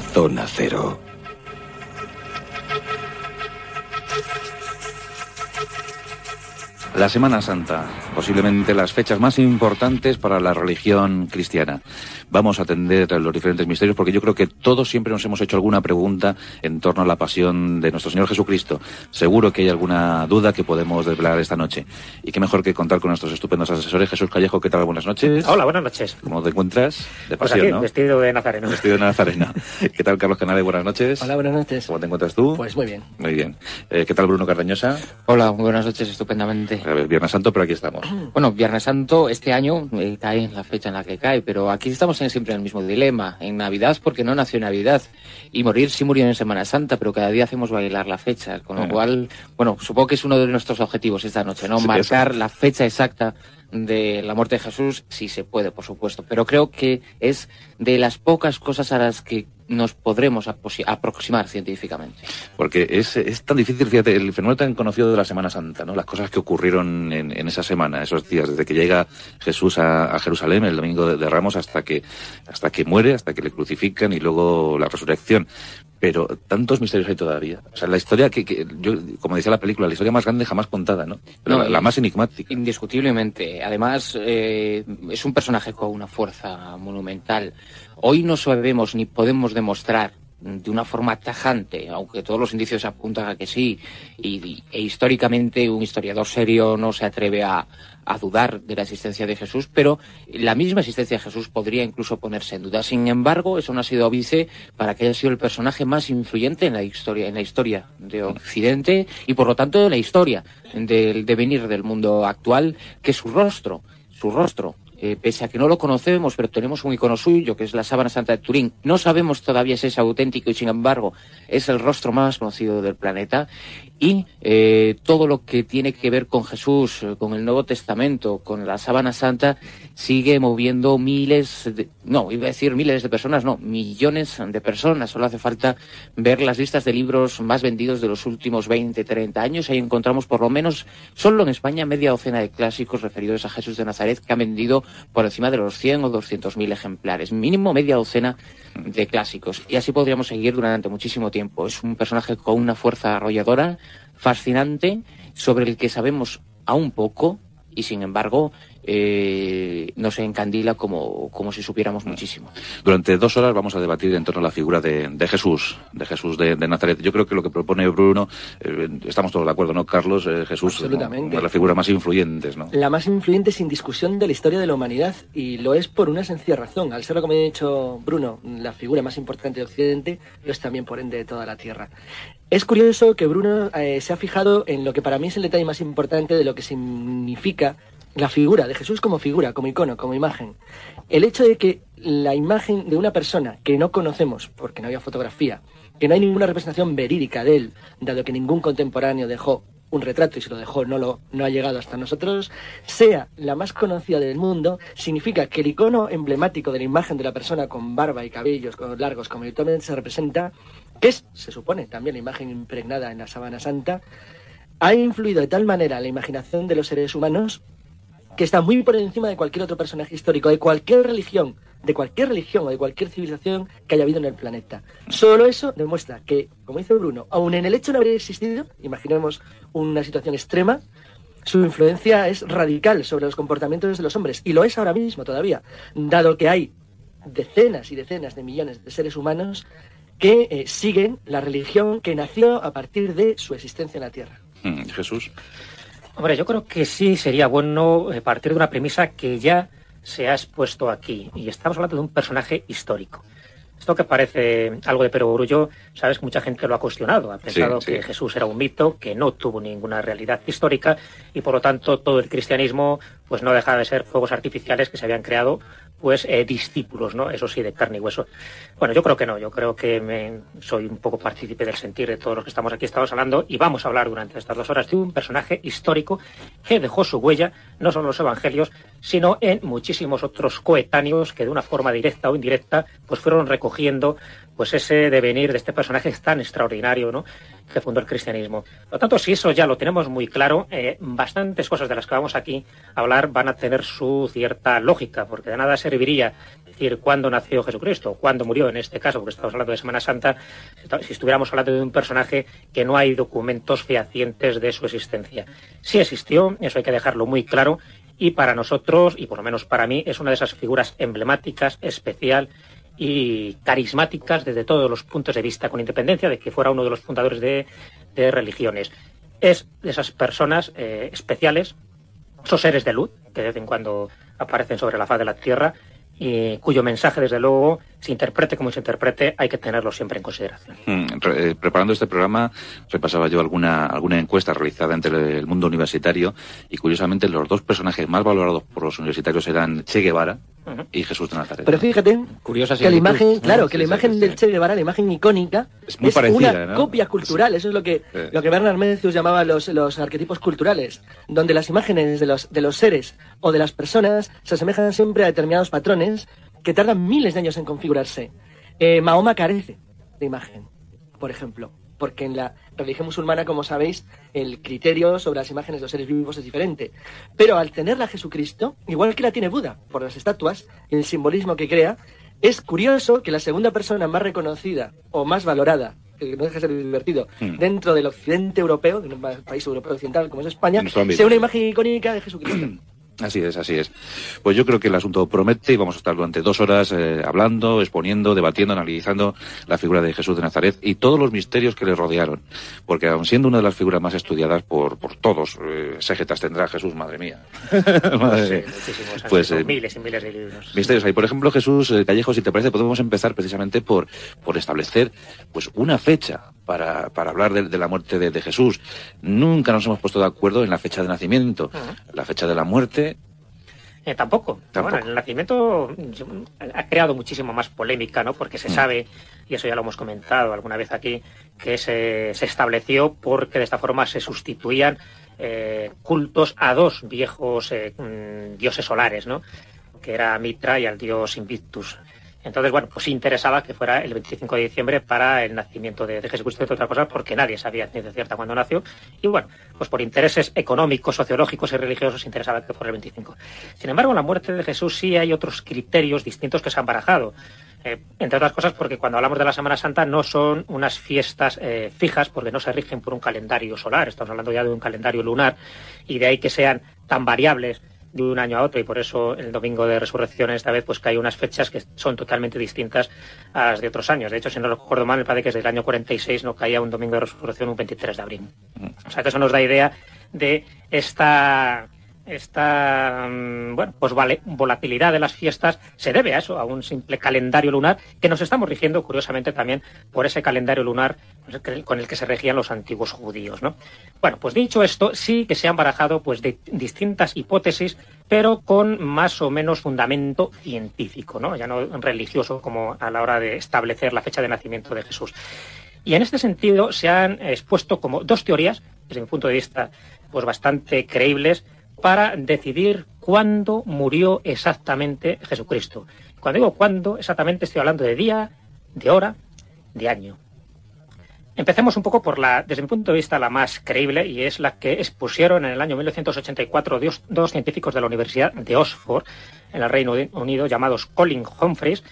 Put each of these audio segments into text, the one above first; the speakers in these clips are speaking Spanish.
zona cero. La Semana Santa, posiblemente las fechas más importantes para la religión cristiana. Vamos a atender los diferentes misterios porque yo creo que todos siempre nos hemos hecho alguna pregunta en torno a la pasión de nuestro Señor Jesucristo. Seguro que hay alguna duda que podemos desvelar esta noche. Y qué mejor que contar con nuestros estupendos asesores. Jesús Callejo, ¿qué tal? Buenas noches. Hola, buenas noches. ¿Cómo te encuentras? De pues pasión, Vestido de nazareno. Vestido de nazareno. ¿Qué tal, Carlos Canales? Buenas noches. Hola, buenas noches. ¿Cómo te encuentras tú? Pues muy bien. Muy bien. Eh, ¿Qué tal, Bruno Cardeñosa? Hola, buenas noches, estupendamente. Viernes Santo, pero aquí estamos. Bueno, Viernes Santo este año eh, cae en la fecha en la que cae, pero aquí estamos en, siempre en el mismo dilema. En Navidad, porque no nació en Navidad. Y morir sí murió en Semana Santa, pero cada día hacemos bailar la fecha. Con lo cual, bueno, supongo que es uno de nuestros objetivos esta noche, ¿no? Marcar la fecha exacta de la muerte de Jesús, sí se puede, por supuesto. Pero creo que es de las pocas cosas a las que nos podremos aproximar científicamente. Porque es, es, tan difícil, fíjate, el fenómeno tan conocido de la Semana Santa, ¿no? Las cosas que ocurrieron en, en esa semana, esos días, desde que llega Jesús a, Jerusalén el domingo de, Ramos hasta que, hasta que muere, hasta que le crucifican y luego la resurrección pero tantos misterios hay todavía. O sea, la historia que, que, yo, como decía la película, la historia más grande jamás contada, ¿no? Pero la, más enigmática. Indiscutiblemente. Además, eh, es un personaje con una fuerza monumental. Hoy no sabemos ni podemos demostrar de una forma tajante, aunque todos los indicios apuntan a que sí, y, e históricamente un historiador serio no se atreve a, dudar de la existencia de Jesús, pero la misma existencia de Jesús podría incluso ponerse en duda. Sin embargo, eso no ha sido óbice para que haya sido el personaje más influyente en la historia, en la historia de Occidente y por lo tanto en la historia del devenir del mundo actual, que su rostro, su rostro eh, pese a que no lo conocemos, pero tenemos un icono suyo, que es la sábana santa de Turín. No sabemos todavía si es auténtico y, sin embargo, es el rostro más conocido del planeta y eh, todo lo que tiene que ver con Jesús, con el Nuevo Testamento, con la sábana santa, sigue moviendo miles, de, no, iba a decir miles de personas, no, millones de personas. Solo hace falta ver las listas de libros más vendidos de los últimos 20, 30 años. Ahí encontramos por lo menos, solo en España, media docena de clásicos referidos a Jesús de Nazaret que han vendido por encima de los 100 o 200 mil ejemplares. Mínimo media docena de clásicos. Y así podríamos seguir durante muchísimo tiempo. Es un personaje con una fuerza arrolladora, fascinante, sobre el que sabemos aún poco, y sin embargo eh, nos encandila como, como si supiéramos muchísimo. Durante dos horas vamos a debatir en torno a la figura de, Jesús, de Jesús de, Nazaret. Yo creo que lo que propone Bruno, eh, estamos todos de acuerdo, ¿no, Carlos? Eh, Jesús es la figura más influyente, ¿no? La más influyente sin discusión de la historia de la humanidad y lo es por una sencilla razón. Al ser, como ha dicho Bruno, la figura más importante de Occidente, lo es también por ende de toda la Tierra. Es curioso que Bruno se ha fijado en lo que para mí es el detalle más importante de lo que significa la figura de Jesús como figura, como icono, como imagen. El hecho de que la imagen de una persona que no conocemos, porque no había fotografía, que no hay ninguna representación verídica de él, dado que ningún contemporáneo dejó un retrato y si lo dejó no lo no ha llegado hasta nosotros, sea la más conocida del mundo, significa que el icono emblemático de la imagen de la persona con barba y cabellos largos como habitualmente se representa, que es, se supone, también la imagen impregnada en la sábana santa, ha influido de tal manera la imaginación de los seres humanos que está muy por encima de cualquier otro personaje histórico, de cualquier religión, de cualquier religión o de cualquier civilización que haya habido en el planeta. Solo eso demuestra que, como dice Bruno, aun en el hecho de no haber existido, imaginemos una situación extrema, su influencia es radical sobre los comportamientos de los hombres, y lo es ahora mismo todavía, dado que hay decenas y decenas de millones de seres humanos que eh, siguen la religión que nació a partir de su existencia en la Tierra. Mm, Jesús. Hombre, yo creo que sí sería bueno eh, partir de una premisa que ya se ha expuesto aquí. Y estamos hablando de un personaje histórico. Esto que parece algo de perogrullo, sabes que mucha gente lo ha cuestionado. Ha pensado que Jesús era un mito, que no tuvo ninguna realidad histórica y por lo tanto todo el cristianismo pues no deja de ser fuegos artificiales que se habían creado pues eh, discípulos, ¿no? Eso sí, de carne y hueso. Bueno, yo creo que no, yo creo que me, soy un poco partícipe del sentir de todos los que estamos aquí, estamos hablando, y vamos a hablar durante estas dos horas de un personaje histórico que dejó su huella, no solo en los evangelios, sino en muchísimos otros coetáneos que de una forma directa o indirecta, pues fueron recogiendo pues ese devenir de este personaje tan extraordinario, ¿no? Que fundó el cristianismo. Por lo tanto, si eso ya lo tenemos muy claro, eh, bastantes cosas de las que vamos aquí a hablar van a tener su cierta lógica, porque de nada serviría decir cuándo nació Jesucristo, cuándo murió en este caso, porque estamos hablando de Semana Santa, si estuviéramos hablando de un personaje que no hay documentos fehacientes de su existencia. Sí existió, eso hay que dejarlo muy claro, y para nosotros, y por lo menos para mí, es una de esas figuras emblemáticas, especial y carismáticas desde todos los puntos de vista, con independencia de que fuera uno de los fundadores de, religiones. Es de esas personas eh, especiales, esos seres de luz que de vez en cuando aparecen sobre la faz de la tierra y cuyo mensaje, desde luego, se interprete como se interprete, hay que tenerlo siempre en consideración. Mm, eh, preparando este programa, repasaba yo alguna, alguna encuesta realizada entre el mundo universitario y, curiosamente, los dos personajes más valorados por los universitarios eran Che Guevara y Jesús de Nazaret. Pero fíjate que la imagen, claro, que la imagen del Che Guevara, la imagen icónica, es, una copia cultural. Eso es lo que, lo que Bernard Mencius llamaba los, los arquetipos culturales, donde las imágenes de los, de los seres o de las personas se asemejan siempre a determinados patrones que tardan miles de años en configurarse. Eh, Mahoma carece de imagen, por ejemplo porque en la religión musulmana, como sabéis, el criterio sobre las imágenes de los seres vivos es diferente. Pero al tenerla Jesucristo, igual que la tiene Buda, por las estatuas y el simbolismo que crea, es curioso que la segunda persona más reconocida o más valorada que no deja de ser divertido, hmm. dentro del occidente europeo, de un país europeo occidental como es España, sea una imagen icónica de Jesucristo. Así es, así es. Pues yo creo que el asunto promete y vamos a estar durante dos horas eh, hablando, exponiendo, debatiendo, analizando la figura de Jesús de Nazaret y todos los misterios que le rodearon. Porque aun siendo una de las figuras más estudiadas por, por todos, eh, tendrá Jesús, madre mía. pues, eh, miles y miles de libros. Misterios hay. Por ejemplo, Jesús eh, Callejo, si te parece, podemos empezar precisamente por, por establecer pues una fecha para, para hablar de, la muerte de, Jesús. Nunca nos hemos puesto de acuerdo en la fecha de nacimiento, la fecha de la muerte. Eh, tampoco. Bueno, el nacimiento ha creado muchísimo más polémica, ¿no? Porque se mm. sabe, y eso ya lo hemos comentado alguna vez aquí, que se, se estableció porque de esta forma se sustituían eh, cultos a dos viejos eh, mm, dioses solares, ¿no? Que era Mitra y al dios Invictus. Entonces, bueno, pues interesaba que fuera el 25 de diciembre para el nacimiento de, Jesucristo, entre otras cosas, porque nadie sabía ciencia cierta cuándo nació. Y bueno, pues por intereses económicos, sociológicos y religiosos interesaba que fuera el 25. Sin embargo, en la muerte de Jesús sí hay otros criterios distintos que se han barajado. Eh, entre otras cosas porque cuando hablamos de la Semana Santa no son unas fiestas eh, fijas porque no se rigen por un calendario solar, estamos hablando ya de un calendario lunar y de ahí que sean tan variables de un año a otro y por eso el domingo de resurrección esta vez pues hay unas fechas que son totalmente distintas a las de otros años. De hecho, si no recuerdo mal, me parece que es del año 46 no caía un domingo de resurrección un 23 de abril. O sea que eso nos da idea de esta esta mm, bueno, pues vale, volatilidad de las fiestas se debe a eso, a un simple calendario lunar que nos estamos rigiendo curiosamente también por ese calendario lunar pues, con el que se regían los antiguos judíos, ¿no? Bueno, pues dicho esto, sí que se han barajado pues de distintas hipótesis, pero con más o menos fundamento científico, ¿no? Ya no religioso como a la hora de establecer la fecha de nacimiento de Jesús. Y en este sentido se han expuesto como dos teorías, desde mi punto de vista, pues bastante creíbles, para decidir cuándo murió exactamente Jesucristo. Cuando digo cuándo, exactamente estoy hablando de día, de hora, de año. Empecemos un poco por la, desde mi punto de vista, la más creíble y es la que expusieron en el año 1984 dos, científicos de la Universidad de Oxford, en el Reino Unido, llamados Colin Humphreys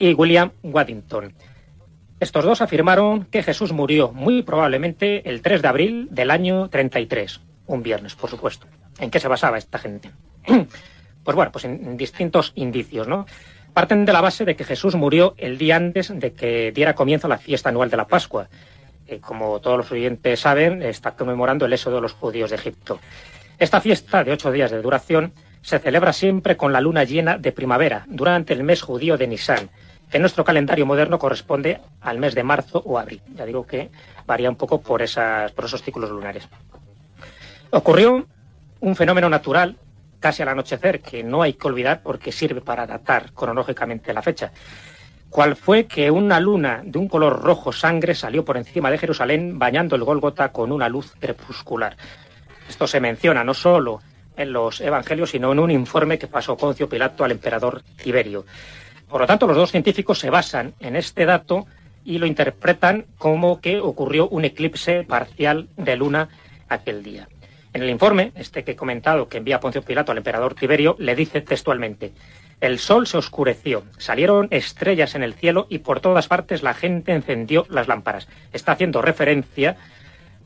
y William Waddington. Estos dos afirmaron que Jesús murió muy probablemente el 3 de abril del año 33, un viernes, por supuesto. ¿En qué se basaba esta gente? Pues bueno, pues en distintos indicios, ¿no? Parten de la base de que Jesús murió el día antes de que diera comienzo la fiesta anual de la Pascua. como todos los oyentes saben, está conmemorando el éxodo de los judíos de Egipto. Esta fiesta de ocho días de duración se celebra siempre con la luna llena de primavera, durante el mes judío de Nisan, que en nuestro calendario moderno corresponde al mes de marzo o abril. Ya digo que varía un poco por, esas, por esos ciclos lunares. Ocurrió un fenómeno natural casi al anochecer que no hay que olvidar porque sirve para datar cronológicamente la fecha. ¿Cuál fue que una luna de un color rojo sangre salió por encima de Jerusalén bañando el Gólgota con una luz crepuscular? Esto se menciona no solo en los evangelios, sino en un informe que pasó Poncio Pilato al emperador Tiberio. Por lo tanto, los dos científicos se basan en este dato y lo interpretan como que ocurrió un eclipse parcial de luna aquel día. En el informe, este que he comentado, que envía Poncio Pilato al emperador Tiberio, le dice textualmente, el sol se oscureció, salieron estrellas en el cielo y por todas partes la gente encendió las lámparas. Está haciendo referencia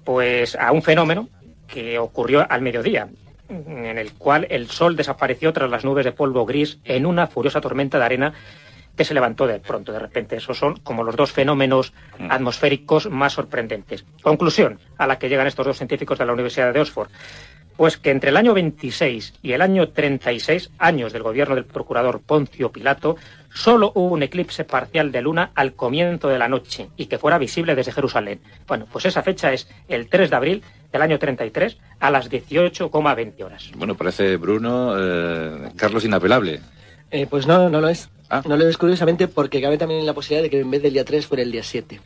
pues a un fenómeno que ocurrió al mediodía, en el cual el sol desapareció tras las nubes de polvo gris en una furiosa tormenta de arena que se levantó de pronto, de repente. Esos son como los dos fenómenos mm. atmosféricos más sorprendentes. Conclusión a la que llegan estos dos científicos de la Universidad de Oxford. Pues que entre el año 26 y el año 36, años del gobierno del procurador Poncio Pilato, solo hubo un eclipse parcial de luna al comienzo de la noche y que fuera visible desde Jerusalén. Bueno, pues esa fecha es el 3 de abril del año 33 a las 18,20 horas. Bueno, parece, Bruno, eh, Carlos, inapelable. Eh, pues no, no lo es. Ah. No lo es curiosamente porque cabe también la posibilidad de que en vez del día 3 fuera el día 7.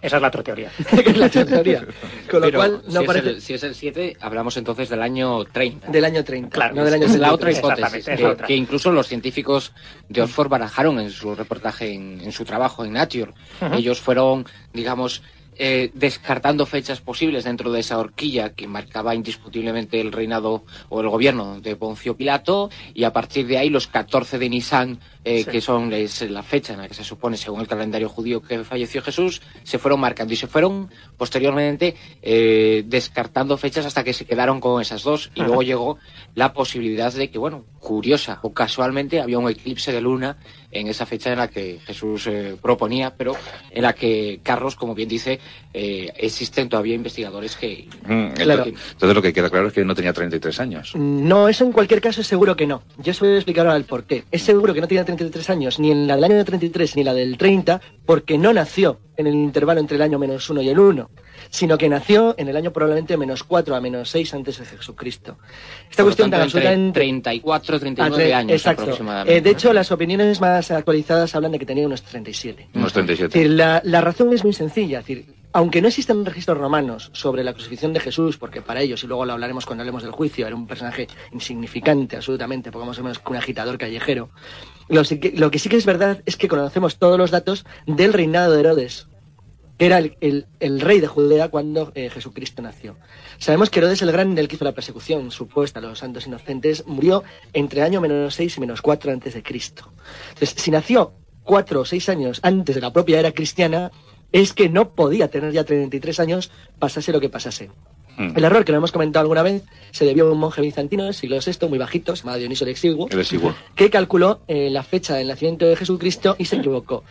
Esa es la otra teoría. es la otra teoría. Con lo cual, no si, parece... es el, si, es el, 7, hablamos entonces del año 30. Del año 30, claro. No del año es la otra hipótesis, que, otra. que, incluso los científicos de Oxford barajaron en su reportaje, en, en su trabajo en Nature. Uh -huh. Ellos fueron, digamos, eh, descartando fechas posibles dentro de esa horquilla que marcaba indiscutiblemente el reinado o el gobierno de Poncio Pilato y a partir de ahí los 14 de Nisan, eh, sí. que son es la fecha en la que se supone, según el calendario judío, que falleció Jesús, se fueron marcando y se fueron posteriormente eh, descartando fechas hasta que se quedaron con esas dos y luego llegó la posibilidad de que, bueno, curiosa o casualmente había un eclipse de luna en esa fecha en la que Jesús eh, proponía, pero en la que Carlos, como bien dice, eh, existen todavía investigadores que... Mm, claro. Entonces lo que queda claro es que no tenía 33 años. No, eso en cualquier caso es seguro que no. Yo os voy a explicar ahora el por qué. Es seguro que no tenía 33 años, ni en la del año 33 ni la del 30, porque no nació en el intervalo entre el año menos 1 y el 1 sino que nació en el año probablemente menos 4 a menos 6 antes de Jesucristo. Esta Por cuestión tan absolutamente... 34, 39 años exacto. aproximadamente. Eh, de hecho, las opiniones más actualizadas hablan de que tenía unos 37. Unos 37. Es decir, la, la razón es muy sencilla. Es decir, aunque no existen registros romanos sobre la crucifixión de Jesús, porque para ellos, y luego lo hablaremos cuando hablemos del juicio, era un personaje insignificante, absolutamente, poco más o menos que un agitador callejero, lo, lo que sí que es verdad es que conocemos todos los datos del reinado de Herodes, que era el, el, el, rey de Judea cuando eh, Jesucristo nació. Sabemos que Herodes el Grande, el que hizo la persecución supuesta a los santos inocentes, murió entre año menos 6 y menos 4 antes de Cristo. Entonces, si nació 4 o 6 años antes de la propia era cristiana, es que no podía tener ya 33 años, pasase lo que pasase. Mm. El error que lo hemos comentado alguna vez se debió a un monje bizantino del siglo VI, muy bajito, se llama Dioniso el Exiguo, el Exiguo. que calculó eh, la fecha del nacimiento de Jesucristo y se equivocó.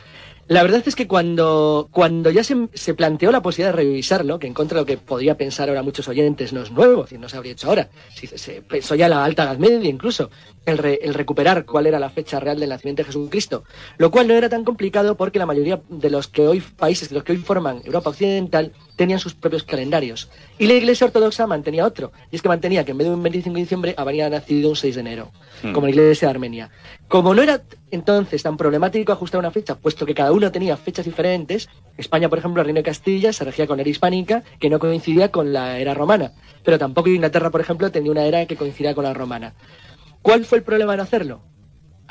La verdad es que cuando, cuando ya se, se, planteó la posibilidad de revisarlo, que en contra de lo que podría pensar ahora muchos oyentes, no es nuevo, es no se habría hecho ahora, si se, se pensó ya la alta edad media incluso, el, re, el, recuperar cuál era la fecha real del nacimiento de Jesucristo, lo cual no era tan complicado porque la mayoría de los que hoy países de los que hoy forman Europa Occidental tenían sus propios calendarios. Y la Iglesia Ortodoxa mantenía otro, y es que mantenía que en vez de un 25 de diciembre habría nacido un 6 de enero, hmm. como la Iglesia de Armenia. Como no era entonces tan problemático ajustar una fecha, puesto que cada uno tenía fechas diferentes, España, por ejemplo, el Reino de Castilla se regía con era hispánica, que no coincidía con la era romana, pero tampoco Inglaterra, por ejemplo, tenía una era que coincidía con la romana. ¿Cuál fue el problema en hacerlo?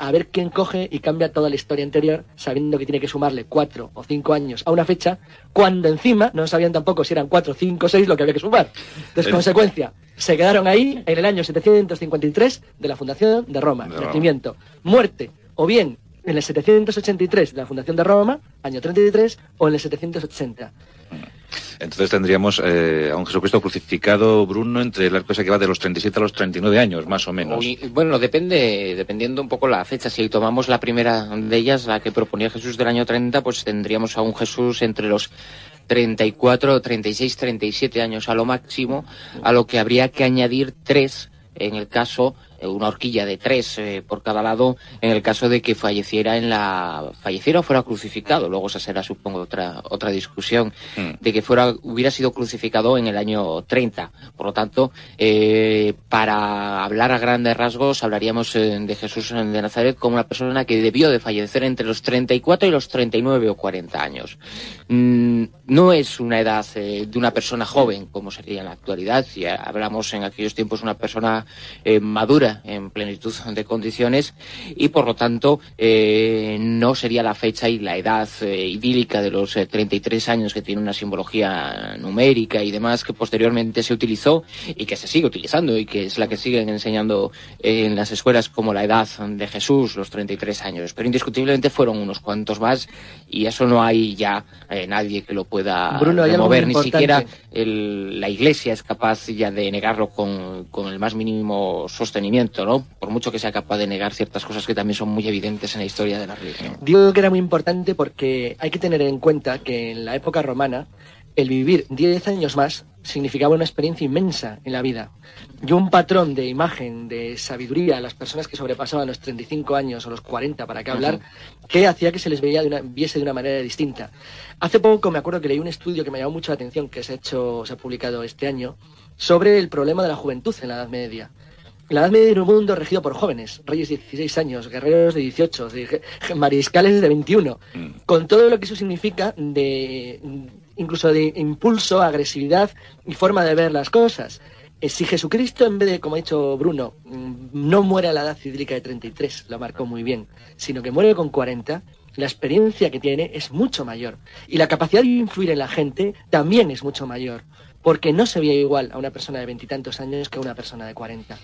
A ver quién coge y cambia toda la historia anterior, sabiendo que tiene que sumarle cuatro o cinco años a una fecha, cuando encima no sabían tampoco si eran cuatro, cinco, seis lo que había que sumar. Entonces, consecuencia, se quedaron ahí en el año 753 de la fundación de Roma, no. nacimiento, muerte, o bien en el 783 de la fundación de Roma, año 33, o en el 780. Entonces tendríamos eh, a un Jesucristo crucificado, Bruno, entre la cosa que va de los 37 a los 39 años, más o menos. Bueno, depende, dependiendo un poco la fecha. Si tomamos la primera de ellas, la que proponía Jesús del año 30, pues tendríamos a un Jesús entre los 34, 36, 37 años a lo máximo, a lo que habría que añadir tres en el caso una horquilla de tres eh, por cada lado en el caso de que falleciera en la falleciera o fuera crucificado. Luego esa será supongo otra otra discusión. Mm. de que fuera hubiera sido crucificado en el año 30 por lo tanto eh, para hablar a grandes rasgos hablaríamos eh, de Jesús de Nazaret como una persona que debió de fallecer entre los 34 y los 39 o 40 años. Mm, no es una edad eh, de una persona joven como sería en la actualidad. Si hablamos en aquellos tiempos una persona eh, madura estaría en plenitud de condiciones y por lo tanto eh, no sería la fecha y la edad eh, idílica de los 33 años que tiene una simbología numérica y demás que posteriormente se utilizó y que se sigue utilizando y que es la que siguen enseñando en las escuelas como la edad de Jesús, los 33 años. Pero indiscutiblemente fueron unos cuantos más y eso no hay ya nadie que lo pueda mover, ni siquiera la Iglesia es capaz ya de negarlo con, con, el más mínimo sostenimiento, ¿no? Por mucho que sea capaz de negar ciertas cosas que también son muy evidentes en la historia de la religión. Digo que era muy importante porque hay que tener en cuenta que en la época romana el vivir 10 años más significaba una experiencia inmensa en la vida y un patrón de imagen, de sabiduría a las personas que sobrepasaban los 35 años o los 40 para qué hablar, que hacía que se les veía de una, viese de una manera distinta. Hace poco me acuerdo que leí un estudio que me llamó mucho la atención, que se ha, hecho, se ha publicado este año, sobre el problema de la juventud en la Edad Media. La Edad Media era un mundo regido por jóvenes, reyes de 16 años, guerreros de 18, mariscales de 21, mm. con todo lo que eso significa de incluso de impulso, agresividad y forma de ver las cosas. Eh, si Jesucristo, en vez de, como ha dicho Bruno, mm, no muere a la edad cídrica de 33, lo marcó muy bien, sino que muere con 40, la experiencia que tiene es mucho mayor. Y la capacidad de influir en la gente también es mucho mayor, porque no se veía igual a una persona de veintitantos años que a una persona de 40.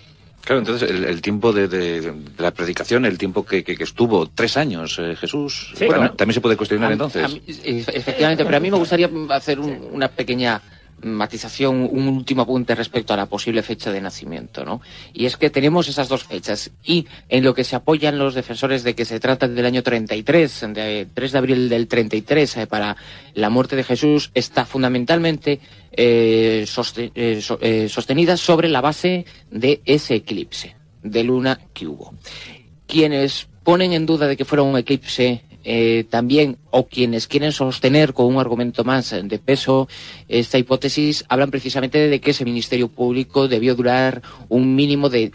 Claro, entonces el, tiempo de, la predicación, el tiempo que, estuvo, tres años, eh, Jesús, también se puede cuestionar entonces. efectivamente, pero a mí me gustaría hacer una pequeña matización, un último apunte respecto a la posible fecha de nacimiento, ¿no? Y es que tenemos esas dos fechas y en lo que se apoyan los defensores de que se trata del año 33, de 3 de abril del 33 eh, para la muerte de Jesús, está fundamentalmente eh, eh, sostenida sobre la base de ese eclipse de luna que hubo. Quienes ponen en duda de que fuera un eclipse eh, también, o quienes quieren sostener con un argumento más de peso esta hipótesis, hablan precisamente de que ese Ministerio Público debió durar un mínimo de,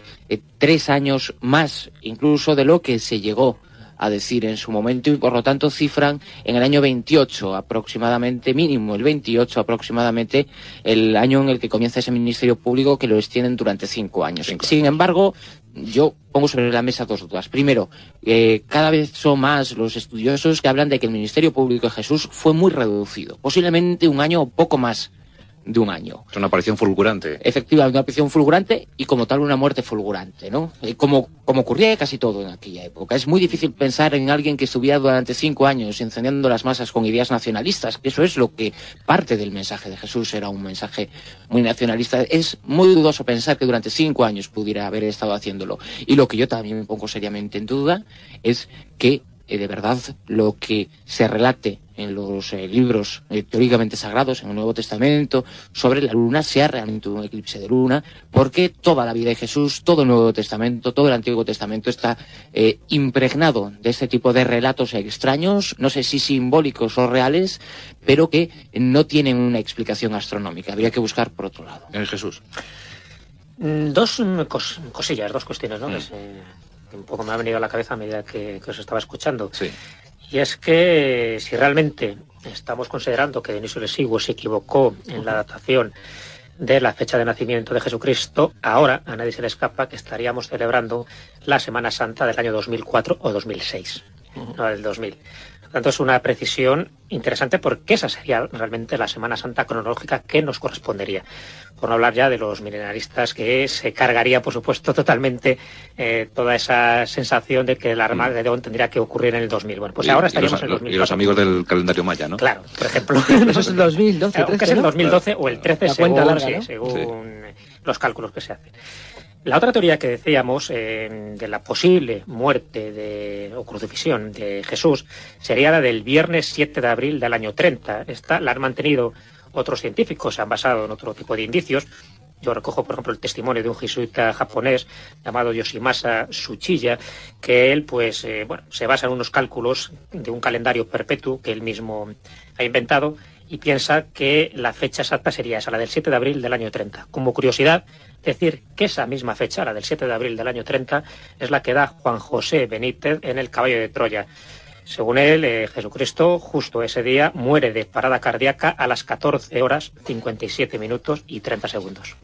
tres años más, incluso de lo que se llegó a decir en su momento y por lo tanto cifran en el año 28 aproximadamente, mínimo el 28 aproximadamente, el año en el que comienza ese Ministerio Público que lo extienden durante cinco años. Sin embargo, yo pongo sobre la mesa dos dudas. Primero, eh, cada vez son más los estudiosos que hablan de que el Ministerio Público de Jesús fue muy reducido, posiblemente un año o poco más de un año. Es una aparición fulgurante. Efectivamente, una aparición fulgurante y como tal una muerte fulgurante, ¿no? Eh, como, como ocurría casi todo en aquella época. Es muy difícil pensar en alguien que estuviera durante cinco años encendiendo las masas con ideas nacionalistas, que eso es lo que parte del mensaje de Jesús era un mensaje muy nacionalista. Es muy dudoso pensar que durante cinco años pudiera haber estado haciéndolo. Y lo que yo también me pongo seriamente en duda es que eh, de verdad lo que se relate en los eh, libros eh, teóricamente sagrados, en el Nuevo Testamento, sobre la luna, sea realmente un eclipse de luna, porque toda la vida de Jesús, todo el Nuevo Testamento, todo el Antiguo Testamento está impregnado de este tipo de relatos extraños, no sé si simbólicos o reales, pero que no tienen una explicación astronómica. Habría que buscar por otro lado. En Jesús. Mm, dos cosillas, dos cuestiones, ¿no? Mm un poco me ha venido a la cabeza a medida que, os estaba escuchando. Y es que si realmente estamos considerando que Dionisio Lesiguo se equivocó en la datación de la fecha de nacimiento de Jesucristo, ahora a nadie se le escapa que estaríamos celebrando la Semana Santa del año 2004 o 2006, no del 2000 tanto, es una precisión interesante porque esa sería realmente la Semana Santa cronológica que nos correspondería. Por no hablar ya de los milenaristas que se cargaría, por supuesto, totalmente eh, toda esa sensación de que el Armagedón tendría que ocurrir en el 2000. Bueno, pues ahora estaríamos en el 2000. Y los amigos del calendario maya, ¿no? Claro, por ejemplo. Eso es el 2012, 13, es el 2012 o el 13 según, según los cálculos que se hacen. La otra teoría que decíamos eh, de la posible muerte de, o crucifixión de Jesús sería la del viernes 7 de abril del año 30. Esta la han mantenido otros científicos, se han basado en otro tipo de indicios. Yo recojo, por ejemplo, el testimonio de un jesuita japonés llamado Yoshimasa Tsuchiya, que él, pues, eh, bueno, se basa en unos cálculos de un calendario perpetuo que él mismo ha inventado y piensa que la fecha exacta sería esa, la del 7 de abril del año 30. Como curiosidad, decir que esa misma fecha, la del 7 de abril del año 30, es la que da Juan José Benítez en el caballo de Troya. Según él, eh, Jesucristo justo ese día muere de parada cardíaca a las 14 horas 57 minutos y 30 segundos.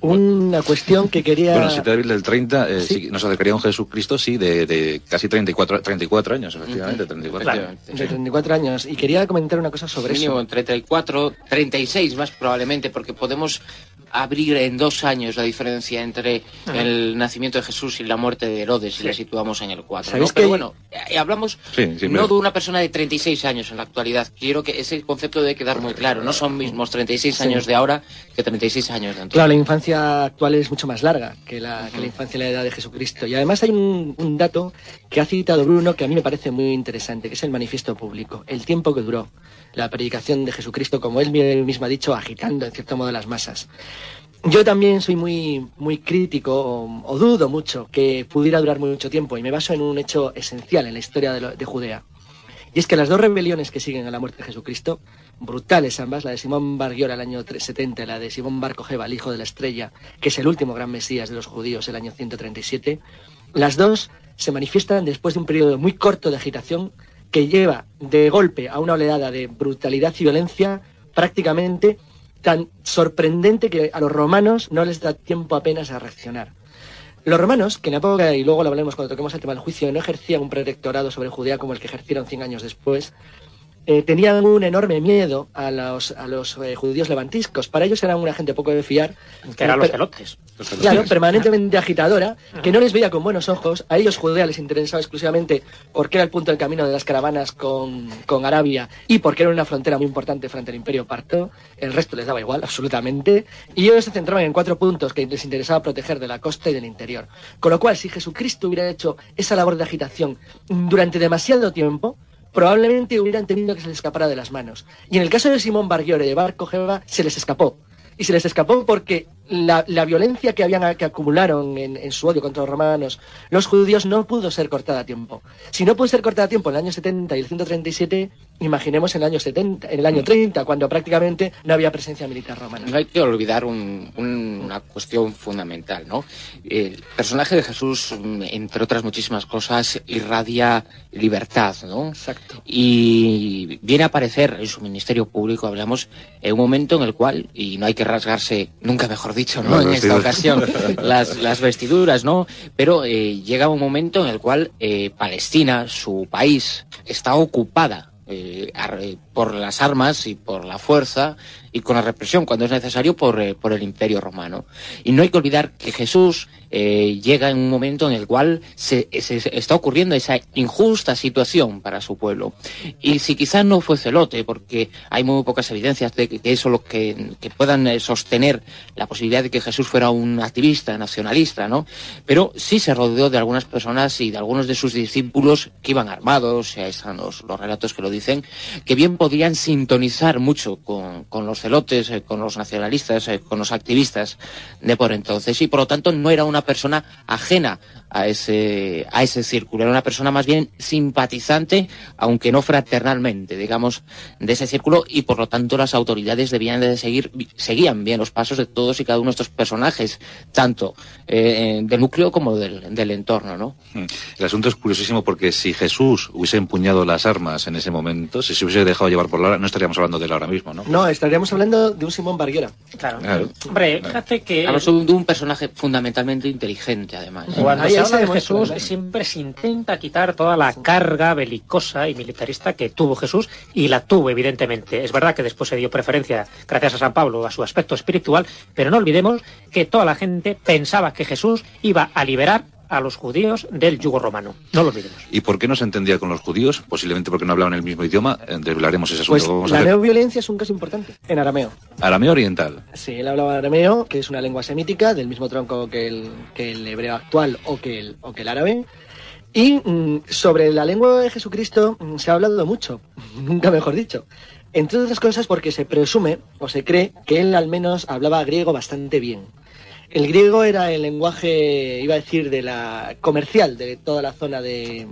una cuestión que quería... Bueno, 7 de abril del 30 eh, sí. nos acercaría a un Jesucristo, sí, de, de casi 34, 34 años, efectivamente, 34 claro, años. De 34 años. Y quería comentar una cosa sobre Mínimo eso. 34, 36 más probablemente, porque podemos abrir en dos años la diferencia entre Ajá. el nacimiento de Jesús y la muerte de Herodes, si Sí. la situamos en el 4. ¿Sabéis ¿no? Pero bueno, eh, hablamos Sí, sí, no pero- de una persona de 36 años en la actualidad. Quiero que ese concepto debe quedar muy claro. No son mismos 36 Sí. años de ahora que 36 años de entonces. Claro, la infancia actual es mucho más larga que la, que la infancia en la edad de Jesucristo. Y además hay un, un dato que ha citado Bruno que a mí me parece muy interesante, que es el manifiesto público, el tiempo que duró la predicación de Jesucristo, como él mismo ha dicho, agitando en cierto modo las masas. Yo también soy muy, muy crítico o, dudo mucho que pudiera durar mucho tiempo y me baso en un hecho esencial en la historia de, Judea. Y es que las dos rebeliones que siguen a la muerte de Jesucristo, brutales ambas, la de Simón Bar Giora el año 370 y la de Simón Bar Kojeba, el hijo de la estrella, que es el último gran mesías de los judíos, el año 137, las dos se manifiestan después de un periodo muy corto de agitación que lleva de golpe a una oleada de brutalidad y violencia prácticamente tan sorprendente que a los romanos no les da tiempo apenas a reaccionar. Los romanos, que en época, y luego lo hablaremos cuando toquemos el tema del juicio, no ejercían un protectorado sobre Judea como el que ejercieron 100 años después, eh, tenían un enorme miedo a los, a los eh, judíos levantiscos. Para ellos eran una gente poco de fiar. Que eran los Pero- celotes. Claro, permanentemente agitadora, que no les veía con buenos ojos. A ellos Judea les interesaba exclusivamente porque era el punto del camino de las caravanas con, con Arabia y porque era una frontera muy importante frente al Imperio Parto. El resto les daba igual, absolutamente. Y ellos se centraban en cuatro puntos que les interesaba proteger de la costa y del interior. Con lo cual, si Jesucristo hubiera hecho esa labor de agitación durante demasiado tiempo, probablemente hubieran tenido que se les escapara de las manos. Y en el caso de Simón Bargiore de Bar Kojeba, se les escapó. Y se les escapó porque la, la violencia que habían que acumularon en, en su odio contra los romanos, los judíos, no pudo ser cortada a tiempo. Si no pudo ser cortada a tiempo en el año 70 y el 137, imaginemos en el año 70, en el año 30, cuando prácticamente no había presencia militar romana. No hay que olvidar un- un- una cuestión fundamental, ¿no? El personaje de Jesús, entre otras muchísimas cosas, irradia libertad, ¿no? Exacto. Y viene a aparecer en su ministerio público, hablamos, en un momento en el cual, y no hay que rasgarse, nunca mejor dicho, ¿no? Las En esta ocasión, las, las vestiduras, ¿no? Pero eh, llega un momento en el cual eh, Palestina, su país, está ocupada eh, eh, por las armas y por la fuerza y con la represión cuando es necesario por, eh, por el imperio romano. Y no hay que olvidar que Jesús eh, llega en un momento en el cual se, está ocurriendo esa injusta situación para su pueblo. Y si quizás no fue celote, porque hay muy pocas evidencias de que, eso lo que, puedan eh, sostener la posibilidad de que Jesús fuera un activista nacionalista, ¿no? Pero sí se rodeó de algunas personas y de algunos de sus discípulos que iban armados, están los, los relatos que lo dicen, que bien podrían sintonizar mucho con, con los celotes, eh, con los nacionalistas, eh, con los activistas de por entonces. Y por lo tanto no era una persona ajena a ese, a ese círculo, era una persona más bien simpatizante, aunque no fraternalmente, digamos, de ese círculo y por lo tanto las autoridades debían de seguir, seguían bien los pasos de todos y cada uno de estos personajes, tanto eh, del núcleo como del, del entorno, ¿no? El asunto es curiosísimo porque si Jesús hubiese empuñado las armas en ese momento, si se hubiese dejado llevar por la hora, no estaríamos hablando de él ahora mismo, ¿no? No, estaríamos hablando de un Simón Barguera. Claro. Claro. Hombre, fíjate que Hablamos de un personaje fundamentalmente inteligente, además. cuando se habla de Jesús siempre se intenta quitar toda la carga belicosa y militarista que tuvo Jesús y la tuvo evidentemente. Es verdad que después se dio preferencia, gracias a San Pablo, a su aspecto espiritual, pero no olvidemos que toda la gente pensaba que Jesús iba a liberar a los judíos del yugo romano. No lo olvidemos. ¿Y por qué no se entendía con los judíos? Posiblemente porque no hablaban el mismo idioma. Eh, Desvelaremos ese asunto. Pues Vamos la neoviolencia es un caso importante en arameo. Arameo oriental. Sí, él hablaba arameo, que es una lengua semítica, del mismo tronco que el, que el hebreo actual o que el, o que el árabe. Y mm, sobre la lengua de Jesucristo mm, se ha hablado mucho, nunca mejor dicho. Entre otras cosas porque se presume o se cree que él al menos hablaba griego bastante bien. El griego era el lenguaje, iba a decir, de la comercial de toda la zona de,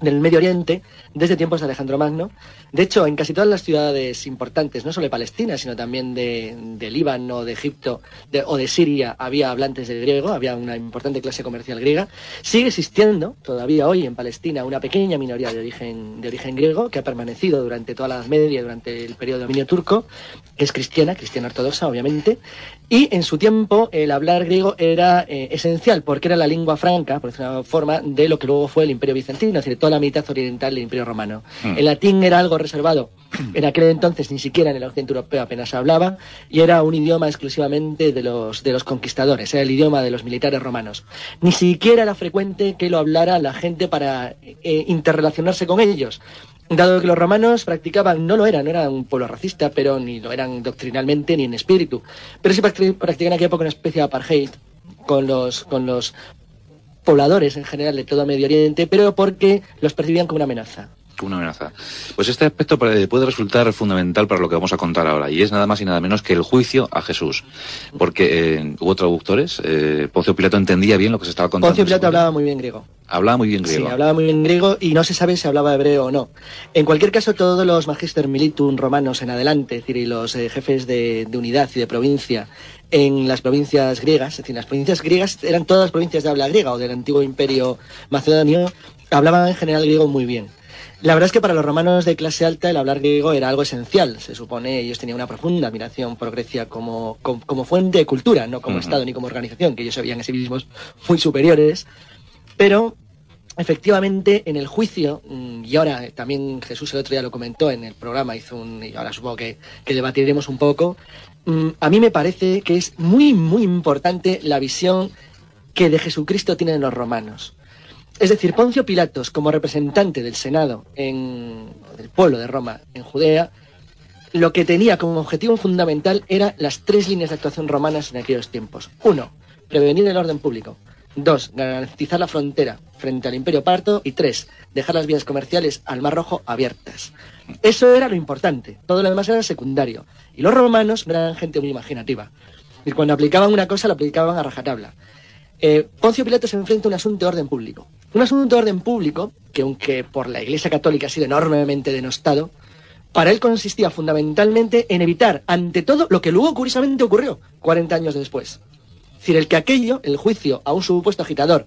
del Medio Oriente desde tiempos de Alejandro Magno. De hecho, en casi todas las ciudades importantes, no solo de Palestina, sino también de, Líbano, de Egipto o de Siria, había hablantes de griego, había una importante clase comercial griega. Sigue existiendo todavía hoy en Palestina una pequeña minoría de origen, de origen griego que ha permanecido durante toda la Edad Media, durante el periodo de dominio turco, que es cristiana, cristiana ortodoxa, obviamente. Y en su tiempo el hablar griego era eh, esencial porque era la lengua franca, por decirlo de una forma, de lo que luego fue el Imperio Bizantino, es decir, toda la mitad oriental del Imperio Romano. Mm. El latín era algo reservado. En aquel entonces ni siquiera en el occidente europeo apenas se hablaba y era un idioma exclusivamente de los, de los conquistadores, era el idioma de los militares romanos. Ni siquiera era frecuente que lo hablara la gente para eh, interrelacionarse con ellos. Dado que los romanos practicaban, no lo eran, no eran un pueblo racista, pero ni lo eran doctrinalmente ni en espíritu, pero sí practi- practicaban en aquella época una especie de apartheid con los, con los pobladores en general de todo Medio Oriente, pero porque los percibían como una amenaza. Una amenaza. Pues este aspecto puede puede resultar fundamental para lo que vamos a contar ahora, y es nada más y nada menos que el juicio a Jesús. Porque eh, hubo traductores, eh, Poncio Pilato entendía bien lo que se estaba contando. Poncio Pilato hablaba muy bien griego. Hablaba muy bien griego. Sí, hablaba muy bien griego y no se sabe si hablaba hebreo o no. En cualquier caso, todos los magister militum romanos en adelante, es decir, y los eh, jefes de, de unidad y de provincia en las provincias griegas, es decir, las provincias griegas eran todas las provincias de habla griega o del antiguo imperio macedonio, hablaban en general griego muy bien. La verdad es que para los romanos de clase alta el hablar griego era algo esencial. Se supone ellos tenían una profunda admiración por Grecia como, como, como fuente de cultura, no como. Estado ni como organización, que ellos se veían a sí mismos muy superiores. Pero efectivamente en el juicio, mm, y ahora también Jesús el otro día lo comentó en el programa, hizo un, y ahora supongo que, que debatiremos un poco, a mí me parece que es muy, muy importante la visión que de Jesucristo tienen los romanos. Es decir, Poncio Pilatos, como representante del Senado en, del pueblo de Roma en Judea, lo que tenía como objetivo fundamental era las tres líneas de actuación romanas en aquellos tiempos. Uno, prevenir el orden público. Dos, garantizar la frontera frente al imperio parto. Y tres, dejar las vías comerciales al Mar Rojo abiertas. Eso era lo importante. Todo lo demás era secundario. Y los romanos no eran gente muy imaginativa. Y cuando aplicaban una cosa, la aplicaban a rajatabla. Eh, Poncio Pilato se enfrenta a un asunto de orden público. Un asunto de orden público que, aunque por la Iglesia Católica ha sido enormemente denostado, para él consistía fundamentalmente en evitar, ante todo, lo que luego curiosamente ocurrió 40 años después. Es decir, el que aquello, el juicio a un supuesto agitador,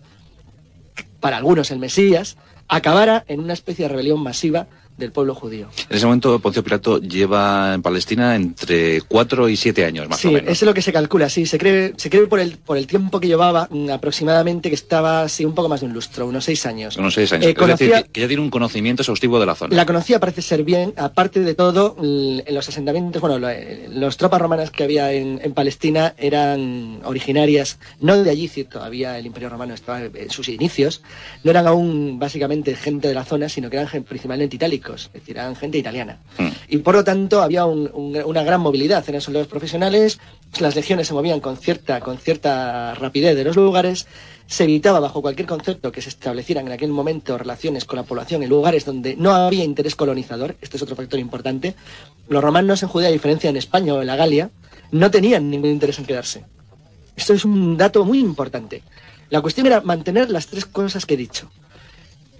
para algunos el Mesías, acabara en una especie de rebelión masiva del pueblo judío. En ese momento Poncio Pilato lleva en Palestina entre cuatro y siete años, más sí, o menos. eso es lo que se calcula, sí. Se cree, se cree por, el, por el tiempo que llevaba mm, aproximadamente que estaba, sí, un poco más de un lustro, unos seis años. Unos seis años. Eh, es decir, conocía- que, que ya tiene un conocimiento exhaustivo de la zona. La conocía, parece ser bien, aparte de todo, l- en los asentamientos, bueno, eh, las tropas romanas que había en, en Palestina eran originarias, no de allí, sí, todavía el Imperio Romano estaba en sus inicios, no eran aún básicamente gente de la zona, sino que eran principalmente itálicos, es decir, eran gente italiana. Mm. Y por lo tanto había un- un- una gran movilidad en esos soldados profesionales, las legiones se movían con cierta, con cierta rapidez de los lugares, se evitaba bajo cualquier concepto que se establecieran en aquel momento relaciones con la población en lugares donde no había interés colonizador, este es otro factor importante. Los romanos en Judea, a diferencia en España o en la Galia, no tenían ningún interés en quedarse. Esto es un dato muy importante. La cuestión era mantener las tres cosas que he dicho.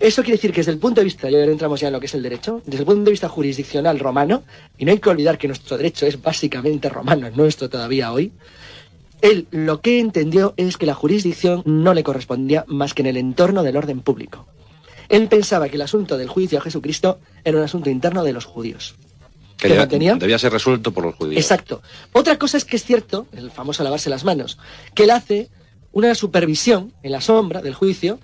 Eso quiere decir que desde el punto de vista, y ahora entramos ya en lo que es el derecho, desde el punto de vista jurisdiccional romano, y no hay que olvidar que nuestro derecho es básicamente romano, es nuestro todavía hoy, él lo que entendió es que la jurisdicción no le correspondía más que en el entorno del orden público. Él pensaba que el asunto del juicio a Jesucristo era un asunto interno de los judíos. que que debía, debía ser resuelto por los judíos. Exacto. Otra cosa es que es cierto, el famoso lavarse las manos, que él hace una supervisión en la sombra del juicio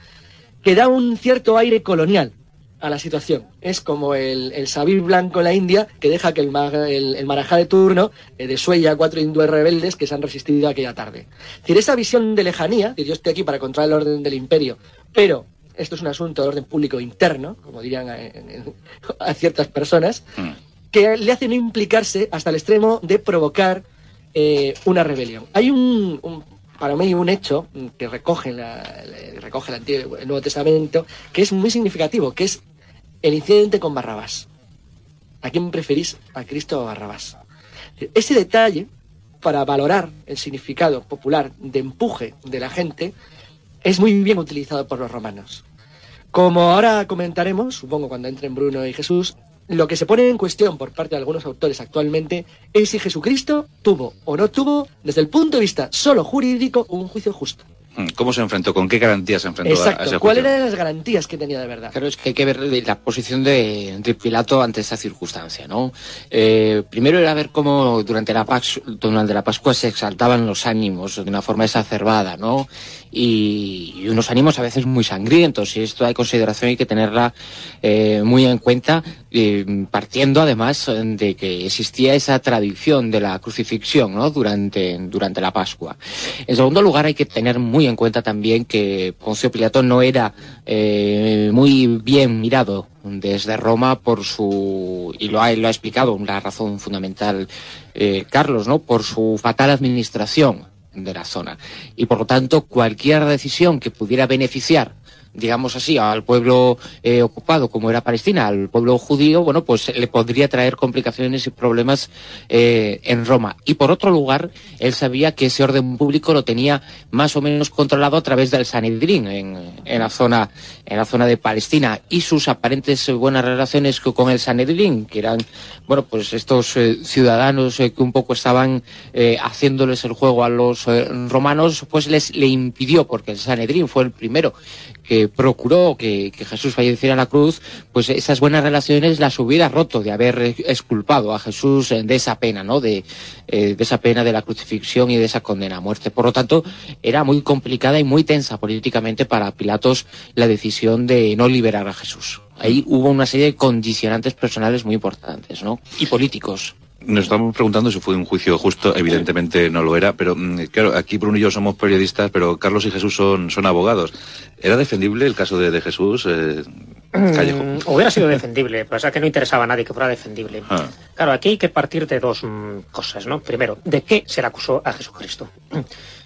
que da un cierto aire colonial a la situación. Es como el, el sabir blanco en la India que deja que el, el, el marajá de turno eh, desuella a cuatro hindúes rebeldes que se han resistido aquella tarde. Es decir, esa visión de lejanía, de yo estoy aquí para controlar el orden del imperio, pero esto es un asunto de orden público interno, como dirían a, en- a ciertas personas, Mm. que le hace no implicarse hasta el extremo de provocar eh, una rebelión. Hay un, un- para mí un hecho que recoge el, Antiguo, el Nuevo Testamento que es muy significativo, que es el incidente con Barrabás. ¿A quién preferís, a Cristo o a Barrabás? Ese detalle, para valorar el significado popular de empuje de la gente, es muy bien utilizado por los romanos. Como ahora comentaremos, supongo cuando entren Bruno y Jesús, lo que se pone en cuestión por parte de algunos autores actualmente es si Jesucristo tuvo o no tuvo, desde el punto de vista solo jurídico, un juicio justo. Mm, ¿Cómo se enfrentó? ¿Con qué garantías se enfrentó Exacto. a ese ¿Cuáles eran las garantías que tenía de verdad? Claro, es que hay que ver la posición de, de Pilato ante esta circunstancia, ¿no? Eh, primero era ver cómo durante la, Pas- durante la Pascua se exaltaban los ánimos de una forma exacerbada, ¿no? Y, y unos ánimos a veces muy sangrientos, y esto hay consideración, hay que tenerla eh, muy en cuenta, eh, partiendo además de que existía esa tradición de la crucifixión, ¿no? Durante, durante la Pascua. En segundo lugar, hay que tener muy en cuenta también que Poncio Pilato no era eh, muy bien mirado desde Roma por su, y lo ha, lo ha explicado, la razón fundamental, eh, Carlos, ¿no? Por su fatal administración de la zona. Y por lo tanto, cualquier decisión que pudiera beneficiar digamos así, al pueblo eh, ocupado como era Palestina, al pueblo judío, bueno, pues le podría traer complicaciones y problemas eh, en Roma. Y por otro lugar, él sabía que ese orden público lo tenía más o menos controlado a través del Sanedrín en, en la zona en la zona de Palestina y sus aparentes buenas relaciones co- con el Sanedrín, que eran, bueno, pues estos eh, ciudadanos eh, que un poco estaban haciéndoles el juego a los romanos, pues les le impidió, porque el Sanedrín fue el primero que procuró que, que Jesús falleciera en la cruz, pues esas buenas relaciones las hubiera roto de haber exculpado a Jesús de esa pena, ¿no? De, eh, de esa pena de la crucifixión y de esa condena a muerte. Por lo tanto, era muy complicada y muy tensa políticamente para Pilatos la decisión de no liberar a Jesús. Ahí hubo una serie de condicionantes personales muy importantes, ¿no? Y políticos. Nos estamos preguntando si fue un juicio justo, evidentemente no lo era, pero mm, claro, aquí Bruno y yo somos periodistas, pero Carlos y Jesús son, son abogados. ¿Era defendible el caso de, de Jesús, eh, Callejo? Mm, hubiera sido defendible, pero es que no interesaba a nadie que fuera defendible. Ah. Claro, aquí hay que partir de dos mm, cosas, ¿no? Primero, ¿de qué se le acusó a Jesucristo?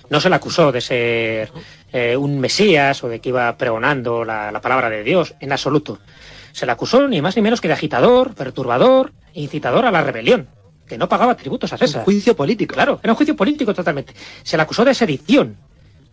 No se le acusó de ser eh, un Mesías o de que iba pregonando la, la palabra de Dios, en absoluto. Se le acusó ni más ni menos que de agitador, perturbador, incitador a la rebelión, que no pagaba tributos a Un César. juicio político. Claro, era un juicio político totalmente. Se le acusó de sedición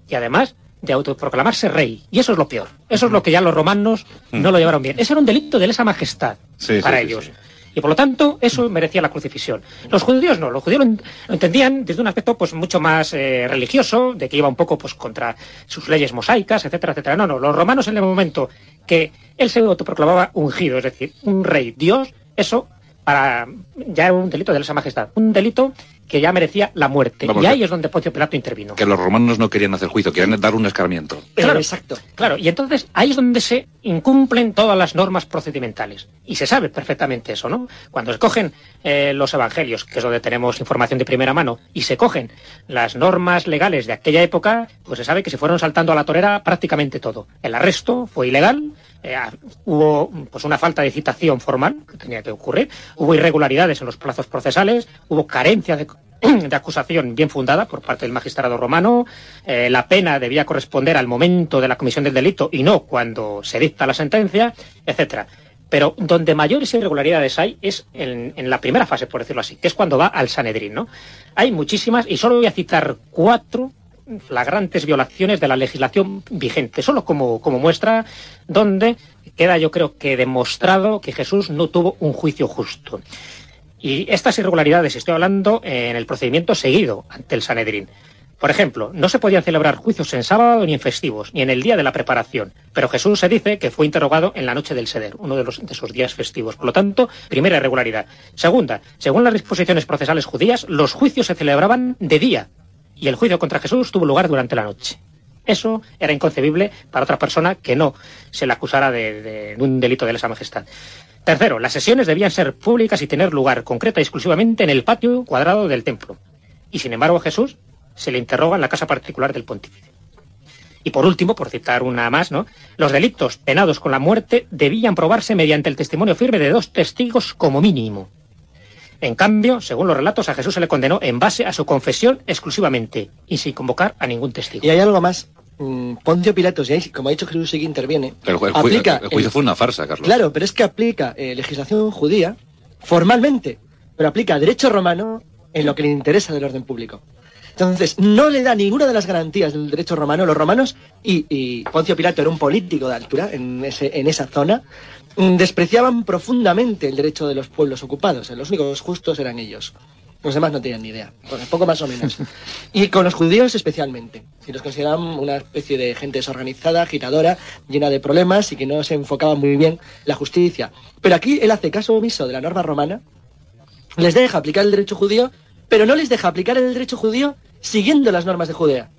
y además de autoproclamarse rey. Y eso es lo peor. Eso es lo que ya los romanos no lo llevaron bien. Ese era un delito de lesa majestad Sí, para sí, ellos. sí. Y por lo tanto, eso merecía la crucifixión. Los judíos no, los judíos lo entendían desde un aspecto pues mucho más eh, religioso, de que iba un poco pues contra sus leyes mosaicas, etcétera, etcétera. No, no, los romanos en el momento que él se autoproclamaba ungido, es decir, un rey, Dios, eso para ya era un delito de lesa majestad, un delito que ya merecía la muerte. Vamos, y ahí es donde Poncio Pilato intervino. Que los romanos no querían hacer juicio, querían dar un escarmiento. Claro. Exacto. Claro, y entonces ahí es donde se incumplen todas las normas procedimentales. Y se sabe perfectamente eso, ¿no? Cuando se cogen eh, los evangelios, que es donde tenemos información de primera mano, y se cogen las normas legales de aquella época, pues se sabe que se fueron saltando a la torera prácticamente todo. El arresto fue ilegal, eh, ah, hubo pues una falta de citación formal que tenía que ocurrir, hubo irregularidades en los plazos procesales, hubo carencia de de acusación bien fundada por parte del magistrado romano, eh, la pena debía corresponder al momento de la comisión del delito y no cuando se dicta la sentencia, etcétera. Pero donde mayores irregularidades hay es en, en la primera fase, por decirlo así, que es cuando va al Sanedrín, ¿no? Hay muchísimas y solo voy a citar cuatro flagrantes violaciones de la legislación vigente, solo como, como muestra donde queda yo creo que demostrado que Jesús no tuvo un juicio justo. Y estas irregularidades estoy hablando en el procedimiento seguido ante el Sanedrín. Por ejemplo, no se podían celebrar juicios en sábado ni en festivos, ni en el día de la preparación. Pero Jesús se dice que fue interrogado en la noche del Seder, uno de, los, de esos días festivos. Por lo tanto, primera irregularidad. Segunda, según las disposiciones procesales judías, los juicios se celebraban de día y el juicio contra Jesús tuvo lugar durante la noche. Eso era inconcebible para otra persona que no se le acusara de, de un delito de lesa majestad. Tercero, las sesiones debían ser públicas y tener lugar concreta y exclusivamente en el patio cuadrado del templo. Y sin embargo, a Jesús se le interroga en la casa particular del pontífice. Y por último, por citar una más, ¿no? Los delitos penados con la muerte debían probarse mediante el testimonio firme de dos testigos como mínimo. En cambio, según los relatos, a Jesús se le condenó en base a su confesión exclusivamente y sin convocar a ningún testigo. Y hay algo más. Mm, Poncio Pilatos, y ahí, como ha dicho Jesús, sí que interviene. El, ju- el ju- aplica el juicio el- fue una farsa, Carlos. Claro, pero es que aplica eh, legislación judía formalmente, pero aplica derecho romano en lo que le interesa del orden público. Entonces, no le da ninguna de las garantías del derecho romano. Los romanos, y, y Poncio Pilato era un político de altura en, ese, en esa zona, mm, despreciaban profundamente el derecho de los pueblos ocupados. Los únicos justos eran ellos. Los demás no tenían ni idea, poco más o menos. Y con los judíos especialmente. Si los consideraban una especie de gente desorganizada, agitadora, llena de problemas y que no se enfocaba muy bien la justicia. Pero aquí él hace caso omiso de la norma romana, les deja aplicar el derecho judío, pero no les deja aplicar el derecho judío siguiendo las normas de Judea,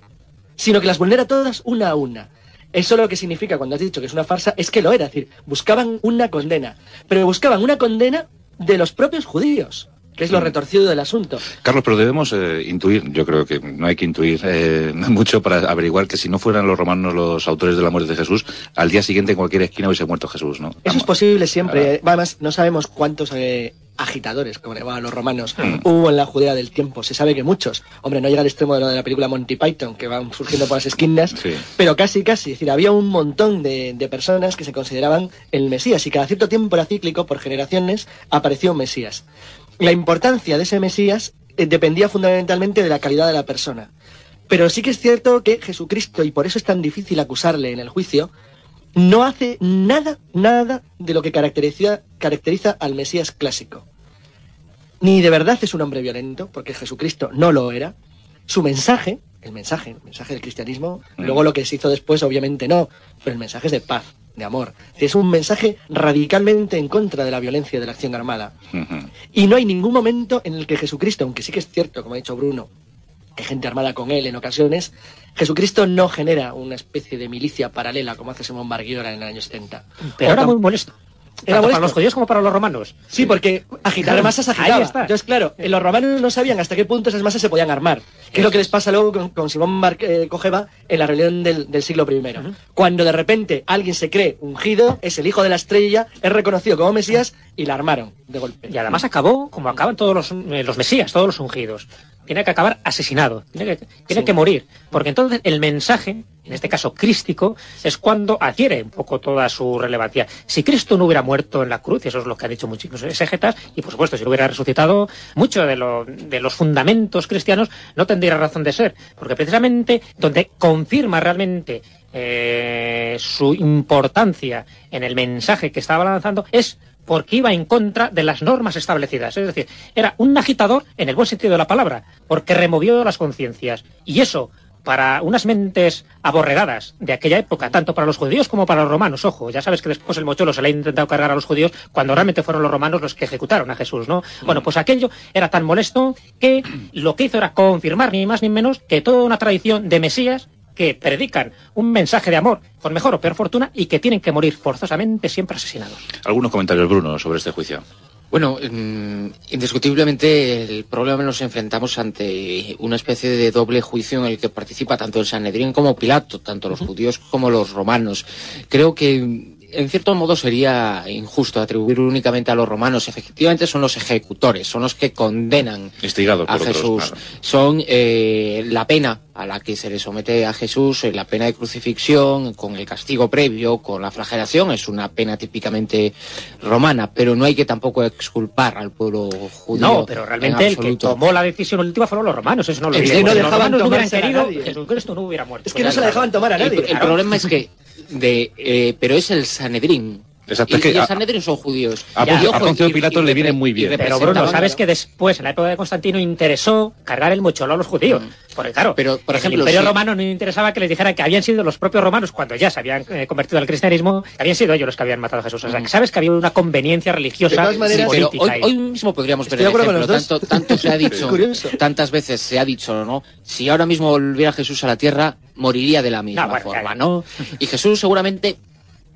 sino que las vulnera todas una a una. Eso lo que significa cuando has dicho que es una farsa es que lo era, es decir, buscaban una condena, pero buscaban una condena de los propios judíos que es lo retorcido del asunto. Carlos, pero debemos eh, intuir, yo creo que no hay que intuir eh, mucho para averiguar que si no fueran los romanos los autores de la muerte de Jesús, al día siguiente en cualquier esquina hubiese muerto Jesús, ¿no? Eso es posible siempre. Además, no sabemos cuántos eh, agitadores, como llamaban los romanos, hubo en la Judea del tiempo. Se sabe que muchos. Hombre, no llega al extremo de lo de la película Monty Python, que van surgiendo por las esquinas, pero casi, casi. Es decir, había un montón de, de personas que se consideraban el Mesías y cada cierto tiempo era cíclico, por generaciones, apareció un Mesías la importancia de ese Mesías eh, dependía fundamentalmente de la calidad de la persona. Pero sí que es cierto que Jesucristo, y por eso es tan difícil acusarle en el juicio, no hace nada, nada de lo que caracteriza, caracteriza al Mesías clásico. Ni de verdad es un hombre violento, porque Jesucristo no lo era. Su mensaje, el mensaje, el mensaje del cristianismo, mm. luego lo que se hizo después obviamente no, pero el mensaje es de paz, de amor. Es un mensaje radicalmente en contra de la violencia de la acción armada. Y no hay ningún momento en el que Jesucristo, aunque sí que es cierto, como ha dicho Bruno, que hay gente armada con él en ocasiones, Jesucristo no genera una especie de milicia paralela como hace Simón Barguiola en el año 70. Pero era muy molesto. Era para los judíos como para los romanos. Sí, porque agitar masas agitaba. Entonces, claro, los romanos no sabían hasta qué punto esas masas se podían armar. Que es lo que les pasa luego con, Simón eh, Cogeva en la reunión del, siglo I. Cuando de repente alguien se cree ungido, es el hijo de la estrella, es reconocido como Mesías y la armaron de golpe. Y además acabó como acaban todos los, eh, los Mesías, todos los ungidos tiene que acabar asesinado, tiene que, tiene que morir, porque entonces el mensaje, en este caso crístico, es cuando adquiere un poco toda su relevancia. Si Cristo no hubiera muerto en la cruz, y eso es lo que han dicho muchísimos exegetas, y por supuesto si no hubiera resucitado, mucho de, lo, de los fundamentos cristianos no tendría razón de ser, porque precisamente donde confirma realmente eh, su importancia en el mensaje que estaba lanzando es porque iba en contra de las normas establecidas. Es decir, era un agitador en el buen sentido de la palabra, porque removió las conciencias. Y eso, para unas mentes aborregadas de aquella época, tanto para los judíos como para los romanos, ojo, ya sabes que después el mochuelo se le ha intentado cargar a los judíos cuando realmente fueron los romanos los que ejecutaron a Jesús, ¿no? Bueno, pues aquello era tan molesto que lo que hizo era confirmar ni más ni menos que toda una tradición de Mesías que predican un mensaje de amor con mejor o peor fortuna y que tienen que morir forzosamente siempre asesinados. Algunos comentarios, Bruno, sobre este juicio. Bueno, mm, indiscutiblemente el problema nos enfrentamos ante una especie de doble juicio en el que participa tanto el Sanedrín como Pilato, tanto los judíos como los romanos. Creo que en cierto modo sería injusto atribuir únicamente a los romanos. Efectivamente son los ejecutores, son los que condenan a Jesús. Son eh, la pena a la que se le somete a Jesús, eh, la pena de crucifixión, con el castigo previo, con la flagelación, es una pena típicamente romana, pero no hay que tampoco exculpar al pueblo judío. No, pero realmente el que tomó la decisión última fueron los romanos, eso no lo es no dejaban no hubieran querido, Jesucristo no hubiera muerto. Es que no se la dejaban tomar a nadie. el problema es que de, eh, pero es el Sanedrín. Exacto, y, el Sanedrín son judíos. A, Poncio Pilato le viene muy bien. Pero Bruno, sabes que después, en la época de Constantino, interesó cargar el mocholo a los judíos. Mm. Porque claro, pero, por ejemplo, el Imperio Romano no interesaba que les dijeran que habían sido los propios romanos, cuando ya se habían eh, convertido al cristianismo, que habían sido ellos los que habían matado a Jesús. O sea, que mm. sabes que había una conveniencia religiosa y política. hoy, mismo podríamos ver el ejemplo. Tanto, tanto se ha dicho, tantas veces se ha dicho, ¿no? Si ahora mismo volviera Jesús a la tierra, moriría de la misma forma, ¿no? Y Jesús seguramente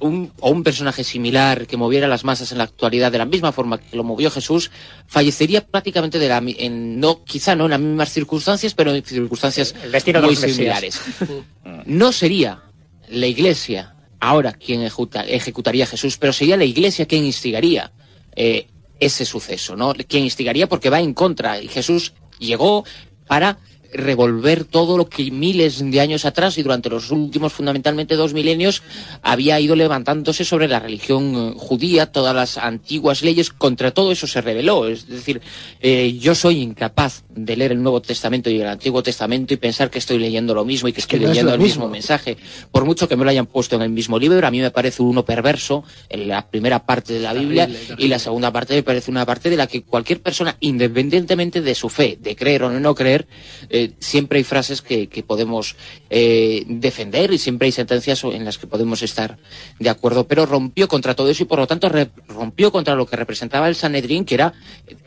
un, o un personaje similar que moviera las masas en la actualidad de la misma forma que lo movió Jesús, fallecería prácticamente de la, en, no, quizá no en las mismas circunstancias, pero en circunstancias muy similares. no sería la Iglesia ahora quien ejecutaría a Jesús, pero sería la Iglesia quien instigaría eh, ese suceso, ¿no? Quien instigaría porque va en contra. Y Jesús llegó para revolver todo lo que miles de años atrás y durante los últimos fundamentalmente dos milenios había ido levantándose sobre la religión eh, judía, todas las antiguas leyes, contra todo eso se rebeló. Es decir, eh, yo soy incapaz de leer el Nuevo Testamento y el Antiguo Testamento y pensar que estoy leyendo lo mismo y que estoy leyendo el mismo. mensaje. Por mucho que me lo hayan puesto en el mismo libro, a mí me parece uno perverso en la primera parte de la, Biblia, y la segunda parte me parece una parte de la que cualquier persona, independientemente de su fe, de creer o no creer, eh, siempre hay frases que, podemos eh, defender y siempre hay sentencias en las que podemos estar de acuerdo, pero rompió contra todo eso y por lo tanto rompió contra lo que representaba el Sanedrín, que era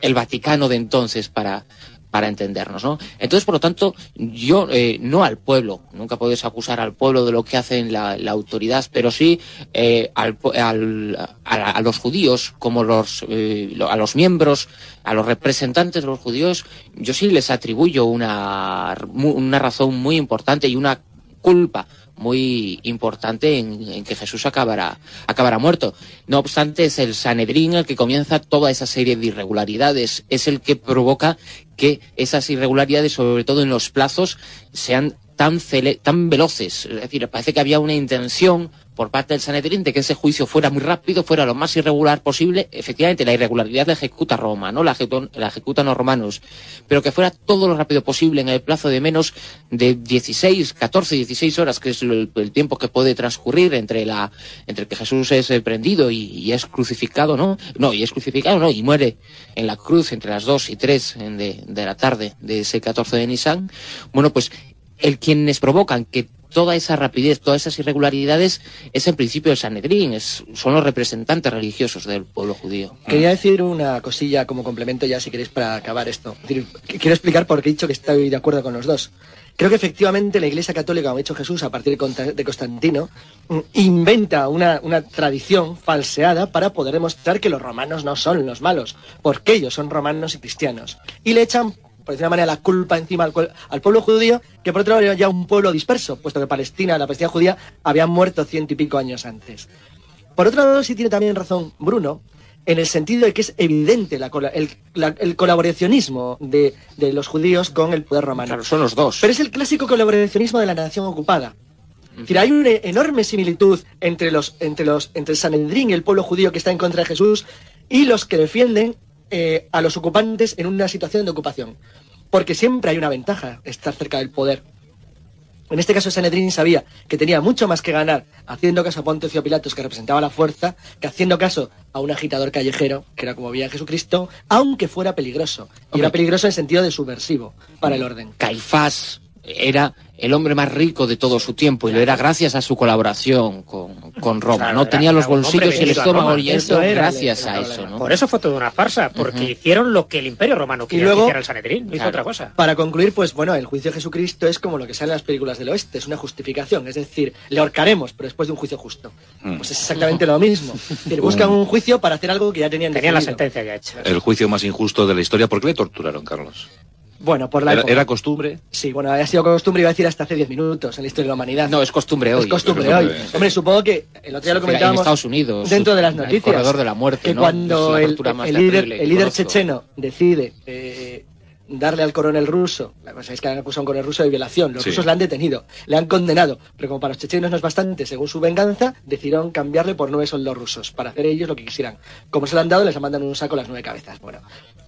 el Vaticano de entonces para, para entendernos, ¿no? Entonces, por lo tanto, yo eh, no al pueblo, nunca puedes acusar al pueblo de lo que hacen la, autoridad, pero sí eh, al, a, los judíos, como los, eh, a los miembros, a los representantes de los judíos, yo sí les atribuyo una, una razón muy importante y una culpa muy importante en, que Jesús acabará, acabará muerto. No obstante, es el Sanedrín el que comienza toda esa serie de irregularidades, es el que provoca que esas irregularidades, sobre todo en los plazos, sean tan, tan veloces. Es decir, parece que había una intención por parte del Sanedrín de que ese juicio fuera muy rápido, fuera lo más irregular posible. Efectivamente, la irregularidad la ejecuta Roma, ¿no? La, ejecutan los romanos. Pero que fuera todo lo rápido posible en el plazo de menos de 16, 14, 16 horas, que es el, tiempo que puede transcurrir entre la, entre que Jesús es eh, prendido y, es crucificado, ¿no? No, y es crucificado, ¿no? Y muere en la cruz entre las 2 y 3 de, de la tarde de ese 14 de Nisan. Bueno, pues el quienes provocan que toda esa rapidez, todas esas irregularidades es en principio el Sanedrín, son los representantes religiosos del pueblo judío. Quería decir una cosilla como complemento ya si queréis para acabar esto. quiero explicar por qué he dicho que estoy de acuerdo con los dos. Creo que efectivamente la Iglesia Católica, como ha hecho Jesús a partir de Constantino, mm, inventa una, una, tradición falseada para poder demostrar que los romanos no son los malos, porque ellos son romanos y cristianos. Y le echan por decir una manera, la culpa encima al, pueblo judío, que por otro lado era ya un pueblo disperso, puesto que Palestina, la Palestina judía, había muerto ciento y pico años antes. Por otro lado, sí tiene también razón Bruno, en el sentido de que es evidente el, colaboracionismo de, los judíos con el poder romano. Claro, son los dos. Pero es el clásico colaboracionismo de la nación ocupada. Es decir, hay una enorme similitud entre, los, entre, los, entre el Sanedrín y el pueblo judío que está en contra de Jesús y los que defienden eh, a los ocupantes en una situación de ocupación. Porque siempre hay una ventaja estar cerca del poder. En este caso, Sanedrín sabía que tenía mucho más que ganar haciendo caso a Poncio Pilatos, que representaba la fuerza, que haciendo caso a un agitador callejero, que era como veía Jesucristo, aunque fuera peligroso. Y era peligroso en sentido de subversivo para el orden. Caifás era el hombre más rico de todo su tiempo y lo era gracias a su colaboración con, Roma. no tenía los bolsillos y el estómago lleno gracias a eso. ¿no? Por eso fue toda una farsa, porque hicieron lo que el Imperio Romano quería y luego, que hiciera el Sanedrín, no hizo otra cosa. Para concluir, pues bueno, el juicio de Jesucristo es como lo que sale en las películas del oeste, es una justificación, es decir, le ahorcaremos, pero después de un juicio justo. Mm. Pues es exactamente lo mismo. buscan un juicio para hacer algo que ya tenían Tenían la sentencia ya hecha. El juicio más injusto de la historia, ¿por qué le torturaron, Carlos? Bueno, por la ¿Era, costumbre? Sí, bueno, había sido costumbre, iba a decir hasta hace 10 minutos en la historia de la humanidad. No, es costumbre hoy. Es costumbre, hoy. Hombre, supongo que el otro día lo comentábamos. En Estados Unidos. Dentro de las noticias. El corredor de la muerte. Que cuando el, líder, el líder checheno decide eh, darle al coronel ruso, es que han acusado a un coronel ruso de violación, los rusos le han detenido, le han condenado, pero como para los chechenos no es bastante, según su venganza, decidieron cambiarle por nueve soldados rusos, para hacer ellos lo que quisieran. Como se lo han dado, les mandan un saco las nueve cabezas. Bueno,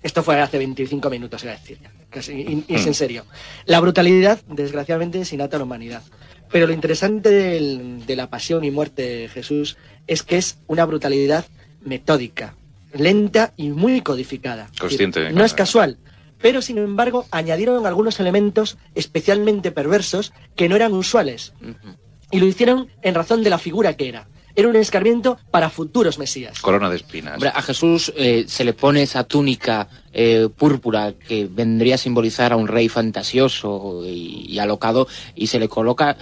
esto fue hace 25 minutos, iba a decir, casi, y, es en serio. La brutalidad, desgraciadamente, es innata a la humanidad. Pero lo interesante de la pasión y muerte de Jesús es que es una brutalidad metódica, lenta y muy codificada. Consciente. no es casual pero sin embargo añadieron algunos elementos especialmente perversos que no eran usuales. Y lo hicieron en razón de la figura que era era un escarmiento para futuros mesías. Corona de espinas. a Jesús eh, se le pone esa túnica eh, púrpura que vendría a simbolizar a un rey fantasioso y, alocado y se le coloca,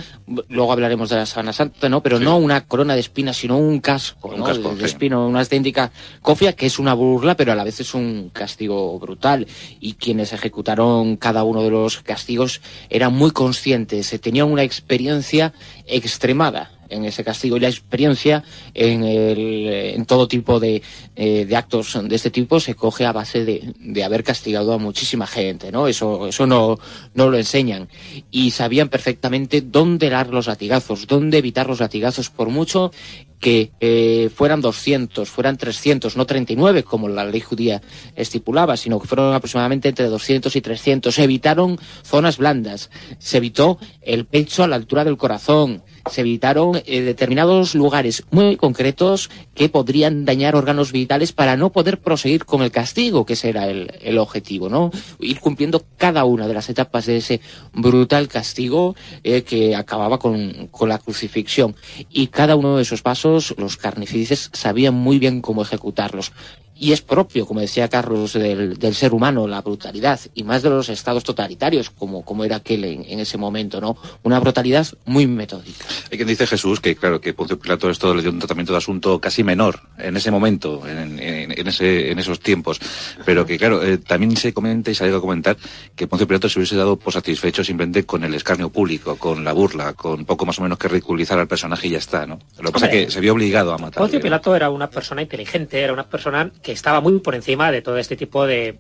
luego hablaremos de la Sábana Santa, ¿no? Pero no una corona de espinas, sino un casco, un casco de, espino, una auténtica cofia que es una burla, pero a la vez es un castigo brutal. Y quienes ejecutaron cada uno de los castigos eran muy conscientes, se tenían una experiencia extremada en ese castigo y la experiencia en, el, en todo tipo de, eh, de, actos de este tipo se coge a base de, de haber castigado a muchísima gente, ¿no? Eso, eso no, no lo enseñan. Y sabían perfectamente dónde dar los latigazos, dónde evitar los latigazos, por mucho que eh, fueran 200, fueran 300, no 39 como la ley judía estipulaba, sino que fueron aproximadamente entre 200 y 300. Se evitaron zonas blandas, se evitó el pecho a la altura del corazón, se evitaron eh, determinados lugares muy concretos que podrían dañar órganos vitales para no poder proseguir con el castigo, que ese era el, el objetivo, ¿no? Ir cumpliendo cada una de las etapas de ese brutal castigo eh, que acababa con, con la crucifixión. Y cada uno de esos pasos, los carnificices sabían muy bien cómo ejecutarlos y es propio, como decía Carlos, del, del, ser humano, la brutalidad, y más de los estados totalitarios, como, como era aquel en, en, ese momento, ¿no? Una brutalidad muy metódica. Hay quien dice Jesús que, claro, que Poncio Pilato esto le dio un tratamiento de asunto casi menor en ese momento, en, en, en ese, en esos tiempos, pero que, claro, eh, también se comenta y se ha llegado a comentar que Poncio Pilato se hubiese dado por satisfecho simplemente con el escarnio público, con la burla, con poco más o menos que ridiculizar al personaje y ya está, ¿no? Lo que pasa es que se vio obligado a matar. Poncio Pilato era una persona inteligente, era una persona que estaba muy por encima de todo este tipo de,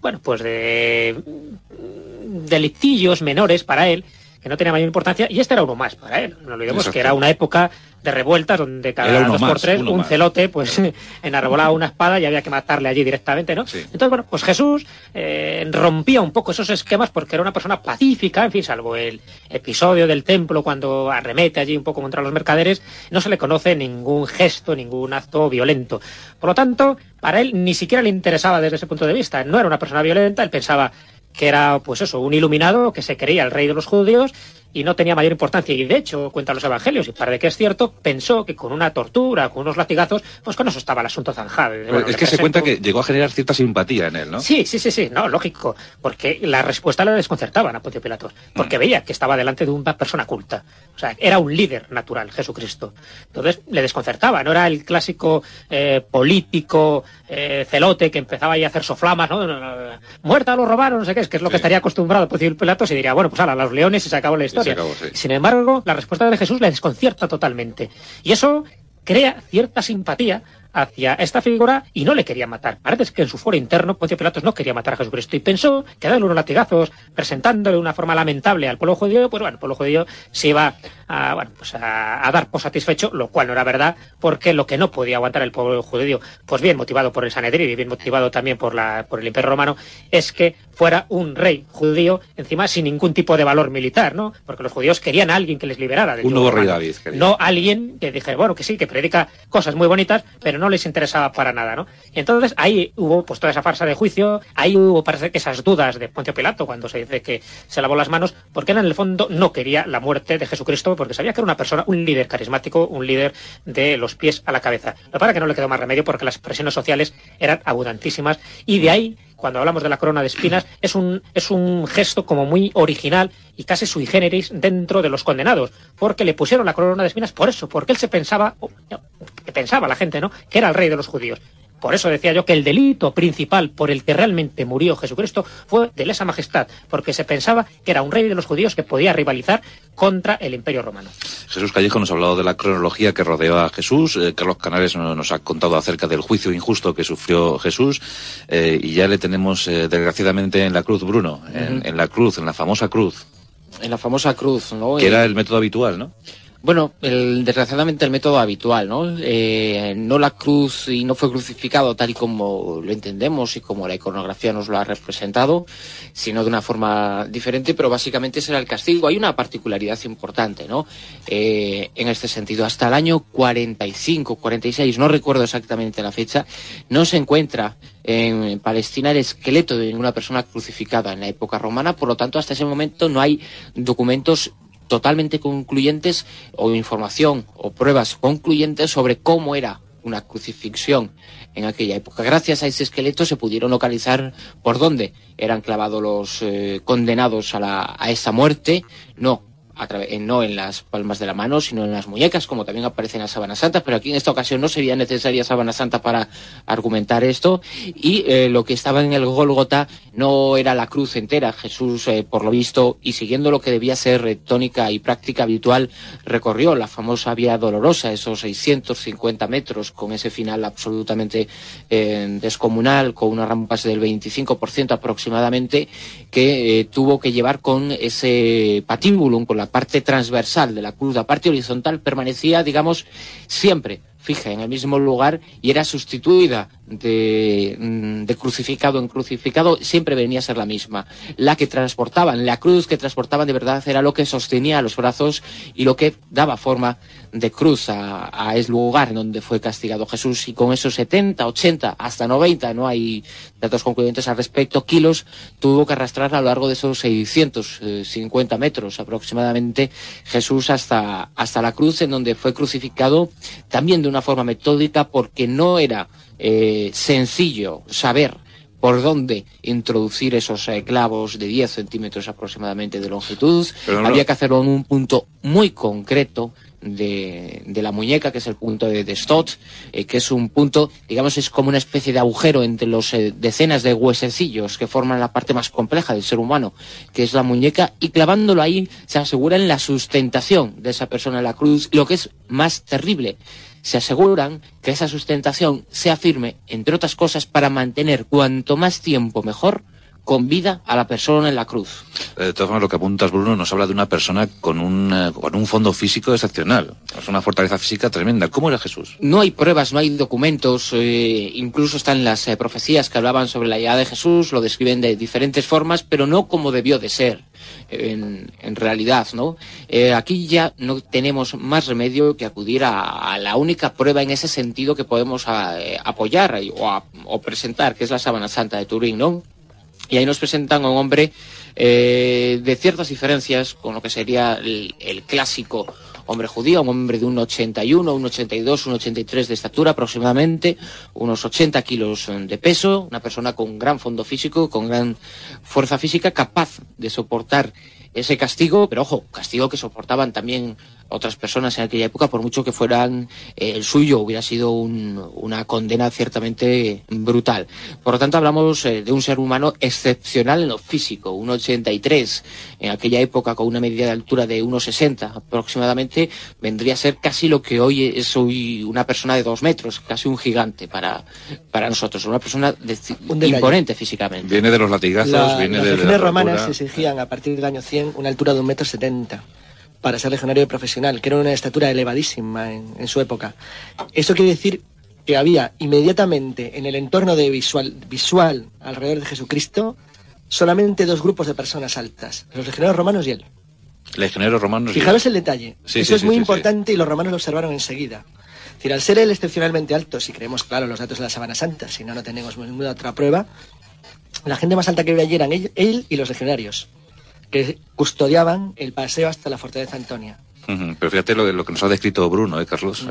bueno, pues de delictillos menores para él, que no tenía mayor importancia, y este era uno más para él. No olvidemos Exacto. que era una época de revueltas donde cada dos más, por tres un más. celote pues enarbolaba una espada y había que matarle allí directamente, ¿no? Sí. Entonces, bueno, pues Jesús eh, rompía un poco esos esquemas porque era una persona pacífica, en fin, salvo el episodio del templo cuando arremete allí un poco contra los mercaderes, no se le conoce ningún gesto, ningún acto violento. Por lo tanto, para él ni siquiera le interesaba desde ese punto de vista. No era una persona violenta, él pensaba que era, pues eso, un iluminado que se creía el rey de los judíos y no tenía mayor importancia. Y de hecho, cuentan los evangelios, y para que es cierto, pensó que con una tortura, con unos latigazos, pues con eso estaba el asunto zanjado. Bueno, es que se cuenta que llegó a generar cierta simpatía en él, ¿no? Sí, sí, sí, sí, no, lógico, porque la respuesta le desconcertaba a Poncio Pilatos, porque mm. veía que estaba delante de una persona culta. O sea, era un líder natural, Jesucristo. Entonces le desconcertaba, no era el clásico eh, político eh, celote que empezaba ahí a hacer soflamas, ¿no? Muerta lo robaron, no sé qué, es que es lo sí. que estaría acostumbrado Poncio Pilatos y diría, bueno, pues a los leones y se acabó la historia. Acabó, sí. Sin embargo, la respuesta de Jesús le desconcierta totalmente. Y eso crea cierta simpatía hacia esta figura y no le quería matar. Parece que en su foro interno Poncio Pilatos no quería matar a Jesucristo y pensó que darle unos latigazos, presentándole de una forma lamentable al pueblo judío, pues bueno, el pueblo judío se iba a, bueno, pues a, a, dar por satisfecho, lo cual no era verdad, porque lo que no podía aguantar el pueblo judío, pues bien motivado por el Sanedrín y bien motivado también por, la, por el Imperio Romano, es que fuera un rey judío, encima sin ningún tipo de valor militar, ¿no? Porque los judíos querían a alguien que les liberara. un nuevo rey David. Quería. No alguien que dije, bueno, que sí, que predica cosas muy bonitas, pero no les interesaba para nada, ¿no? Y entonces ahí hubo pues toda esa farsa de juicio, ahí hubo parece que esas dudas de Poncio Pilato cuando se dice que se lavó las manos, porque él en el fondo no quería la muerte de Jesucristo, porque sabía que era una persona, un líder carismático, un líder de los pies a la cabeza. Lo para que no le quedó más remedio porque las presiones sociales eran abundantísimas y de ahí cuando hablamos de la corona de espinas, es un, es un gesto como muy original y casi sui generis dentro de los condenados, porque le pusieron la corona de espinas por eso, porque él se pensaba, que pensaba la gente, ¿no?, que era el rey de los judíos. Por eso decía yo que el delito principal por el que realmente murió Jesucristo fue de lesa majestad, porque se pensaba que era un rey de los judíos que podía rivalizar contra el imperio romano. Jesús Callejo nos ha hablado de la cronología que rodeó a Jesús, eh, Carlos Canales nos ha contado acerca del juicio injusto que sufrió Jesús eh, y ya le tenemos eh, desgraciadamente en la cruz, Bruno, en, uh -huh. en, la cruz, en la famosa cruz. En la famosa cruz, ¿no? Que era el método habitual, ¿no? Bueno, el, desgraciadamente el método habitual, ¿no? Eh, no la cruz y no fue crucificado tal y como lo entendemos y como la iconografía nos lo ha representado, sino de una forma diferente, pero básicamente ese era el castigo. Hay una particularidad importante, ¿no? Eh, en este sentido, hasta el año 45, 46, no recuerdo exactamente la fecha, no se encuentra en Palestina el esqueleto de ninguna persona crucificada en la época romana, por lo tanto, hasta ese momento no hay documentos totalmente concluyentes o información o pruebas concluyentes sobre cómo era una crucifixión en aquella época. Gracias a ese esqueleto se pudieron localizar por dónde eran clavados los eh, condenados a, la, a esa muerte. No, no en las palmas de la mano, sino en las muñecas, como también aparece en la sábana santa, pero aquí en esta ocasión no sería necesaria sábana santa para argumentar esto, y eh, lo que estaba en el Gólgota no era la cruz entera, Jesús, eh, por lo visto, y siguiendo lo que debía ser tónica y práctica habitual, recorrió la famosa vía dolorosa, esos 650 metros, con ese final absolutamente eh, descomunal, con unas rampas del 25% aproximadamente, que tuvo que llevar con ese patíbulum, con parte transversal de la cruz, la parte horizontal permanecía, digamos, siempre fija en el mismo lugar y era sustituida de, mm, de, crucificado en crucificado, siempre venía a ser la misma. La que transportaban, la cruz que transportaban de verdad era lo que sostenía los brazos y lo que daba forma de cruz a, a ese lugar donde fue castigado Jesús. Y con esos 70, 80, hasta 90, no hay datos concluyentes al respecto, kilos, tuvo que arrastrar a lo largo de esos 650 metros aproximadamente Jesús hasta, hasta la cruz en donde fue crucificado también de una forma metódica porque no era eh, sencillo saber por dónde introducir esos eh, clavos de 10 centímetros aproximadamente de longitud. Había que hacerlo en un punto muy concreto de, la muñeca, que es el punto de, de Stott, eh, que es un punto, digamos, es como una especie de agujero entre los decenas de huesecillos que forman la parte más compleja del ser humano, que es la muñeca, y clavándolo ahí se asegura en la sustentación de esa persona en la cruz, lo que es más terrible se aseguran que esa sustentación sea firme, entre otras cosas, para mantener cuanto más tiempo mejor con vida a la persona en la cruz. Eh, de todas formas, lo que apuntas, Bruno, nos habla de una persona con un, eh, con un fondo físico excepcional. Es una fortaleza física tremenda. ¿Cómo era Jesús? No hay pruebas, no hay documentos. Eh, incluso están las profecías que hablaban sobre la llegada de Jesús, lo describen de diferentes formas, pero no como debió de ser. En, realidad, ¿no? aquí ya no tenemos más remedio que acudir a, la única prueba en ese sentido que podemos apoyar o, o, presentar, que es la Sábana Santa de Turín, ¿no? Y ahí nos presentan a un hombre eh, de ciertas diferencias con lo que sería el, clásico hombre judío, un hombre de un 81, un 82, un 83 de estatura aproximadamente, unos 80 kilos de peso, una persona con gran fondo físico, con gran fuerza física, capaz de soportar ese castigo, pero ojo, castigo que soportaban también otras personas en aquella época, por mucho que fueran eh, el suyo, hubiera sido una condena ciertamente brutal. Por lo tanto, hablamos eh, de un ser humano excepcional en lo físico, un 83, en aquella época con una medida de altura de 1,60 aproximadamente, vendría a ser casi lo que hoy es hoy una persona de dos metros, casi un gigante para, para nosotros, una persona imponente físicamente. Viene de los latigazos, viene de... Las romanas exigían a partir del año 100 una altura de un metro setenta para ser legionario profesional, que era una estatura elevadísima en, su época. Eso quiere decir que había inmediatamente en el entorno de visual, visual alrededor de Jesucristo solamente dos grupos de personas altas, los legionarios romanos y él. Legionarios romanos. Fijaros el detalle. Eso es muy importante y los romanos lo observaron enseguida. Es decir, al ser él excepcionalmente alto, si creemos, claro, los datos de la Sabana Santa, si no, no tenemos ninguna otra prueba, la gente más alta que había allí eran él y los legionarios que custodiaban el paseo hasta la fortaleza Antonia. Pero fíjate lo, lo, que nos ha descrito Bruno, ¿eh, Carlos?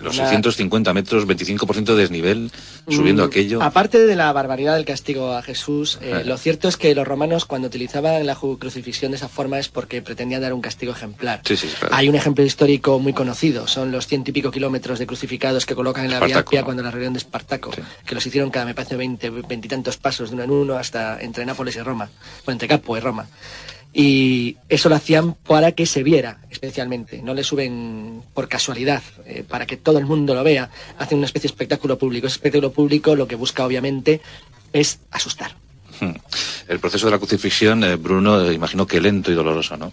los 650 metros, 25% de desnivel, subiendo mm, aquello. Aparte de la barbaridad del castigo a Jesús, eh, lo cierto es que los romanos cuando utilizaban la crucifixión de esa forma es porque pretendían dar un castigo ejemplar. Sí, sí, Hay un ejemplo histórico muy conocido, son los ciento y pico kilómetros de crucificados que colocan en la Vía Pia cuando la rebelión de Espartaco, que los hicieron cada, me parece, 20, veintitantos pasos de uno en uno hasta entre Nápoles y Roma, bueno, entre Capo y Roma. Y eso lo hacían para que se viera especialmente, no le suben por casualidad, eh, para que todo el mundo lo vea, hacen una especie de espectáculo público. Ese espectáculo público lo que busca obviamente es asustar. Hmm. El proceso de la crucifixión, eh, Bruno, eh, imagino que lento y doloroso, ¿no?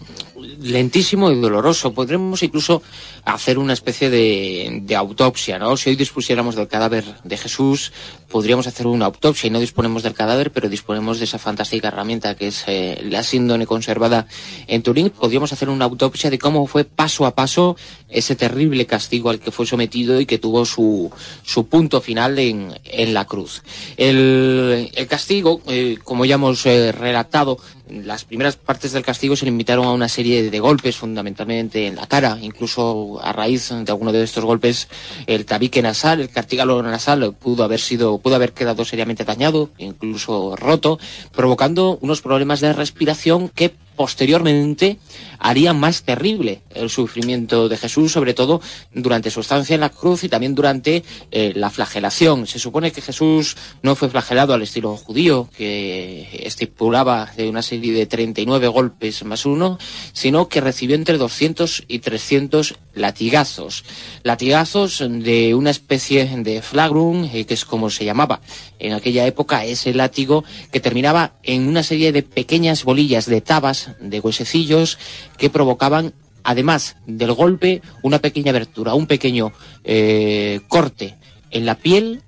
Lentísimo y doloroso. Podremos incluso hacer una especie de, de, autopsia, ¿no? Si hoy dispusiéramos del cadáver de Jesús, podríamos hacer una autopsia y no disponemos del cadáver, pero disponemos de esa fantástica herramienta que es eh, la síndone conservada en Turín. Podríamos hacer una autopsia de cómo fue paso a paso ese terrible castigo al que fue sometido y que tuvo su, su punto final en, en la cruz. El, el castigo, eh, como ya hemos eh, relatado, las primeras partes del castigo se limitaron a una serie de golpes, fundamentalmente en la cara, incluso a raíz de alguno de estos golpes, el tabique nasal, el cartílago nasal pudo haber sido, pudo haber quedado seriamente dañado, incluso roto, provocando unos problemas de respiración que posteriormente haría más terrible el sufrimiento de Jesús, sobre todo durante su estancia en la cruz y también durante eh, la flagelación. Se supone que Jesús no fue flagelado al estilo judío, que estipulaba de una serie de 39 golpes más uno, sino que recibió entre 200 y 300 latigazos. Latigazos de una especie de flagrum, eh, que es como se llamaba en aquella época, ese látigo que terminaba en una serie de pequeñas bolillas de tabas, de huesecillos, que provocaban, además del golpe, una pequeña abertura, un pequeño eh, corte en la piel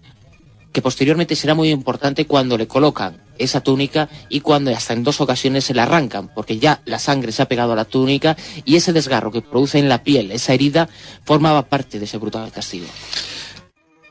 que posteriormente será muy importante cuando le colocan esa túnica y cuando hasta en dos ocasiones se la arrancan, porque ya la sangre se ha pegado a la túnica y ese desgarro que produce en la piel esa herida formaba parte de ese brutal castigo.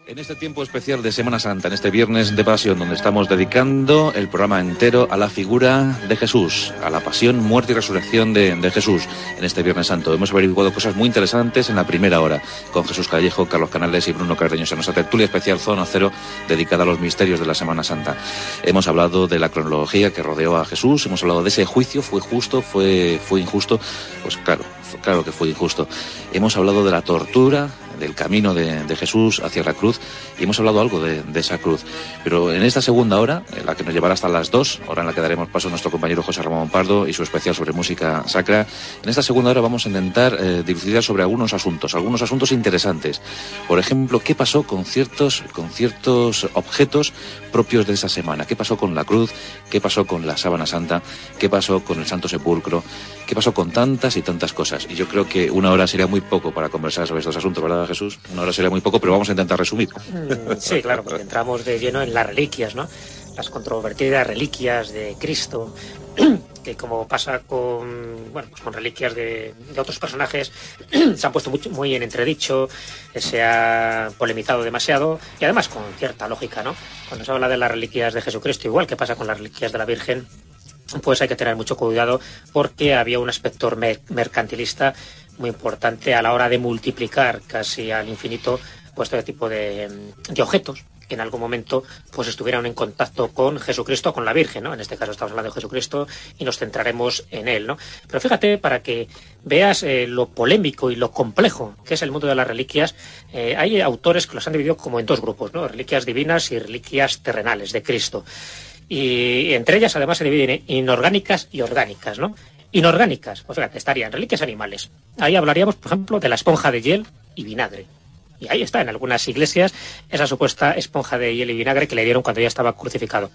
En este tiempo especial de Semana Santa, en este viernes de pasión, donde estamos dedicando el programa entero a la figura de Jesús, a la pasión, muerte y resurrección de, Jesús, en este viernes santo. Hemos averiguado cosas muy interesantes en la primera hora, con Jesús Callejo, Carlos Canales y Bruno Cardeño, en nuestra tertulia especial Zona Cero, dedicada a los misterios de la Semana Santa. Hemos hablado de la cronología que rodeó a Jesús, hemos hablado de ese juicio, fue justo, fue, fue injusto, pues claro, claro que fue injusto. Hemos hablado de la tortura, del camino de, Jesús hacia la cruz y hemos hablado algo de, esa cruz. Pero en esta segunda hora, en la que nos llevará hasta las dos, hora en la que daremos paso a nuestro compañero José Ramón Pardo y su especial sobre música sacra, en esta segunda hora vamos a intentar eh, dilucidar sobre algunos asuntos, algunos asuntos interesantes. Por ejemplo, ¿qué pasó con ciertos, con ciertos objetos propios de esa semana? ¿Qué pasó con la cruz? ¿Qué pasó con la sábana santa? ¿Qué pasó con el Santo Sepulcro? ¿Qué pasó con tantas y tantas cosas? Y yo creo que una hora sería muy poco para conversar sobre estos asuntos, ¿verdad? Jesús. Una hora sería muy poco, pero vamos a intentar resumir. Mm, sí, claro, porque entramos de lleno en las reliquias, ¿no? Las controvertidas reliquias de Cristo, que como pasa con, bueno, pues con reliquias de, otros personajes, se han puesto muy, muy en entredicho, se ha polemizado demasiado y además con cierta lógica, ¿no? Cuando se habla de las reliquias de Jesucristo, igual que pasa con las reliquias de la Virgen, pues hay que tener mucho cuidado porque había un aspecto mercantilista muy importante a la hora de multiplicar casi al infinito pues este tipo de, objetos que en algún momento pues estuvieran en contacto con Jesucristo con la Virgen, ¿no? En este caso estamos hablando de Jesucristo y nos centraremos en él, ¿no? Pero fíjate, para que veas eh, lo polémico y lo complejo que es el mundo de las reliquias, eh, hay autores que los han dividido como en dos grupos, ¿no? Reliquias divinas y reliquias terrenales de Cristo. Y entre ellas además se dividen en inorgánicas y orgánicas, ¿no? Inorgánicas, pues fíjate, estarían reliquias animales. Ahí hablaríamos, por ejemplo, de la esponja de hiel y vinagre. Y ahí está, en algunas iglesias, esa supuesta esponja de hiel y vinagre que le dieron cuando ya estaba crucificado.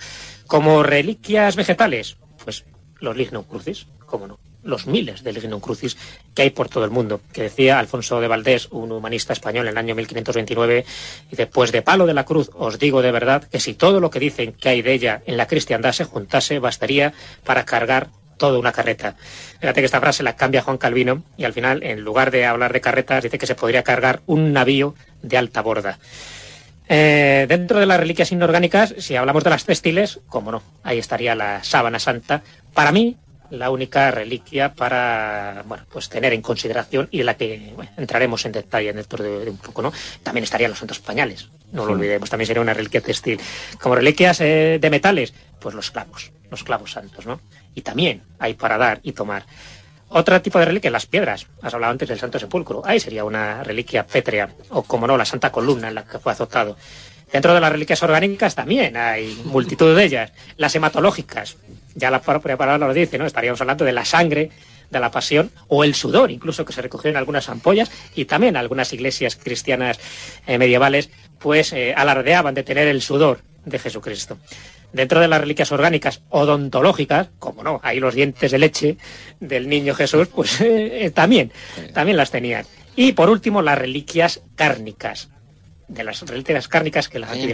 Como reliquias vegetales, pues los lignum crucis, cómo no, los miles de lignum crucis que hay por todo el mundo. Que decía Alfonso de Valdés, un humanista español en el año 1529, y después de palo de la cruz os digo de verdad que si todo lo que dicen que hay de ella en la cristiandad se juntase, bastaría para cargar toda una carreta. Fíjate que esta frase la cambia Juan Calvino y al final, en lugar de hablar de carretas, dice que se podría cargar un navío de alta borda. Eh, dentro de las reliquias inorgánicas, si hablamos de las textiles, como no, ahí estaría la sábana santa. Para mí, la única reliquia para bueno, pues tener en consideración y en la que entraremos en detalle dentro de, un poco, ¿no? También estarían los santos pañales, no lo olvidemos, también sería una reliquia textil. Como reliquias eh, de metales, pues los clavos, los clavos santos, ¿no? Y también hay para dar y tomar. Otro tipo de reliquia, las piedras. Has hablado antes del Santo Sepulcro. Ahí sería una reliquia pétrea, o como no, la Santa Columna en la que fue azotado. Dentro de las reliquias orgánicas también hay multitud de ellas. Las hematológicas, ya la propia palabra lo dice, ¿no? Estaríamos hablando de la sangre, de la pasión, o el sudor, incluso que se recogió en algunas ampollas, y también algunas iglesias cristianas eh, medievales, pues eh, alardeaban de tener el sudor de Jesucristo. Dentro de las reliquias orgánicas odontológicas, como no, hay los dientes de leche del niño Jesús, pues eh, también, también las tenían. Y por último, las reliquias cárnicas de las reliquias cárnicas que las ahí,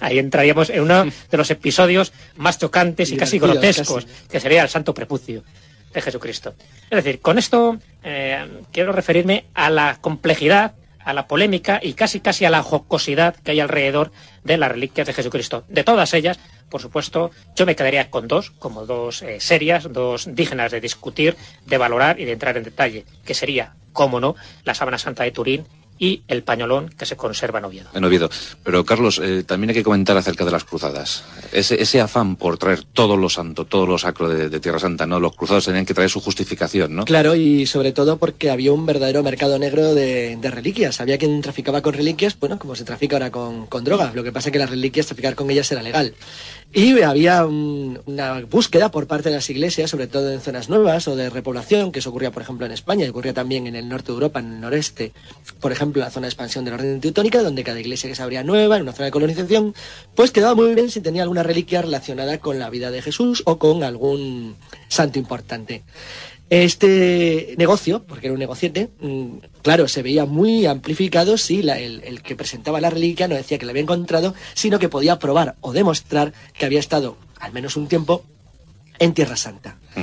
ahí entraríamos en uno de los episodios más chocantes y, casi grotescos, que sería el santo prepucio de Jesucristo. Es decir, con esto eh, quiero referirme a la complejidad, a la polémica y casi casi a la jocosidad que hay alrededor de las reliquias de Jesucristo. De todas ellas, por supuesto, yo me quedaría con dos, como dos eh, serias, dos dignas de discutir, de valorar y de entrar en detalle, que sería, cómo no, la sábana santa de Turín y el pañolón que se conserva en Oviedo. En Oviedo. Pero Carlos, eh, también hay que comentar acerca de las cruzadas. Ese, ese afán por traer todo lo santo, todo lo sacro de, de, Tierra Santa, ¿no? Los cruzados tenían que traer su justificación, ¿no? Claro, y sobre todo porque había un verdadero mercado negro de, de reliquias. Había quien traficaba con reliquias, bueno, como se trafica ahora con, con drogas. Lo que pasa es que las reliquias, traficar con ellas era legal. Y había un, una búsqueda por parte de las iglesias, sobre todo en zonas nuevas o de repoblación, que eso ocurría, por ejemplo, en España y ocurría también en el norte de Europa, en el noreste, por ejemplo, la zona de expansión de la orden teutónica, donde cada iglesia que se abría nueva, en una zona de colonización, pues quedaba muy bien si tenía alguna reliquia relacionada con la vida de Jesús o con algún santo importante. Este negocio, porque era un negociete, mm, claro, se veía muy amplificado si la, el, el, que presentaba la reliquia no decía que la había encontrado, sino que podía probar o demostrar que había estado al menos un tiempo en Tierra Santa. Mm.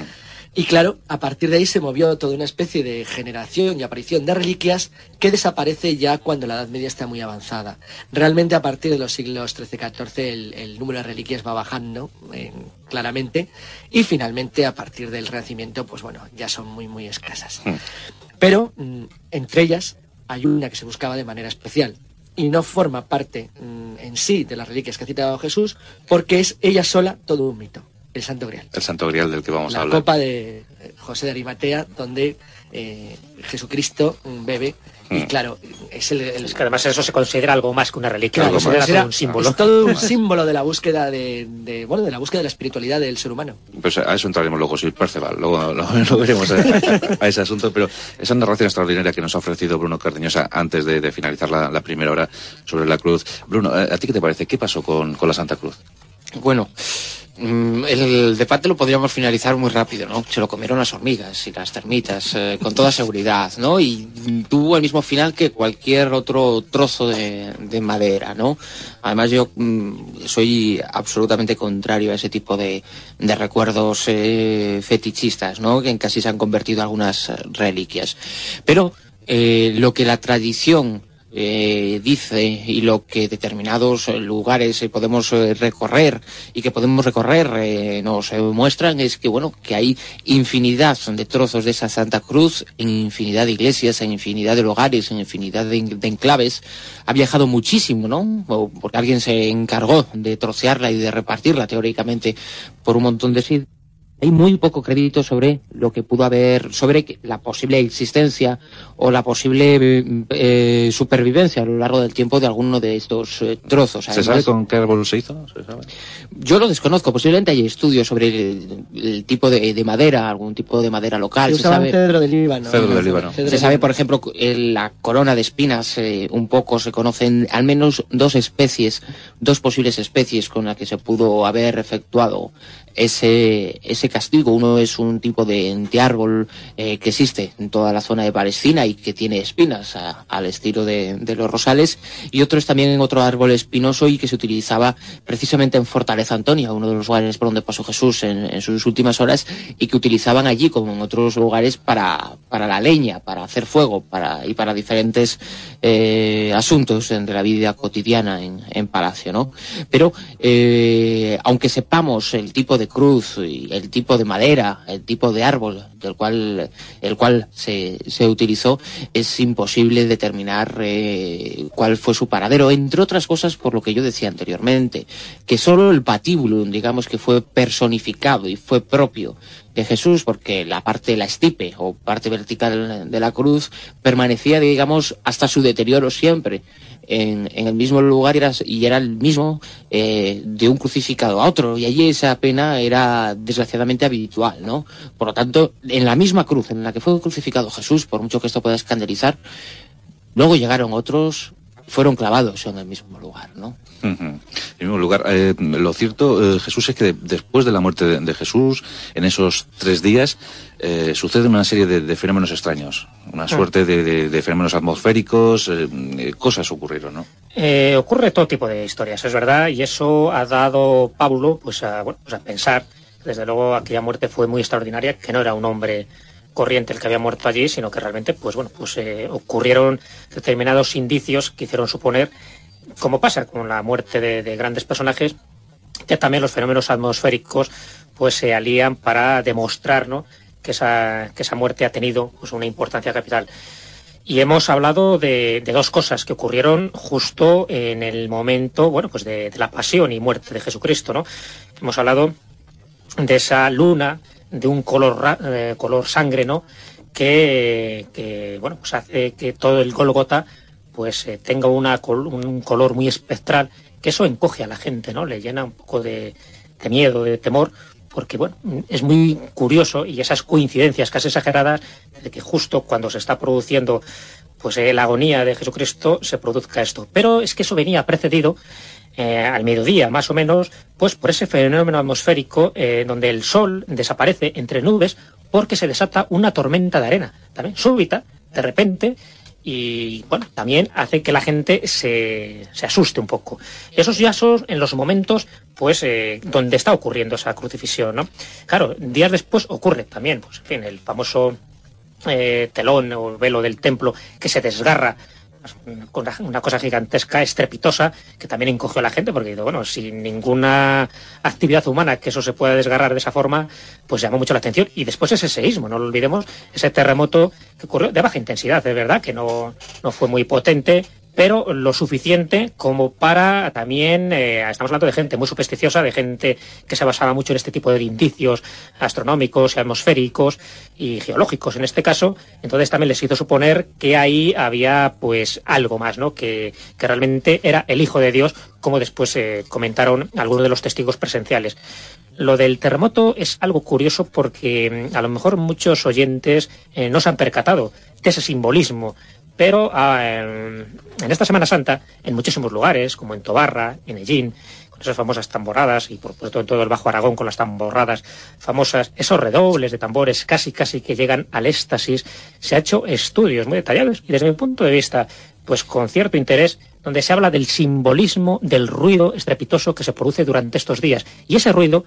Y claro, a partir de ahí se movió toda una especie de generación y aparición de reliquias que desaparece ya cuando la Edad Media está muy avanzada. Realmente a partir de los siglos XIII-XIV el, el, número de reliquias va bajando eh, claramente y finalmente a partir del Renacimiento, pues bueno, ya son muy, muy escasas. Mm. Pero mm, entre ellas hay una que se buscaba de manera especial, y no forma parte mm, en sí de las reliquias que ha citado Jesús, porque es ella sola todo un mito. El Santo Grial. El Santo Grial del que vamos la a hablar. La copa de José de Arimatea, donde eh, Jesucristo bebe. Mm. Y claro, es el, el, Es que además eso se considera algo más que una reliquia, Claro, se considera considera- todo un símbolo. Es todo un símbolo de la búsqueda de, de, bueno, de la búsqueda de la espiritualidad del ser humano. Pues a eso entraremos luego, sí, Perceval, luego lo, lo veremos a, a ese asunto, pero esa narración extraordinaria que nos ha ofrecido Bruno Cardeñosa antes de, de finalizar la, la primera hora sobre la cruz. Bruno, ¿a, a ti qué te parece? ¿Qué pasó con, con la Santa Cruz? Bueno, mm, el debate lo podríamos finalizar muy rápido, ¿no? Se lo comieron las hormigas y las termitas, eh, con toda seguridad, ¿no? Y mm, tuvo el mismo final que cualquier otro trozo de, de madera, ¿no? Además yo mm, soy absolutamente contrario a ese tipo de, recuerdos eh, fetichistas, ¿no? Que en casi se han convertido algunas reliquias. Pero eh, lo que la tradición eh, dice y lo que determinados lugares eh, podemos eh, recorrer y que podemos recorrer eh, nos eh, muestran es que bueno que hay infinidad de trozos de esa Santa Cruz en infinidad de iglesias en infinidad de lugares en infinidad de, de enclaves. Ha viajado muchísimo no porque alguien se encargó de trocearla y de repartirla teóricamente por un montón de sitios hay muy poco crédito sobre lo que pudo haber, sobre la posible existencia o la posible eh, eh, supervivencia a lo largo del tiempo de alguno de estos eh, trozos. ¿Se sabe con qué árbol se hizo? ¿Se sabe? Yo lo desconozco, posiblemente hay estudios sobre el, el tipo de, de madera, algún tipo de madera local. Se Se sabe, cedro del Líbano. Cedro del Líbano. Se sabe, por ejemplo, en la corona de espinas, eh, un poco se conocen al menos dos especies, dos posibles especies con las que se pudo haber efectuado ese, ese castigo. Uno es un tipo de, de árbol eh, que existe en toda la zona de Palestina y que tiene espinas al estilo de, los rosales. Y otro es también otro árbol espinoso y que se utilizaba precisamente en Fortaleza Antonia, uno de los lugares por donde pasó Jesús en, en sus últimas horas, y que utilizaban allí, como en otros lugares, para, para la leña, para hacer fuego para, y para diferentes eh, asuntos de la vida cotidiana en, en Palacio, ¿no? Pero, eh, aunque sepamos el tipo de cruz y el tipo de madera, el tipo de árbol del cual, el cual se, se utilizó, es imposible determinar eh, cuál fue su paradero, entre otras cosas por lo que yo decía anteriormente, que solo el patíbulo, digamos que fue personificado y fue propio de Jesús, porque la parte, la estipe o parte vertical de la cruz permanecía, digamos, hasta su deterioro siempre en, el mismo lugar y era, y era el mismo eh, de un crucificado a otro, y allí esa pena era desgraciadamente habitual, ¿no? Por lo tanto, en la misma cruz en la que fue crucificado Jesús, por mucho que esto pueda escandalizar, luego llegaron otros, fueron clavados en el mismo lugar, ¿no? En mismo lugar, eh, lo cierto, eh, Jesús, es que de- después de la muerte de, Jesús, en esos tres días, eh, suceden una serie de fenómenos extraños. Una suerte de, de- de fenómenos atmosféricos, eh, eh, cosas ocurrieron, ¿no? Eh, ocurre todo tipo de historias, es verdad, y eso ha dado Pablo pues a, bueno, pues a pensar. Desde luego aquella muerte fue muy extraordinaria, que no era un hombre corriente el que había muerto allí, sino que realmente pues bueno pues eh, ocurrieron determinados indicios que hicieron suponer, como pasa con la muerte de, de grandes personajes, que también los fenómenos atmosféricos pues se alían para demostrar ¿no? Que, esa, que esa muerte ha tenido pues, una importancia capital. Y hemos hablado de, dos cosas que ocurrieron justo en el momento, bueno, pues de, la pasión y muerte de Jesucristo, ¿no? Hemos hablado de esa luna de un color, eh, color sangre, ¿no? Que, bueno, pues hace que todo el Golgota pues eh, tenga una, un color muy espectral, que eso encoge a la gente, ¿no? Le llena un poco de, de miedo, de temor, porque bueno, es muy curioso y esas coincidencias casi exageradas de que justo cuando se está produciendo pues eh, la agonía de Jesucristo se produzca esto. Pero es que eso venía precedido eh, al mediodía, más o menos, pues por ese fenómeno atmosférico eh, donde el sol desaparece entre nubes porque se desata una tormenta de arena, también súbita, de repente, y bueno, también hace que la gente se, se asuste un poco. Esos ya son en los momentos pues eh, donde está ocurriendo esa crucifixión, ¿no? Claro, días después ocurre también, pues en fin, el famoso eh, telón o velo del templo que se desgarra una cosa gigantesca, estrepitosa, que también encogió a la gente, porque bueno, sin ninguna actividad humana que eso se pueda desgarrar de esa forma, pues llamó mucho la atención. Y después ese seísmo, no lo olvidemos, ese terremoto que ocurrió de baja intensidad, es verdad, que no, no fue muy potente, pero lo suficiente como para también, eh, estamos hablando de gente muy supersticiosa, de gente que se basaba mucho en este tipo de indicios astronómicos y atmosféricos y geológicos en este caso, entonces también les hizo suponer que ahí había pues algo más, ¿no? Que, que realmente era el Hijo de Dios, como después eh, comentaron algunos de los testigos presenciales. Lo del terremoto es algo curioso porque mm, a lo mejor muchos oyentes eh, no se han percatado de ese simbolismo pero ah, en esta Semana Santa, en muchísimos lugares, como en Tobarra, en Ellín, con esas famosas tamboradas, y por supuesto en todo el Bajo Aragón con las tamborradas famosas, esos redobles de tambores casi casi que llegan al éxtasis, se ha hecho estudios muy detallados y desde mi punto de vista, pues con cierto interés, donde se habla del simbolismo del ruido estrepitoso que se produce durante estos días. Y ese ruido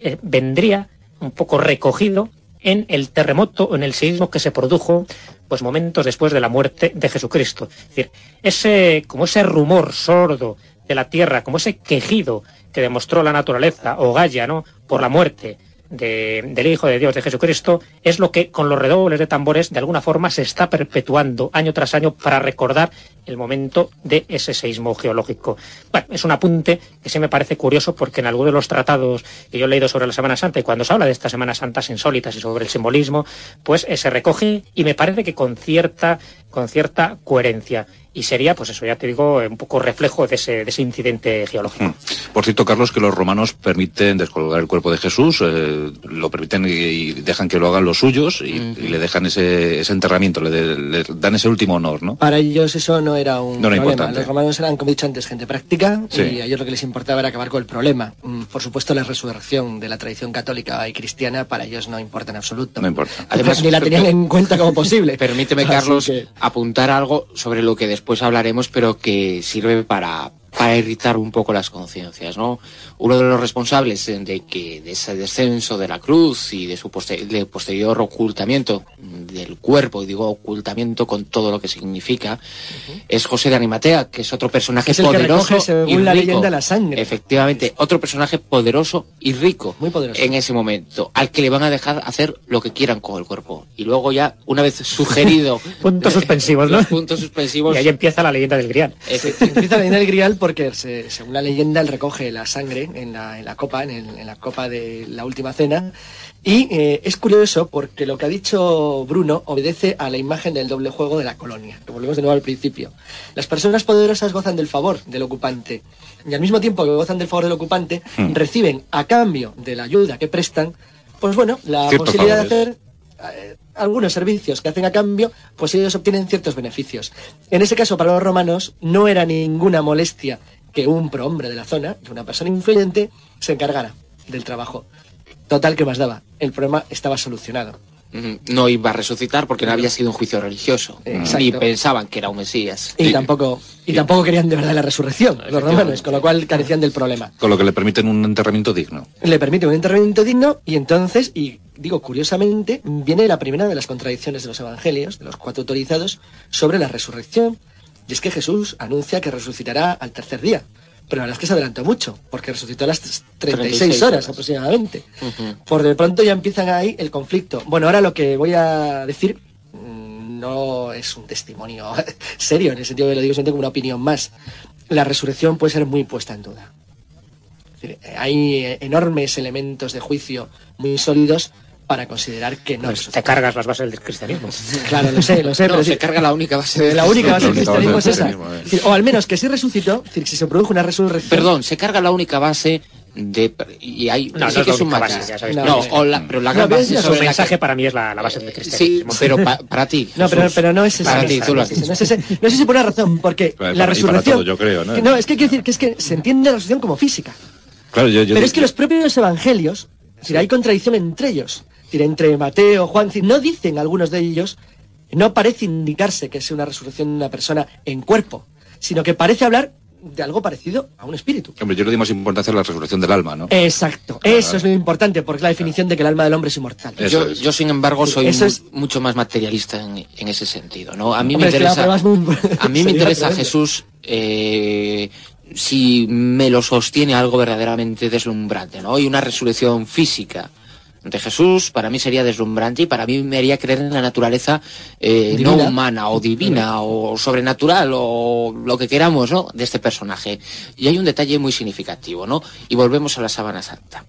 eh, vendría un poco recogido en el terremoto o en el seísmo que se produjo pues momentos después de la muerte de Jesucristo. Es decir, ese, como ese rumor sordo de la tierra, como ese quejido que demostró la naturaleza o Gaia, ¿no? por la muerte del Hijo de Dios, de Jesucristo, es lo que con los redobles de tambores de alguna forma se está perpetuando año tras año para recordar el momento de ese seísmo geológico. Bueno, es un apunte que sí me parece curioso porque en algunos de los tratados que yo he leído sobre la Semana Santa y cuando se habla de estas Semanas Santas insólitas y sobre el simbolismo, pues eh, se recoge y me parece que con cierta, con cierta coherencia y sería, pues eso, ya te digo, un poco reflejo de ese, de ese incidente geológico. Hmm. Por cierto, Carlos, que los romanos permiten descolgar el cuerpo de Jesús, eh, lo permiten y, dejan que lo hagan los suyos y, le dejan ese, ese enterramiento, le, dan ese último honor, ¿no? Para ellos eso no era un problema. Importante. Los romanos eran, como he dicho antes, gente práctica y a ellos lo que les importaba era acabar con el problema. Mm, por supuesto, la resurrección de la tradición católica y cristiana para ellos no importa en absoluto. No importa. Además, ni la tenían en cuenta como posible. Permíteme, Carlos, apuntar algo sobre lo que después hablaremos, pero que sirve para, para irritar un poco las conciencias, ¿no? Uno de los responsables de que de ese descenso de la cruz y de su posterior ocultamiento del cuerpo, y digo ocultamiento con todo lo que significa, es José de Animatea, que es otro personaje poderoso según la leyenda la sangre. Efectivamente, otro personaje poderoso y rico Muy poderoso. en ese momento, al que le van a dejar hacer lo que quieran con el cuerpo. Y luego ya, una vez sugerido... puntos suspensivos, ¿no? puntos suspensivos... Y ahí empieza la leyenda del grial. empieza la leyenda del grial porque, según la leyenda, él recoge la sangre en la, en la copa, en, la copa de la última cena. Y eh, es curioso porque lo que ha dicho Bruno obedece a la imagen del doble juego de la colonia, que volvemos de nuevo al principio. Las personas poderosas gozan del favor del ocupante y al mismo tiempo que gozan del favor del ocupante, hmm. reciben a cambio de la ayuda que prestan, pues bueno, la posibilidad de hacer eh, algunos servicios que hacen a cambio, pues ellos obtienen ciertos beneficios. En ese caso, para los romanos, no era ninguna molestia que un prohombre de la zona, una persona influyente, se encargara del trabajo. Total, que más daba? El problema estaba solucionado. No iba a resucitar porque no había sido un juicio religioso. Ni pensaban que era un Mesías. Y, tampoco, y tampoco querían de verdad la resurrección, los romanos, con lo cual carecían del problema. Con lo que le permiten un enterramiento digno. Le permite un enterramiento digno y entonces, y digo curiosamente, viene la primera de las contradicciones de los evangelios, de los cuatro autorizados, sobre la resurrección. Y es que Jesús anuncia que resucitará al tercer día. Pero la verdad es que se adelantó mucho, porque resucitó a las 36, horas, aproximadamente. Por de pronto ya empiezan ahí el conflicto. Bueno, ahora lo que voy a decir mm, no es un testimonio serio, en el sentido de lo digo simplemente como una opinión más. La resurrección puede ser muy puesta en duda. Es decir, hay enormes elementos de juicio muy sólidos para considerar que no Pues es te cargas las bases del cristianismo. Claro, lo sé, lo sé, No, pero se sí, carga la única base de la única base del cristianismo es del esa. eh. Es O al menos que si resucitó, es decir, si se produjo una resurrección. Perdón, se carga la única base de y hay No, sí no es que es un base, ya sabes No, No, es- o la- pero la No, gran pero base es sobre mensaje que- para mí es la, la base del Sí, cristianismo. pero pa- para ti. No, pero, pero no es esa. Para no ti, es tú lo no es dicho. no es ese- no sé si por una razón, porque Para- la resurrección. todo, yo creo, ¿no? que es que quiere decir que es que se entiende la resurrección como física. Claro, yo, yo- Pero es que los propios evangelios, es decir, hay contradicción entre ellos. Decir, entre Mateo, Juan, no dicen algunos de ellos, no parece indicarse que sea una resurrección de una persona en cuerpo, sino que parece hablar de algo parecido a un espíritu. Hombre, yo le di más importancia a la resurrección del alma, ¿no? Exacto, eso es lo importante, porque es la definición de que el alma del hombre es inmortal. Yo, es. yo, sin embargo, soy Eso mu- es- mucho más materialista en, en ese sentido. ¿no? A mí Hombre, me es que la interesa, muy- a mí me interesa. Jesús eh, si me lo sostiene algo verdaderamente deslumbrante, ¿no? Y una resurrección física de Jesús para mí sería deslumbrante y para mí me haría creer en la naturaleza eh, no humana o divina o sobrenatural o lo que queramos, ¿no? De este personaje. Y hay un detalle muy significativo, ¿no? Y volvemos a la sábana santa.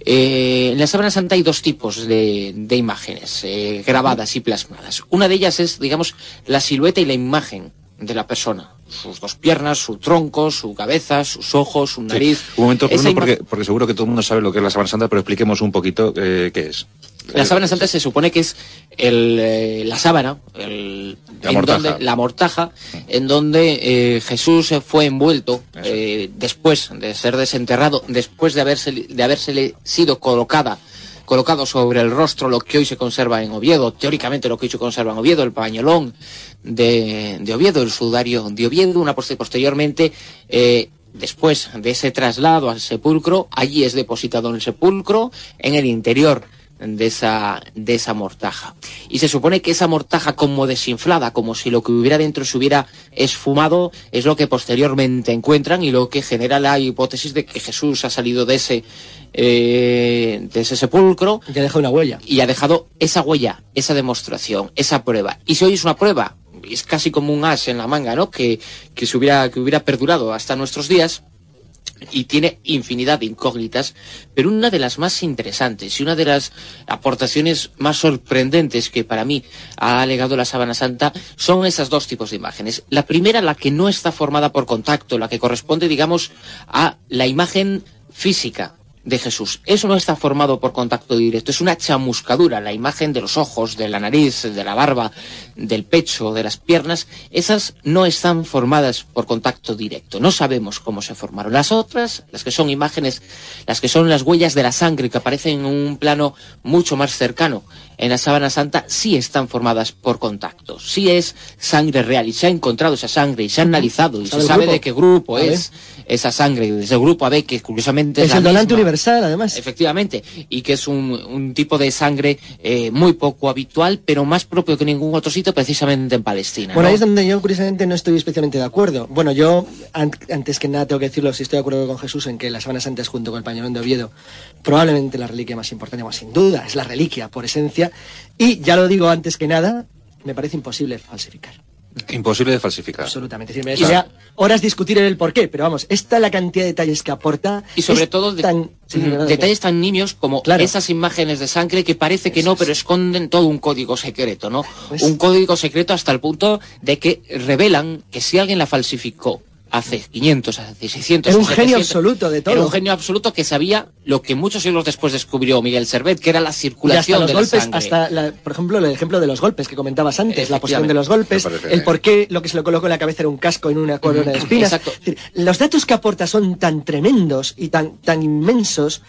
Eh, en la sábana santa hay dos tipos de, de imágenes eh, grabadas y plasmadas. Una de ellas es, digamos, la silueta y la imagen de la persona. Sus dos piernas, su tronco, su cabeza, sus ojos, su Sí. nariz. Un momento, Bruno, porque, porque seguro que todo el mundo sabe lo que es la Sábana Santa, pero expliquemos un poquito eh, qué es. La sábana santa se supone que es el, eh, la sábana, el, La en mortaja. donde- la mortaja, en donde eh, Jesús eh, fue envuelto eh, después de ser desenterrado, después de haberse, de habérsele sido colocada colocado sobre el rostro lo que hoy se conserva en Oviedo, teóricamente lo que hoy se conserva en Oviedo, el pañolón de, de Oviedo, el sudario de Oviedo, una poste- posteriormente eh, Después de ese traslado al sepulcro, allí es depositado en el sepulcro, en el interior de esa, de esa mortaja. Y se supone que esa mortaja como desinflada, como si lo que hubiera dentro se hubiera esfumado, es lo que posteriormente encuentran y lo que genera la hipótesis de que Jesús ha salido de ese, eh, de ese sepulcro Ya deja una huella. y ha dejado esa huella, esa demostración, esa prueba. Y si hoy es una prueba, es casi como un as en la manga, ¿no? Que, que se hubiera, que hubiera perdurado hasta nuestros días y tiene infinidad de incógnitas, pero una de las más interesantes y una de las aportaciones más sorprendentes que para mí ha legado la Sábana Santa son esas dos tipos de imágenes. La primera, la que no está formada por contacto, la que corresponde, digamos, a la imagen física de Jesús. Eso no está formado por contacto directo, es una chamuscadura, la imagen de los ojos, de la nariz, de la barba, del pecho, de las piernas, esas no están formadas por contacto directo, no sabemos cómo se formaron. Las otras, las que son imágenes, las que son las huellas de la sangre que aparecen en un plano mucho más cercano en la sábana santa, sí están formadas por contacto, sí es sangre real y se ha encontrado esa sangre y se ha analizado y ¿Sabe se sabe grupo? de qué grupo es esa sangre, desde el grupo AB, que curiosamente es, Es la el donante misma. universal, además. Efectivamente, y que es un, un tipo de sangre eh, muy poco habitual, pero más propio que ningún otro sitio, precisamente en Palestina. Bueno, ¿no? ahí es donde yo curiosamente no estoy especialmente de acuerdo. Bueno, yo an- antes que nada tengo que decirlo, si estoy de acuerdo con Jesús en que la Sábana Santa es junto con el pañolón de Oviedo, probablemente la reliquia más importante, bueno, sin duda, es la reliquia por esencia. Y ya lo digo antes que nada, me parece imposible falsificar. Imposible de falsificar. Absolutamente. Decir, me horas discutir el por qué, pero vamos, esta es la cantidad de detalles que aporta. Y sobre todo de- tan- sí, mm, detalles tan nimios como Claro. esas imágenes de sangre que parece que no, pero esconden todo un código secreto, ¿no? Pues- Un código secreto hasta el punto de que revelan que si alguien la falsificó hace 500, hace 600, Era un genio 700, absoluto de todo. Era un genio absoluto que sabía lo que muchos siglos después descubrió Miguel Servet, que era la Y hasta circulación los de la golpes, sangre. hasta, la- por ejemplo, el ejemplo de los golpes que comentabas antes, la posición de los golpes, el por qué lo que se le colocó en la cabeza era un casco en una corona de espinas. Exacto. Es decir, los datos que aporta son tan tremendos y tan, tan inmensos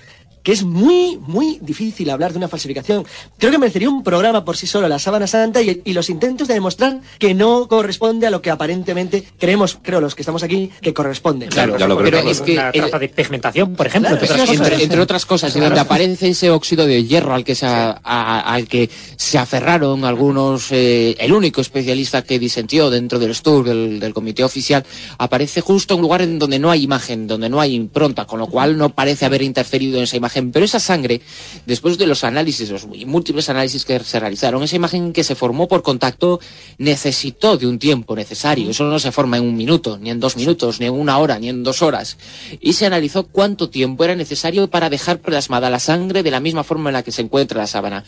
que es muy, muy difícil hablar de una falsificación. Creo que merecería un programa por sí solo, la sábana santa, y, y los intentos de demostrar que no corresponde a lo que aparentemente creemos, creo, los que estamos aquí, que corresponde. Claro, creo, pero es que Una el- traza de pigmentación, por ejemplo. Claro, entre otras cosas. entre, entre otras cosas, y donde aparece ese óxido de hierro al que se, a- a- al que se aferraron algunos, eh, el único especialista que disentió dentro del STUR, del, del comité oficial, aparece justo en un lugar en donde no hay imagen, donde no hay impronta, con lo cual no parece haber interferido en esa imagen pero esa sangre, después de los análisis, los múltiples análisis que se realizaron, esa imagen que se formó por contacto necesitó de un tiempo necesario. Eso no se forma en un minuto, ni en dos minutos, ni en una hora, ni en dos horas. Y se analizó cuánto tiempo era necesario para dejar plasmada la sangre de la misma forma en la que se encuentra la sábana.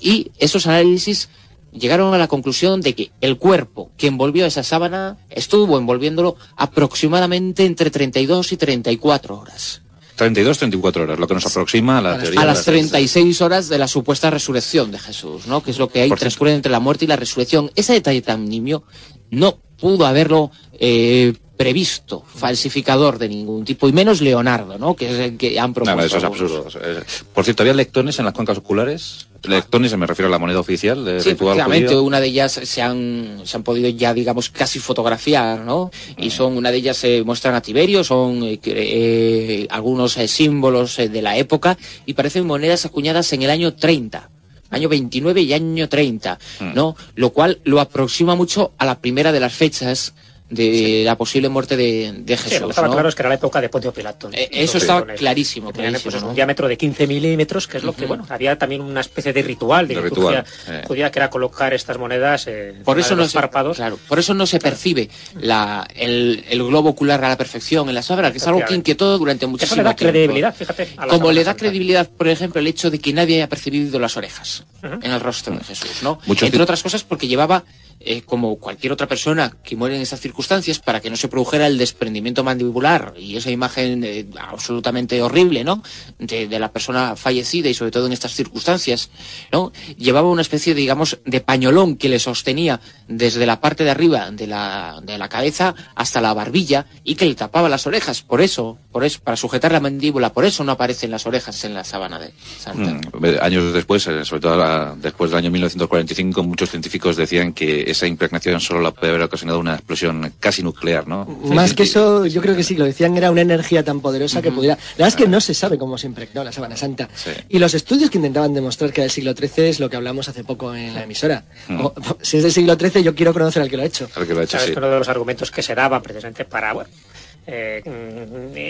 Y esos análisis llegaron a la conclusión de que el cuerpo que envolvió esa sábana estuvo envolviéndolo aproximadamente entre 32 y 34 horas. 32, 34 horas, lo que nos aproxima a la teoría. A las 36 horas de la supuesta resurrección de Jesús, ¿no? Que es lo que hay transcurre entre la muerte y la resurrección. Ese detalle tan nimio no pudo haberlo eh, previsto falsificador de ningún tipo, y menos Leonardo, ¿no? Que es el que han propuesto. No, eso es absurdo. Por cierto, ¿había lectones en las cuencas oculares? Lectones, me refiero a la moneda oficial de sí, efectivamente, una de ellas se han, se han podido ya, digamos, casi fotografiar, ¿no? Y son, una de ellas se muestran a Tiberio, son eh, eh, algunos eh, símbolos de la época, y parecen monedas acuñadas en el año 30 año 29 y año 30, mm. ¿no? Lo cual lo aproxima mucho a la primera de las fechas de la posible muerte de, de Jesús. Sí, lo que estaba claro es que era la época de Poncio Pilato. Eh, eso estaba clarísimo. clarísimo pues, un diámetro de 15 milímetros, que es lo que, bueno, había también una especie de ritual, de, ritual, judía, que era colocar estas monedas eh, por eso no se, párpados. Claro, por eso no se percibe la, el, el, globo ocular a la perfección en la sabra, que es algo que inquietó durante muchísimo tiempo. Eso le da credibilidad, fíjate. Como le da credibilidad, por ejemplo, el hecho de que nadie haya percibido las orejas en el rostro de Jesús, ¿no? Entre otras cosas porque llevaba eh, como cualquier otra persona que muere en esas circunstancias, para que no se produjera el desprendimiento mandibular y esa imagen eh, absolutamente horrible, ¿no? De, la persona fallecida y sobre todo en estas circunstancias, ¿no? Llevaba una especie, digamos, de pañolón que le sostenía desde la parte de arriba de la, de la cabeza hasta la barbilla y que le tapaba las orejas. Por eso, por eso, para sujetar la mandíbula, por eso no aparecen las orejas en la sábana de Santa. Mm, años después, eh, sobre todo después del año 1945, muchos científicos decían que esa impregnación solo la puede haber ocasionado una explosión casi nuclear, ¿no? Más que eso, yo creo que sí, lo decían, era una energía tan poderosa que pudiera... La verdad es que no se sabe cómo se impregnó la sábana santa. Y los estudios que intentaban demostrar que era del siglo XIII es lo que hablamos hace poco en la emisora. si es del siglo XIII, yo quiero conocer al que lo ha hecho. Al que lo ha hecho, sí. uno de los argumentos que se daban precisamente para... Eh,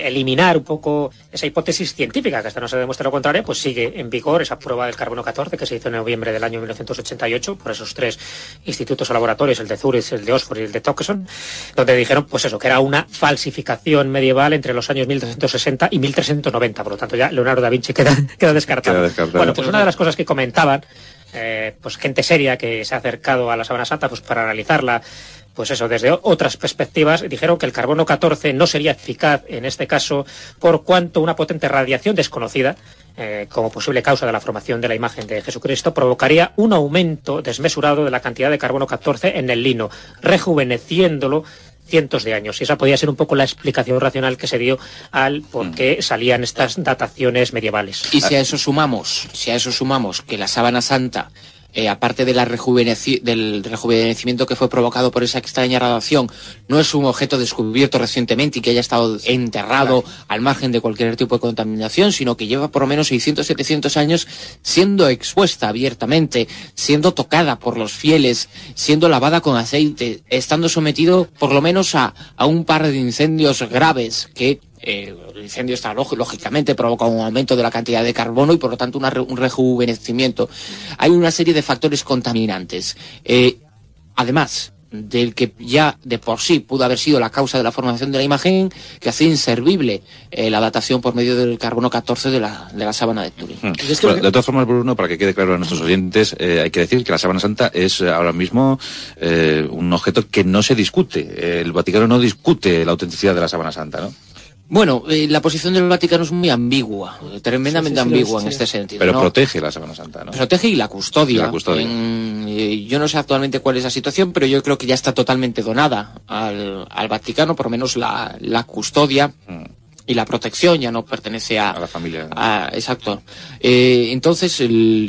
eliminar un poco esa hipótesis científica, que hasta no se demuestra lo contrario, pues sigue en vigor esa prueba del carbono 14 que se hizo en noviembre del año 1988 por esos tres institutos o laboratorios, el de Zurich, el de Oxford y el de Tucson, donde dijeron pues eso, que era una falsificación medieval entre los años 1360 y 1390, por lo tanto ya Leonardo da Vinci queda, queda descartado. Bueno, pues una de las cosas que comentaban eh, pues gente seria que se ha acercado a la Sabana Santa pues para analizarla pues eso, desde otras perspectivas, dijeron que el carbono 14 no sería eficaz en este caso por cuanto una potente radiación desconocida, eh, como posible causa de la formación de la imagen de Jesucristo, provocaría un aumento desmesurado de la cantidad de carbono 14 en el lino, rejuveneciéndolo cientos de años. Y esa podía ser un poco la explicación racional que se dio al por qué mm. salían estas dataciones medievales. Y si a eso sumamos, si a eso sumamos que la sábana santa eh, aparte de la del rejuvenecimiento que fue provocado por esa extraña radiación, no es un objeto descubierto recientemente y que haya estado enterrado al margen de cualquier tipo de contaminación, sino que lleva por lo menos 600, 700 años siendo expuesta abiertamente, siendo tocada por los fieles, siendo lavada con aceite, estando sometido por lo menos a, a un par de incendios graves que eh, el incendio está lógicamente provoca un aumento de la cantidad de carbono y por lo tanto un rejuvenecimiento. Hay una serie de factores contaminantes. Eh, además, del que ya de por sí pudo haber sido la causa de la formación de la imagen, que hace inservible eh, la datación por medio del carbono 14 de la, de la sábana de Turín. Hmm. de todas formas, Bruno, para que quede claro a nuestros oyentes, hay que decir que la sábana santa es ahora mismo un objeto que no se discute. El Vaticano no discute la autenticidad de la sábana santa, ¿no? Bueno, eh, la posición del Vaticano es muy ambigua, tremendamente ambigua en este sentido. Pero protege la Semana Santa, ¿no? Protege y la custodia. Eh, yo no sé actualmente cuál es la situación, pero yo creo que ya está totalmente donada al, Vaticano, por lo menos la, custodia. Mm. Y la protección ya no pertenece a, la familia. exacto. Eh, entonces,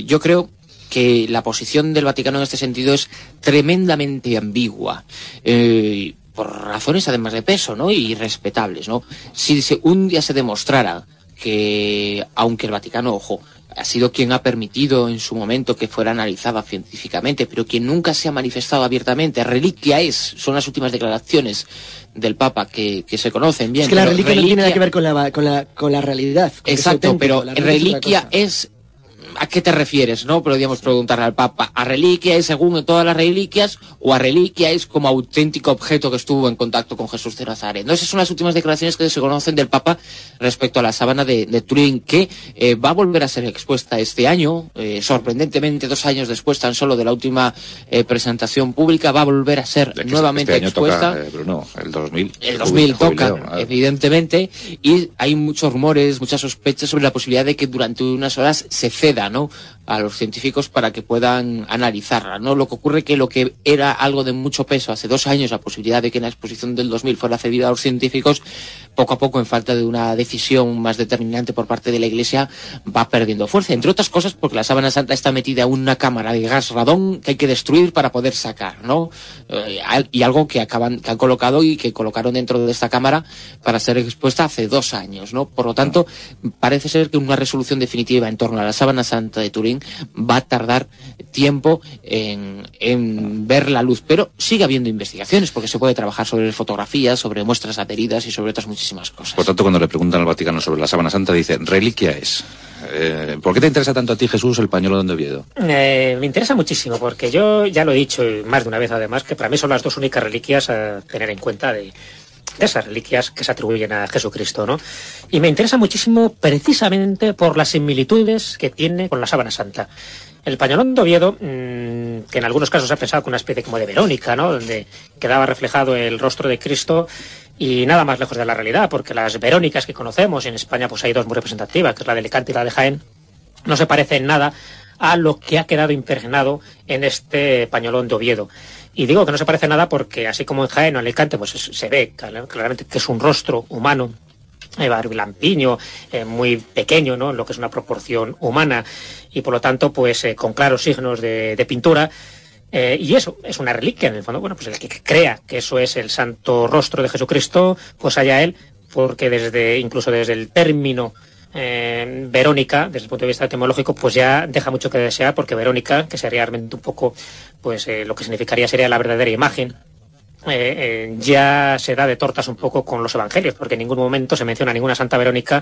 yo creo que la posición del Vaticano en este sentido es tremendamente ambigua. Eh, por razones además de peso, ¿no? Y respetables, ¿no? Si un día se demostrara que, aunque el Vaticano, ojo, ha sido quien ha permitido en su momento que fuera analizada científicamente, pero quien nunca se ha manifestado abiertamente. Reliquia es, son las últimas declaraciones del Papa que, que se conocen bien. Es que la reliquia, no tiene nada que ver con la, con la, con la realidad. Exacto, pero reliquia es ¿a qué te refieres? ¿No? Podríamos preguntarle al Papa. ¿A reliquia es según todas las reliquias o a reliquia es como auténtico objeto que estuvo en contacto con Jesús de Nazaret? ¿No? Esas son las últimas declaraciones que se conocen del Papa respecto a la sábana de, Turín, que eh, va a volver a ser expuesta este año, eh, sorprendentemente dos años después tan solo de la última eh, presentación pública, va a volver a ser nuevamente este expuesta. Toca, Bruno, el 2000. El 2000 toca, evidentemente, y hay muchos rumores, muchas sospechas sobre la posibilidad de que durante unas horas se ceda a los científicos para que puedan analizarla. ¿no? Lo que ocurre que lo que era algo de mucho peso hace dos años, la posibilidad de que la exposición del 2000 fuera cedida a los científicos, poco a poco, en falta de una decisión más determinante por parte de la Iglesia, va perdiendo fuerza. Entre otras cosas, porque la sábana santa está metida en una cámara de gas radón que hay que destruir para poder sacar, ¿no? Eh, y algo que acaban, que han colocado y que colocaron dentro de esta cámara para ser expuesta hace dos años, ¿no? Por lo tanto, parece ser que una resolución definitiva en torno a la sábana santa de Turín va a tardar tiempo en, en ver la luz, pero sigue habiendo investigaciones porque se puede trabajar sobre fotografías, sobre muestras adheridas y sobre otras muchísimas por tanto, cuando le preguntan al Vaticano sobre la sábana santa, dice, reliquia es. Eh, ¿Por qué te interesa tanto a ti, Jesús, el pañuelo de Oviedo? Eh, me interesa muchísimo, porque yo ya lo he dicho más de una vez además, que para mí son las dos únicas reliquias a tener en cuenta de, esas reliquias que se atribuyen a Jesucristo, ¿no? Y me interesa muchísimo precisamente por las similitudes que tiene con la sábana santa. El pañolón de Oviedo, mm, que en algunos casos se ha pensado con una especie como de Verónica, ¿no? Donde quedaba reflejado el rostro de Cristo y nada más lejos de la realidad, porque las Verónicas que conocemos, en España pues hay dos muy representativas, que es la de Alicante y la de Jaén, no se parecen nada a lo que ha quedado impregnado en este pañolón de Oviedo. Y digo que no se parece nada porque así como en Jaén o Alicante pues se ve claramente que es un rostro humano eh, barbilampiño, eh, muy pequeño, ¿no? Lo que es una proporción humana y por lo tanto, pues eh, con claros signos de, de pintura. Eh, y eso es una reliquia, en el fondo. Bueno, pues el que crea que eso es el santo rostro de Jesucristo, pues allá él, porque desde, incluso desde el término eh, Verónica, desde el punto de vista etimológico, pues ya deja mucho que desear, porque Verónica, que sería realmente un poco, pues eh, lo que significaría sería la verdadera imagen, ya se da de tortas un poco con los evangelios, porque en ningún momento se menciona ninguna Santa Verónica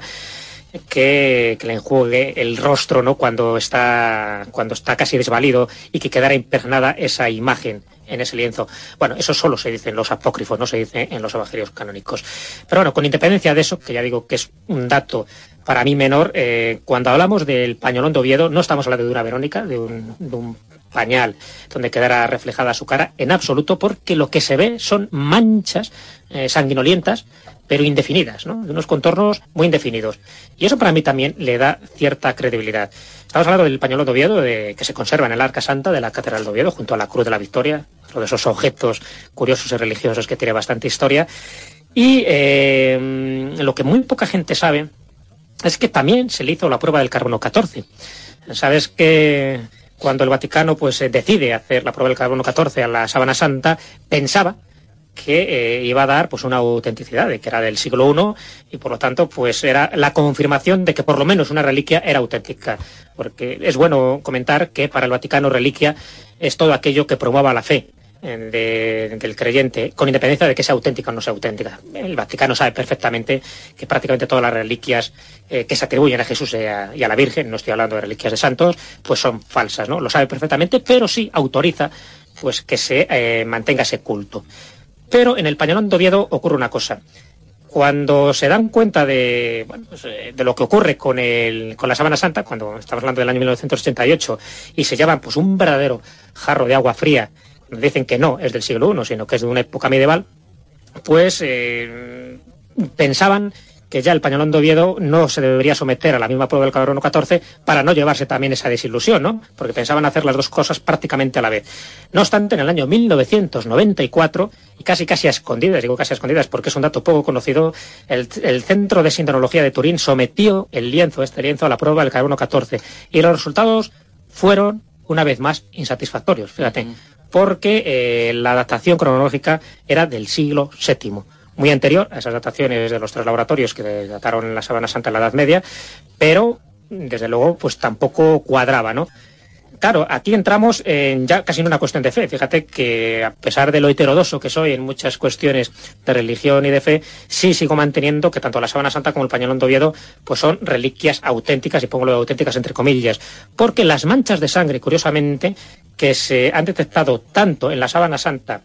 que, le enjuegue el rostro ¿no? cuando, está, cuando está casi desvalido y que quedara impregnada esa imagen en ese lienzo. Bueno, eso solo se dice en los apócrifos, no se dice en los evangelios canónicos. Pero bueno, con independencia de eso, que ya digo que es un dato para mí menor, eh, cuando hablamos del pañolón de Oviedo, no estamos hablando de una Verónica, de un, de un pañal donde quedara reflejada su cara, en absoluto, porque lo que se ve son manchas eh, sanguinolientas pero indefinidas, ¿no? de unos contornos muy indefinidos. Y eso para mí también le da cierta credibilidad. Estamos hablando del pañuelo de Oviedo, de, que se conserva en el Arca Santa de la Catedral de Oviedo, junto a la Cruz de la Victoria, uno de esos objetos curiosos y religiosos que tiene bastante historia. Y eh, lo que muy poca gente sabe es que también se le hizo la prueba del carbono 14. Sabes que cuando el Vaticano pues decide hacer la prueba del carbono 14 a la sábana santa, pensaba que eh, iba a dar pues una autenticidad de que era del siglo I y por lo tanto pues era la confirmación de que por lo menos una reliquia era auténtica porque es bueno comentar que para el Vaticano reliquia es todo aquello que promueva la fe eh, del creyente, con independencia de que sea auténtica o no sea auténtica. El Vaticano sabe perfectamente que prácticamente todas las reliquias eh, que se atribuyen a Jesús y a, la Virgen, no estoy hablando de reliquias de santos, pues son falsas, ¿no? Lo sabe perfectamente, pero sí autoriza pues que se mantenga ese culto. Pero en el Pañolón de Oviedo ocurre una cosa. Cuando se dan cuenta de, pues, eh, de lo que ocurre con, el, con la Sábana Santa, cuando estamos hablando del año 1988, y se llevan pues, un verdadero jarro de agua fría, dicen que no es del siglo I, sino que es de una época medieval, pues eh, pensaban que ya el pañolón de Oviedo no se debería someter a la misma prueba del carbono 14 para no llevarse también esa desilusión, ¿no? Porque pensaban hacer las dos cosas prácticamente a la vez. No obstante, en el año 1994, y casi casi a escondidas, digo casi a escondidas porque es un dato poco conocido, el, Centro de Sintonología de Turín sometió el lienzo, este lienzo, a la prueba del carbono 14 y los resultados fueron, una vez más, insatisfactorios, fíjate, porque eh, la datación cronológica era del siglo VII muy anterior a esas dataciones de los tres laboratorios que dataron la Sabana Santa en la Edad Media, pero desde luego, pues tampoco cuadraba, ¿no? Claro, aquí entramos en ya casi en una cuestión de fe. Fíjate que a pesar de lo heterodoso que soy en muchas cuestiones de religión y de fe, sí sigo manteniendo que tanto la sábana santa como el pañolón de Oviedo pues son reliquias auténticas, y pongo lo de auténticas entre comillas, porque las manchas de sangre, curiosamente, que se han detectado tanto en la sábana santa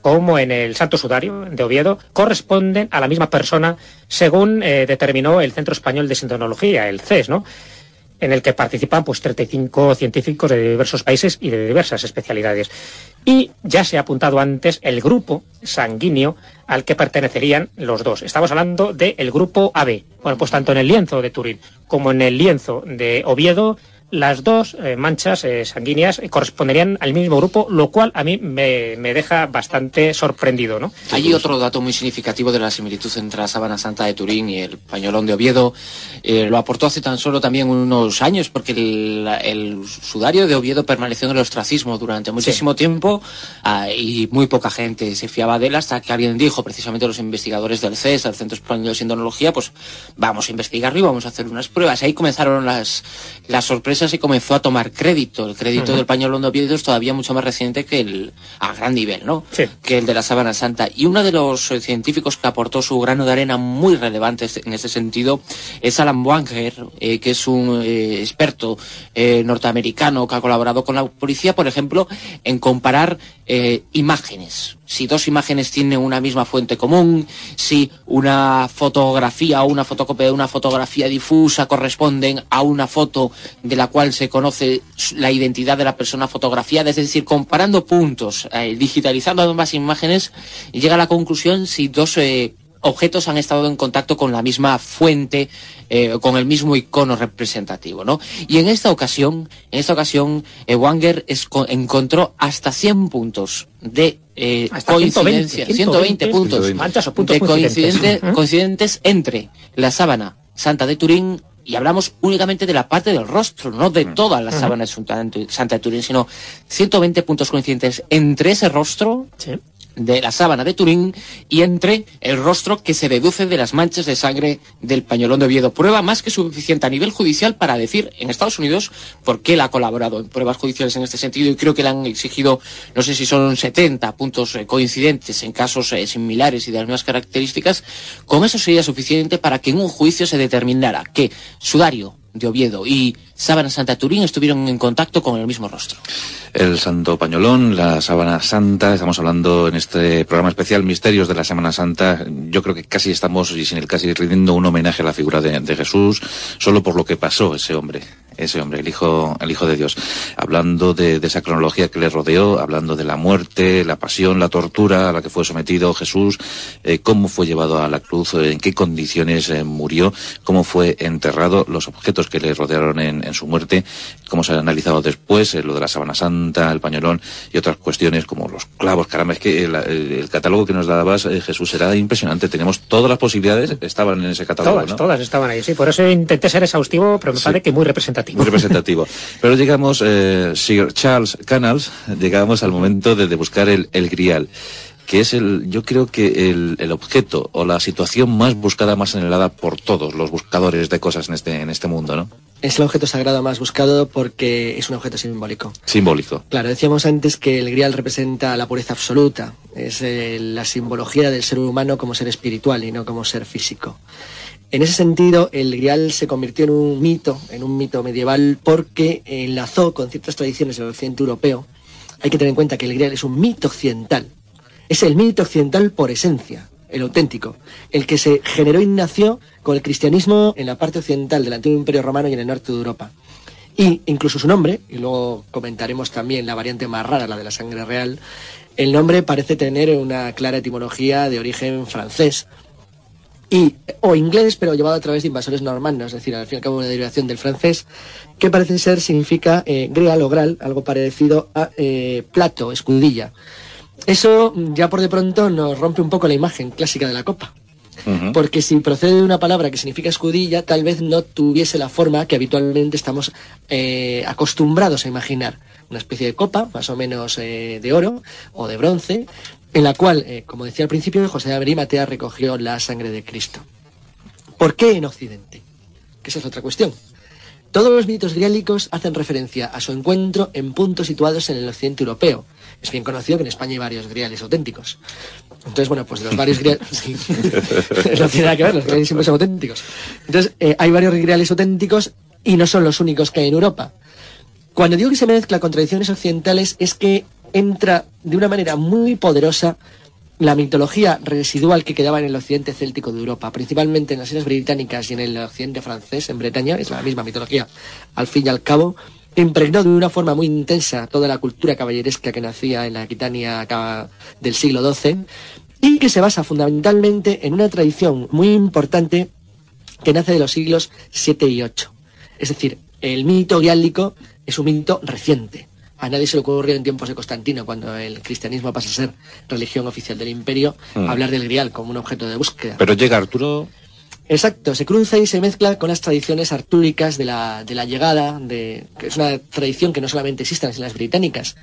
como en el Santo Sudario de Oviedo, corresponden a la misma persona según eh, determinó el Centro Español de Sintonología, el CES, ¿no? En el que participan pues 35 científicos de diversos países y de diversas especialidades. Y ya se ha apuntado antes el grupo sanguíneo al que pertenecerían los dos. Estamos hablando del grupo AB. Bueno, pues tanto en el lienzo de Turín como en el lienzo de Oviedo las dos eh, manchas eh, sanguíneas corresponderían al mismo grupo, lo cual a mí me, deja bastante sorprendido. ¿no? Hay otro dato muy significativo de la similitud entre la sábana santa de Turín y el pañolón de Oviedo. Eh, lo aportó hace tan solo también unos años, porque el, sudario de Oviedo permaneció en el ostracismo durante muchísimo tiempo ah, y muy poca gente se fiaba de él hasta que alguien dijo, precisamente los investigadores del CES, del Centro Español de Sindonología, pues vamos a investigarlo y vamos a hacer unas pruebas. Ahí comenzaron las, las sorpresas se comenzó a tomar crédito. El crédito del pañuelo de Oviedo es todavía mucho más reciente que el, a gran nivel, ¿no? Que el de la Sábana Santa. Y uno de los eh, científicos que aportó su grano de arena muy relevante en ese sentido es Alan Wanger, eh, que es un eh, experto norteamericano que ha colaborado con la policía, por ejemplo, en comparar imágenes si dos imágenes tienen una misma fuente común, si una fotografía o una fotocopia de una fotografía difusa corresponden a una foto de la cual se conoce la identidad de la persona fotografiada, es decir, comparando puntos, eh, digitalizando ambas imágenes, llega a la conclusión si dos eh, objetos han estado en contacto con la misma fuente, eh, con el mismo icono representativo, ¿no? Y en esta ocasión, en esta ocasión, eh, Wanger encontró hasta 100 puntos de eh, coincidencia, 120, puntos, de coincidentes, coincidentes entre la sábana santa de Turín y hablamos únicamente de la parte del rostro, no de toda la sábana santa de Turín, sino 120 puntos coincidentes entre ese rostro de la sábana de Turín y entre el rostro que se deduce de las manchas de sangre del pañolón de Oviedo. Prueba más que suficiente a nivel judicial para decir en Estados Unidos por qué él ha colaborado en pruebas judiciales en este sentido y creo que le han exigido, no sé si son 70 puntos eh, coincidentes en casos eh, similares y de las mismas características. Con eso sería suficiente para que en un juicio se determinara que Sudario de Oviedo y Sábana Santa Turín estuvieron en contacto con el mismo rostro. El Santo Pañolón, la Sábana Santa, estamos hablando en este programa especial Misterios de la Semana Santa. Yo creo que casi estamos, y sin el casi, rindiendo un homenaje a la figura de, Jesús, solo por lo que pasó ese hombre ese hombre, el Hijo, el Hijo de Dios, hablando de, esa cronología que le rodeó, hablando de la muerte, la pasión, la tortura a la que fue sometido Jesús, eh, cómo fue llevado a la cruz, en qué condiciones eh, murió, cómo fue enterrado, los objetos que le rodearon en, su muerte, cómo se ha analizado después, lo de la sábana santa, el pañolón y otras cuestiones como los clavos, caramba, es que el, catálogo que nos dabas, Jesús, era impresionante, teníamos todas las posibilidades, estaban en ese catálogo. Todas, todas estaban ahí, sí, por eso intenté ser exhaustivo, pero me parece que muy representativo. Muy representativo. Pero llegamos, eh, Sir Charles Canals, llegamos al momento de, buscar el, el, grial que es el, yo creo que el, el, objeto o la situación más buscada, más anhelada por todos los buscadores de cosas en este, en este mundo, ¿no? Es el objeto sagrado más buscado porque es un objeto simbólico. Simbólico. Claro, decíamos antes que el grial representa la pureza absoluta, es eh, la simbología del ser humano como ser espiritual y no como ser físico. En ese sentido, el Grial se convirtió en un mito, en un mito medieval, porque enlazó con ciertas tradiciones del occidente europeo. Hay que tener en cuenta que el Grial es un mito occidental. Es el mito occidental por esencia, el auténtico, el que se generó y nació con el cristianismo en la parte occidental del antiguo Imperio Romano y en el norte de Europa. Y incluso su nombre, y luego comentaremos también la variante más rara, la de la sangre real, el nombre parece tener una clara etimología de origen francés, y, o inglés, pero llevado a través de invasores normandos, es decir, al fin y al cabo una derivación del francés, que parece ser significa eh, greal o gral, algo parecido a eh, plato, escudilla. Eso ya por de pronto nos rompe un poco la imagen clásica de la copa. Porque si procede de una palabra que significa escudilla, tal vez no tuviese la forma que habitualmente estamos eh, acostumbrados a imaginar. Una especie de copa, más o menos eh, de oro o de bronce, en la cual, eh, como decía al principio, José de Aberimatea recogió la sangre de Cristo. ¿Por qué en Occidente? Que esa es otra cuestión. Todos los mitos griálicos hacen referencia a su encuentro en puntos situados en el occidente europeo. Es bien conocido que en España hay varios griales auténticos. Entonces, bueno, pues de los varios griales... no tiene nada que ver, los griales siempre son auténticos. Entonces, eh, hay varios griales auténticos y no son los únicos que hay en Europa. Cuando digo que se mezcla con tradiciones occidentales es que entra de una manera muy poderosa la mitología residual que quedaba en el occidente céltico de Europa, principalmente en las islas británicas y en el occidente francés, en Bretaña, es la misma mitología, al fin y al cabo, impregnó de una forma muy intensa toda la cultura caballeresca que nacía en la Aquitania del siglo XII y que se basa fundamentalmente en una tradición muy importante que nace de los siglos VII y VIII. Es decir, el mito griálico es un mito reciente. A nadie se le ocurrió en tiempos de Constantino, cuando el cristianismo pasa a ser religión oficial del imperio, Mm. hablar del grial como un objeto de búsqueda. Pero llega Arturo. Exacto, se cruza y se mezcla con las tradiciones artúricas de la, de la llegada, de, que es una tradición que no solamente existe en las británicas.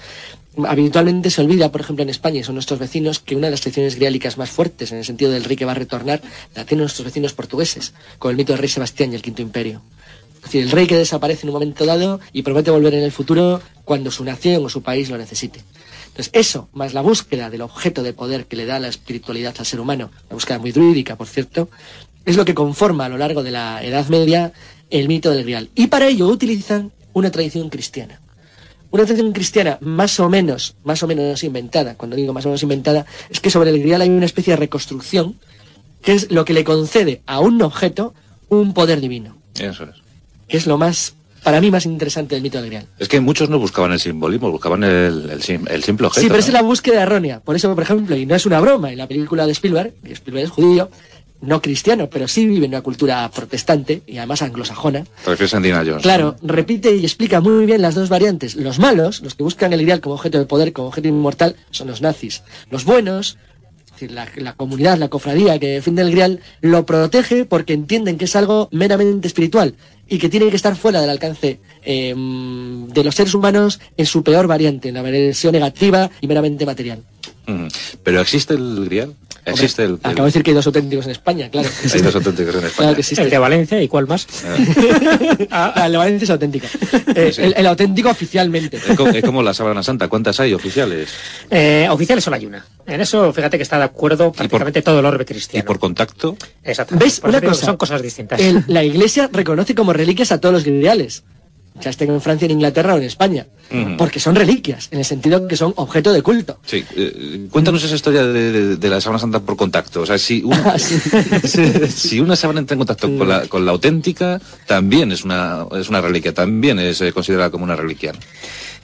Habitualmente se olvida, por ejemplo, en España, son nuestros vecinos, que una de las tradiciones griálicas más fuertes, en el sentido del rey que va a retornar, la tienen nuestros vecinos portugueses, con el mito del rey Sebastián y el Quinto Imperio. Es decir, el rey que desaparece en un momento dado y promete volver en el futuro cuando su nación o su país lo necesite. Entonces, eso, más la búsqueda del objeto de poder que le da la espiritualidad al ser humano, la búsqueda muy druídica, por cierto, es lo que conforma a lo largo de la Edad Media el mito del Grial. Y para ello utilizan una tradición cristiana. Una tradición cristiana más o menos, más o menos inventada, cuando digo más o menos inventada, es que sobre el Grial hay una especie de reconstrucción que es lo que le concede a un objeto un poder divino, Eso es. que es lo más, para mí, más interesante del mito del Grial. Es que muchos no buscaban el simbolismo, buscaban el, el, sim- el simple objeto. Sí, pero es la búsqueda errónea. Por eso, por ejemplo, y no es una broma, en la película de Spielberg, y Spielberg es judío, no cristiano, pero sí vive en una cultura protestante y además anglosajona. Te refieres a Indiana Jones. Claro, repite y explica muy bien las dos variantes. Los malos, los que buscan el ideal como objeto de poder, como objeto inmortal, son los nazis. Los buenos, es decir, la, la comunidad, la cofradía que defiende el grial, lo protege porque entienden que es algo meramente espiritual y que tiene que estar fuera del alcance eh, de los seres humanos en su peor variante, en la versión negativa y meramente material. Pero existe el grial. Existe el. Acabo de decir que hay dos auténticos en España, claro. Hay dos auténticos en Claro España. que existe. El de Valencia y cuál más. Ah, el de Valencia es auténtico. Eh, Sí. el, el auténtico oficialmente. Es como, es como la sábana santa. ¿Cuántas hay oficiales? Eh, oficiales solo hay una. En eso, fíjate que está de acuerdo prácticamente todo el orbe Y cristiano. por contacto. Exactamente. ¿Ves? Por Una cosa. Son cosas distintas. El- la iglesia reconoce como reliquias a todos los griales. Ya estén en Francia, en Inglaterra o en España. Porque son reliquias, en el sentido que son objeto de culto. Sí, eh, cuéntanos esa historia de, de- de la sábana santa por contacto. O sea, si, un- Ah, sí. si una sábana entra en contacto con la, con la auténtica, también es una, es una reliquia, también es eh, considerada como una reliquia.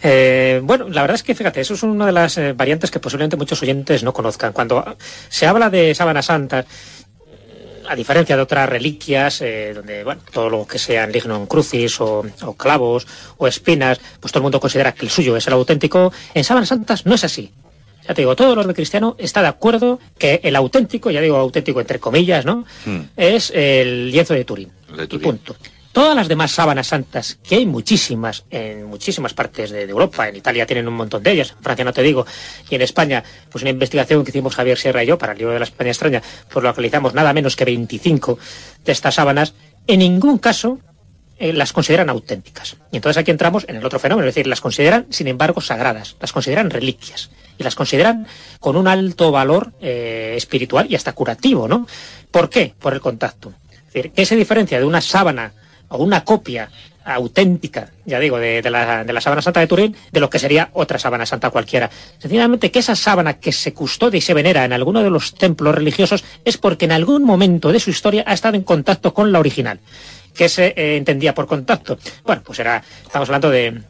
Eh, bueno, la verdad es que fíjate, eso es una de las eh, variantes que posiblemente muchos oyentes no conozcan. Cuando se habla de sábana santa, a diferencia de otras reliquias, eh, donde bueno, todo lo que sean lignum crucis o, o clavos o espinas, pues todo el mundo considera que el suyo es el auténtico, en sábanas santas no es así. Ya te digo, todo el orden cristiano está de acuerdo que el auténtico, ya digo auténtico entre comillas, ¿no? Mm. Es el lienzo de Turín. De Y Turín. punto. Todas las demás sábanas santas, que hay muchísimas en muchísimas partes de, Europa, en Italia tienen un montón de ellas, en Francia no te digo, y en España, pues una investigación que hicimos Javier Sierra y yo para el libro de la España extraña, pues localizamos nada menos que 25 de estas sábanas, en ningún caso eh, las consideran auténticas. Y entonces aquí entramos en el otro fenómeno, es decir, las consideran, sin embargo, sagradas, las consideran reliquias y las consideran con un alto valor eh, espiritual y hasta curativo, ¿no? ¿Por qué? Por el contacto. Es decir, ¿qué se diferencia de una sábana o una copia auténtica, ya digo, de, la, de la sábana santa de Turín, de lo que sería otra sábana santa cualquiera? Sencillamente que esa sábana que se custodia y se venera en alguno de los templos religiosos es porque en algún momento de su historia ha estado en contacto con la original. ¿Qué se eh, entendía por contacto? Bueno, pues era, estamos hablando de,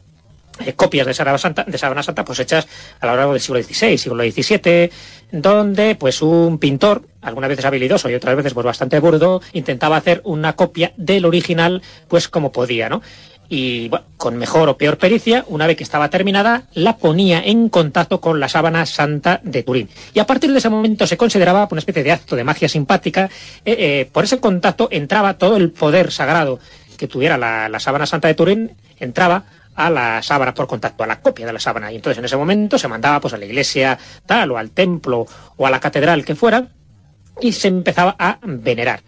eh, copias de sábana santa, de sábana santa pues hechas a lo largo del siglo XVI, siglo XVII, donde pues un pintor, algunas veces habilidoso y otras veces pues bastante burdo, intentaba hacer una copia del original pues como podía, ¿no? Y bueno, con mejor o peor pericia, una vez que estaba terminada, la ponía en contacto con la sábana santa de Turín. Y a partir de ese momento se consideraba una especie de acto de magia simpática. eh, eh, por ese contacto entraba todo el poder sagrado que tuviera la sábana santa de Turín, entraba a la sábana por contacto, a la copia de la sábana. Y entonces en ese momento se mandaba pues a la iglesia tal o al templo o a la catedral que fuera y se empezaba a venerar.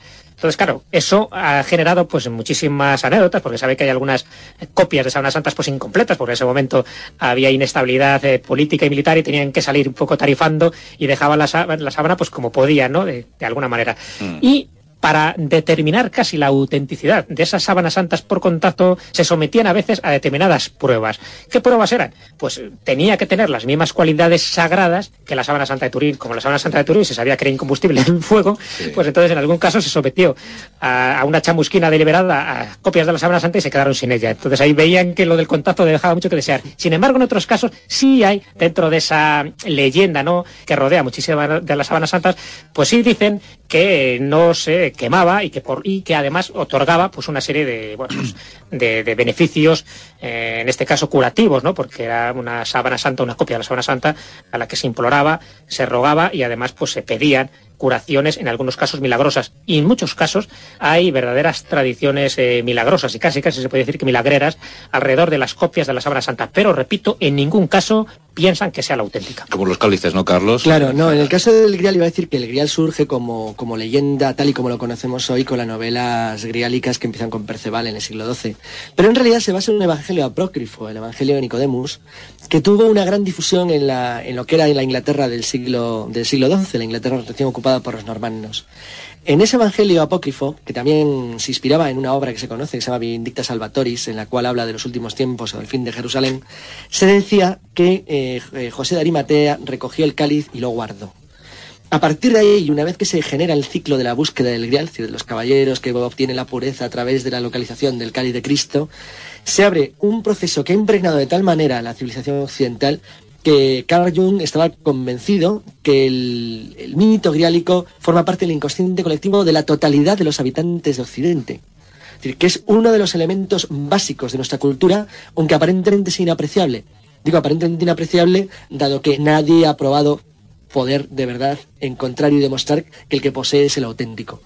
Entonces, claro, eso ha generado pues muchísimas anécdotas, porque sabe que hay algunas copias de sábanas santas pues incompletas, porque en ese momento había inestabilidad eh, política y militar y tenían que salir un poco tarifando y dejaban la, la sábana pues como podían, ¿no? De, alguna manera. Mm. Y para determinar casi la autenticidad de esas sábanas santas por contacto, se sometían a veces a determinadas pruebas. ¿Qué pruebas eran? Pues tenía que tener las mismas cualidades sagradas que la sábana santa de Turín. Como la sábana santa de Turín se sabía que era incombustible en fuego, pues entonces en algún caso se sometió a, una chamusquina deliberada a copias de la sábana santa y se quedaron sin ella. Entonces ahí veían que lo del contacto dejaba mucho que desear. Sin embargo, en otros casos sí hay, dentro de esa leyenda ¿no? que rodea muchísimas de las sábanas santas, pues sí dicen que no se quemaba y que por y que además otorgaba pues una serie de bueno, pues, de, beneficios eh, en este caso curativos no porque era una sábana santa una copia de la sábana santa a la que se imploraba se rogaba y además pues se pedían curaciones, en algunos casos milagrosas. Y en muchos casos hay verdaderas tradiciones eh, milagrosas y casi casi se puede decir que milagreras alrededor de las copias de la Sábana Santa. Pero repito, en ningún caso piensan que sea la auténtica. Como los cálices, ¿no, Carlos? Claro, no. En el caso del Grial iba a decir que el Grial surge como, como leyenda tal y como lo conocemos hoy con las novelas griálicas que empiezan con Perceval en el siglo XII. Pero en realidad se basa en un evangelio apócrifo, el evangelio de Nicodemus, que tuvo una gran difusión en, la, en lo que era en la Inglaterra del siglo, del siglo XII, la Inglaterra recién ocupada por los normannos. En ese evangelio apócrifo, que también se inspiraba en una obra que se conoce, que se llama Vindicta Salvatoris, en la cual habla de los últimos tiempos o del fin de Jerusalén, se decía que eh, eh, José de Arimatea recogió el cáliz y lo guardó. A partir de ahí, y una vez que se genera el ciclo de la búsqueda del grial, es decir, de los caballeros que obtienen la pureza a través de la localización del cáliz de Cristo, se abre un proceso que ha impregnado de tal manera la civilización occidental que Carl Jung estaba convencido que el, mito griálico forma parte del inconsciente colectivo de la totalidad de los habitantes de Occidente. Es decir, que es uno de los elementos básicos de nuestra cultura, aunque aparentemente es inapreciable. Digo aparentemente inapreciable, dado que nadie ha probado poder de verdad encontrar y demostrar que el que posee es el auténtico.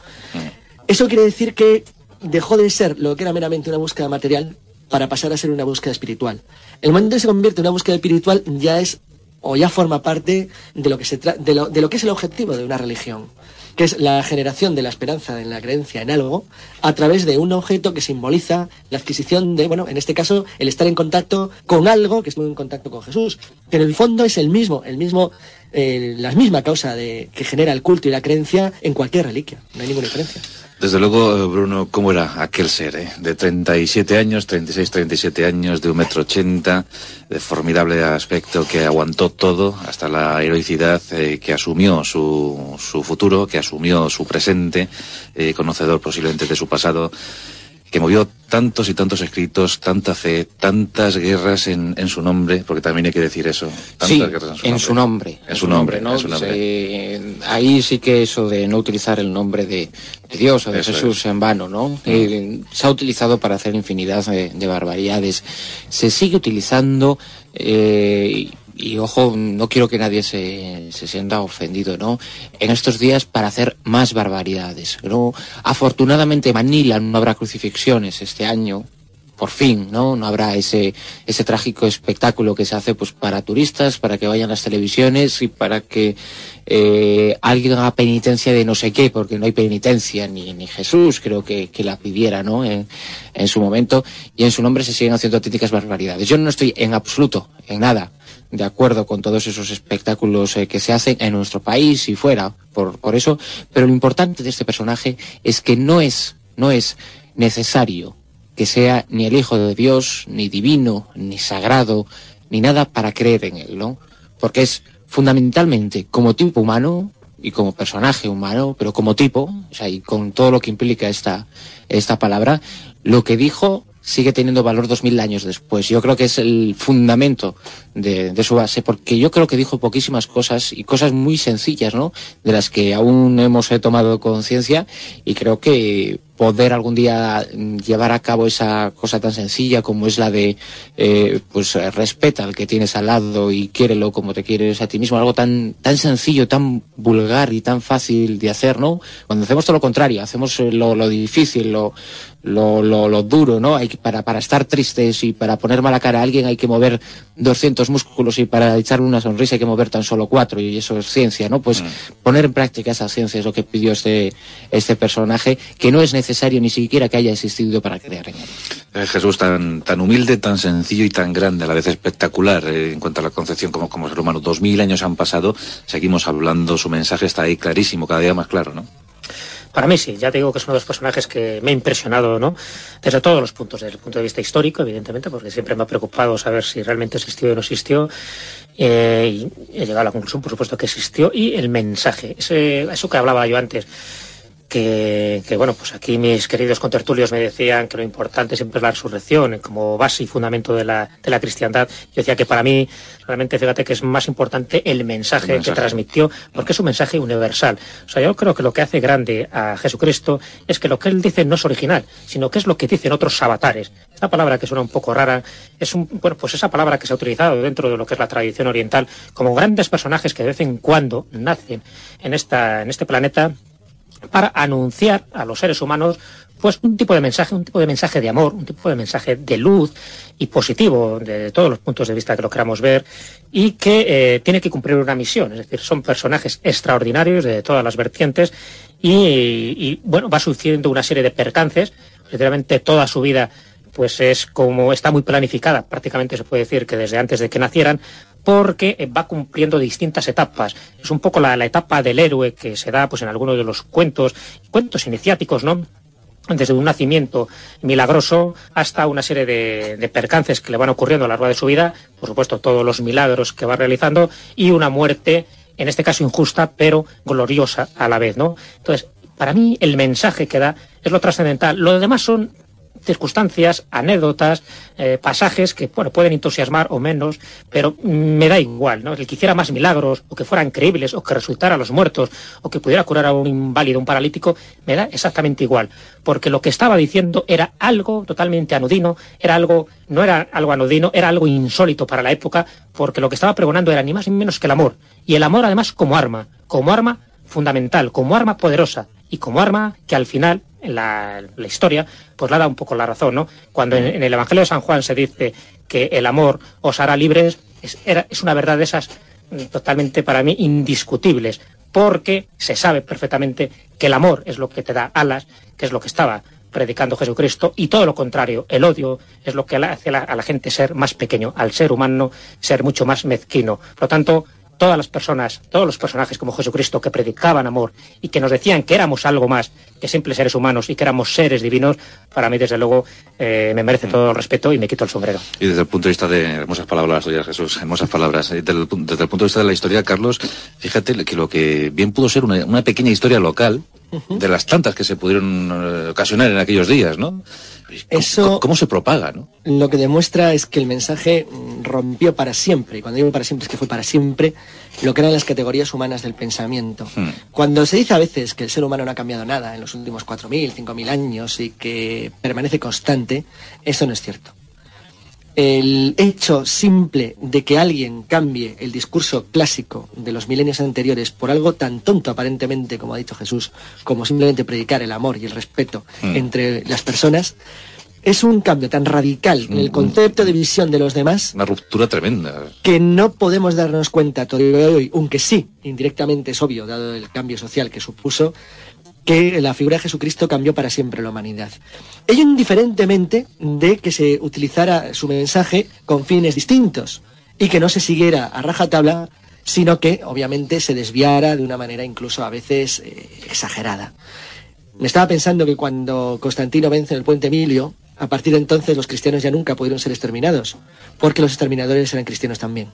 Eso quiere decir que dejó de ser lo que era meramente una búsqueda material para pasar a ser una búsqueda espiritual. El momento en que se convierte en una búsqueda espiritual ya es o ya forma parte de lo que se de lo, de lo que es el objetivo de una religión, que es la generación de la esperanza, en la creencia en algo, a través de un objeto que simboliza la adquisición de, bueno, en este caso, el estar en contacto con algo que estuvo en contacto con Jesús, que en el fondo es el mismo, el mismo, eh, la misma causa de que genera el culto y la creencia en cualquier reliquia, no hay ninguna diferencia. Desde luego, eh, Bruno, ¿cómo era aquel ser? Eh? De 37 años, 36, 37 años, de un metro ochenta, de formidable aspecto que aguantó todo, hasta la heroicidad, eh, que asumió su, su futuro, que asumió su presente, eh, conocedor posiblemente de su pasado que movió tantos y tantos escritos, tanta fe, tantas guerras en, en su nombre, porque también hay que decir eso. Tantas sí, guerras en su nombre. En su nombre, ¿no? ahí sí que eso de no utilizar el nombre de, Dios o de Jesús en vano, ¿no? Mm. Eh, se ha utilizado para hacer infinidad de, de barbaridades. Se sigue utilizando eh, y ojo, no quiero que nadie se, se, sienta ofendido, ¿no? En estos días para hacer más barbaridades, ¿no? Afortunadamente en Manila no habrá crucifixiones este año, por fin, ¿no? No habrá ese, ese trágico espectáculo que se hace pues para turistas, para que vayan las televisiones y para que eh, alguien haga penitencia de no sé qué, porque no hay penitencia, ni, ni Jesús creo que, que la pidiera, ¿no? En, en su momento, y en su nombre se siguen haciendo auténticas barbaridades. Yo no estoy en absoluto, en nada, de acuerdo con todos esos espectáculos eh, que se hacen en nuestro país y fuera, por, por eso, pero lo importante de este personaje es que no es, no es necesario que sea ni el Hijo de Dios, ni divino, ni sagrado, ni nada para creer en él, ¿no? Porque es fundamentalmente como tipo humano y como personaje humano, pero como tipo, o sea, y con todo lo que implica esta, esta palabra, lo que dijo sigue teniendo valor dos mil años después. Yo creo que es el fundamento de, de, su base, porque yo creo que dijo poquísimas cosas y cosas muy sencillas, ¿no? De las que aún hemos tomado conciencia y creo que poder algún día mm, llevar a cabo esa cosa tan sencilla como es la de eh, pues respeta al que tienes al lado y quiérelo como te quieres a ti mismo algo tan tan sencillo tan vulgar y tan fácil de hacer no cuando hacemos todo lo contrario hacemos eh, lo, lo difícil lo, lo, lo, lo, duro, ¿no? Hay que, para, para estar tristes y para poner mala cara a alguien hay que mover 200 músculos y para echarle una sonrisa hay que mover tan solo cuatro y eso es ciencia, ¿no? Pues mm. poner en práctica esa ciencia es lo que pidió este, este personaje, que no es necesario ni siquiera que haya existido para crear en él. Eh, Jesús tan, tan humilde, tan sencillo y tan grande, a la vez espectacular eh, en cuanto a la concepción como, como ser humano. Dos mil años han pasado, seguimos hablando, su mensaje está ahí clarísimo, cada día más claro, ¿no? Para mí sí, ya te digo que es uno de los personajes que me ha impresionado, ¿no? Desde todos los puntos, desde el punto de vista histórico, evidentemente, porque siempre me ha preocupado saber si realmente existió o no existió. Eh, y he llegado a la conclusión, por supuesto, que existió. Y el mensaje, eso que hablaba yo antes, que, que, bueno, pues aquí mis queridos contertulios me decían que lo importante siempre es la resurrección como base y fundamento de la, de la cristiandad. Yo decía que para mí, realmente, fíjate que es más importante el mensaje, el mensaje, que transmitió, porque es un mensaje universal. O sea, yo creo que lo que hace grande a Jesucristo es que lo que él dice no es original, sino que es lo que dicen otros avatares. Esta palabra que suena un poco rara es un, bueno, pues esa palabra que se ha utilizado dentro de lo que es la tradición oriental como grandes personajes que de vez en cuando nacen en esta, en este planeta para anunciar a los seres humanos pues un tipo de mensaje, un tipo de mensaje de amor, un tipo de mensaje de luz y positivo de todos los puntos de vista que lo queramos ver y que eh, tiene que cumplir una misión, es decir, son personajes extraordinarios de todas las vertientes y, bueno, va sucediendo una serie de percances, literalmente toda su vida pues es como está muy planificada, prácticamente se puede decir que desde antes de que nacieran, porque eh, va cumpliendo distintas etapas. Es un poco la, etapa del héroe que se da pues en algunos de los cuentos, cuentos iniciáticos, ¿no? desde un nacimiento milagroso hasta una serie de, de, percances que le van ocurriendo a lo largo de su vida, por supuesto todos los milagros que va realizando y una muerte, en este caso injusta, pero gloriosa a la vez, ¿no? Entonces, para mí el mensaje que da es lo trascendental. Lo demás son circunstancias, anécdotas, eh, pasajes que bueno, pueden entusiasmar o menos, pero me da igual, ¿no? El que hiciera más milagros, o que fueran creíbles, o que resultara a los muertos, o que pudiera curar a un inválido, un paralítico, me da exactamente igual. Porque lo que estaba diciendo era algo totalmente anodino, era algo, no era algo anodino, era algo insólito para la época, porque lo que estaba pregonando era ni más ni menos que el amor. Y el amor además como arma, como arma fundamental, como arma poderosa, y como arma que al final la, la, historia, pues le da un poco la razón, ¿no? Cuando en, el Evangelio de San Juan se dice que el amor os hará libres, es, era, es una verdad de esas mm, totalmente para mí indiscutibles, porque se sabe perfectamente que el amor es lo que te da alas, que es lo que estaba predicando Jesucristo, y todo lo contrario, el odio es lo que hace la, a la gente ser más pequeño, al ser humano ser mucho más mezquino. Por lo tanto, todas las personas, todos los personajes como Jesucristo que predicaban amor y que nos decían que éramos algo más que simples seres humanos y que éramos seres divinos, para mí desde luego eh, me merece todo el respeto y me quito el sombrero. Y desde el punto de vista de hermosas palabras tuyas, Jesús, hermosas palabras. Desde el, desde el, punto de vista de la historia, Carlos, fíjate que lo que bien pudo ser una, una pequeña historia local, uh -huh. de las tantas que se pudieron uh, ocasionar en aquellos días, ¿no? Eso ¿Cómo, ¿Cómo, se propaga, no? Lo que demuestra es que el mensaje rompió para siempre, y cuando digo para siempre es que fue para siempre, lo que eran las categorías humanas del pensamiento. Hmm. Cuando se dice a veces que el ser humano no ha cambiado nada en los últimos 4.000, 5.000 años y que permanece constante, eso no es cierto. El hecho simple de que alguien cambie el discurso clásico de los milenios anteriores por algo tan tonto aparentemente, como ha dicho Jesús, como simplemente predicar el amor y el respeto mm. entre las personas, es un cambio tan radical en el concepto de visión de los demás. Una ruptura tremenda. Que no podemos darnos cuenta todavía hoy, aunque sí, indirectamente es obvio, dado el cambio social que supuso, que la figura de Jesucristo cambió para siempre la humanidad. Ello indiferentemente de que se utilizara su mensaje con fines distintos y que no se siguiera a rajatabla, sino que obviamente se desviara de una manera incluso a veces eh, exagerada. Me estaba pensando que cuando Constantino vence en el puente Emilio, a partir de entonces los cristianos ya nunca pudieron ser exterminados, porque los exterminadores eran cristianos también.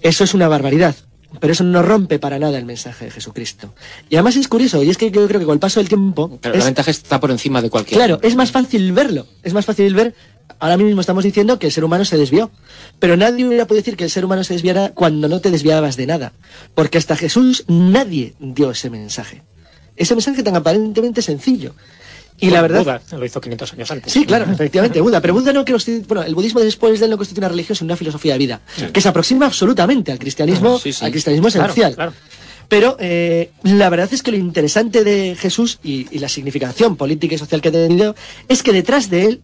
Eso es una barbaridad, pero eso no rompe para nada el mensaje de Jesucristo. Y además es curioso, y es que yo creo que con el paso del tiempo... Pero es, la ventaja está por encima de cualquier... Claro, es más fácil verlo. Es más fácil ver... Ahora mismo estamos diciendo que el ser humano se desvió. Pero nadie hubiera podido decir que el ser humano se desviara cuando no te desviabas de nada. Porque hasta Jesús nadie dio ese mensaje. Ese mensaje tan aparentemente sencillo. Y la verdad... Buda lo hizo 500 años antes. Sí, claro, efectivamente, Buda. Pero Buda no constituye, bueno, el budismo después de él no constituye una religión, sino una filosofía de vida, que se aproxima absolutamente al cristianismo, Sí, sí. al cristianismo Claro, esencial. claro. Pero eh, la verdad es que lo interesante de Jesús y, y la significación política y social que ha tenido es que detrás de él,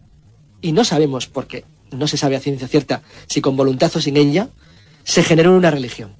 y no sabemos por qué, no se sabe a ciencia cierta si con voluntad o sin ella, se generó una religión.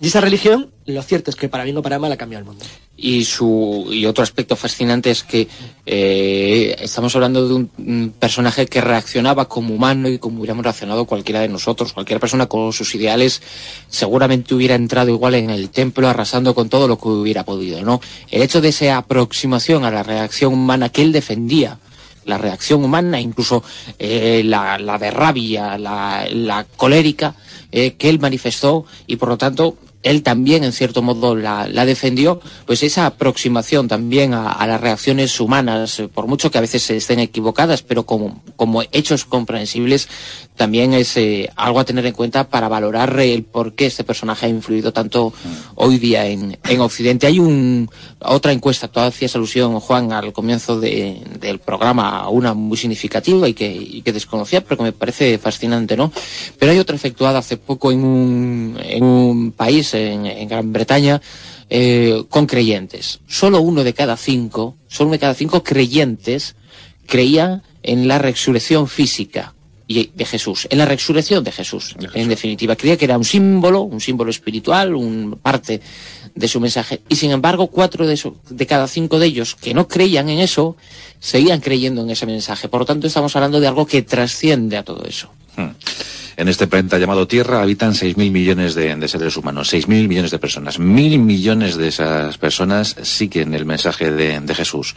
Y esa religión, lo cierto es que para bien o para mal ha cambiado el mundo. Y, su, y otro aspecto fascinante es que eh, estamos hablando de un, personaje que reaccionaba como humano y como hubiéramos reaccionado cualquiera de nosotros. Cualquier persona con sus ideales seguramente hubiera entrado igual en el templo arrasando con todo lo que hubiera podido. ¿no? El hecho de esa aproximación a la reacción humana que él defendía, la reacción humana, incluso eh, la, de rabia, la, la colérica, eh, que él manifestó y por lo tanto él también en cierto modo la, la defendió, pues esa aproximación también a, las reacciones humanas, eh, por mucho que a veces estén equivocadas, pero como, como hechos comprensibles, también es eh, algo a tener en cuenta para valorar el por qué este personaje ha influido tanto hoy día en, en Occidente. Hay un, otra encuesta, tú hacías alusión, Juan, al comienzo de- del programa, una muy significativa y que, y que desconocía, pero que me parece fascinante, ¿no? Pero hay otra efectuada hace poco en un, en un país, en, en Gran Bretaña, eh, con creyentes. Solo uno de cada cinco, solo uno de cada cinco creyentes creía en la resurrección física y- de Jesús, en la resurrección de Jesús, en definitiva. Creía que era un símbolo, un símbolo espiritual, un parte de su mensaje. Y sin embargo, cuatro de, eso- de cada cinco de ellos que no creían en eso, seguían creyendo en ese mensaje. Por lo tanto, estamos hablando de algo que trasciende a todo eso. Hmm. En este planeta llamado Tierra habitan 6.000 millones de, de seres humanos, 6.000 millones de personas. Mil millones de esas personas siguen el mensaje de, de Jesús.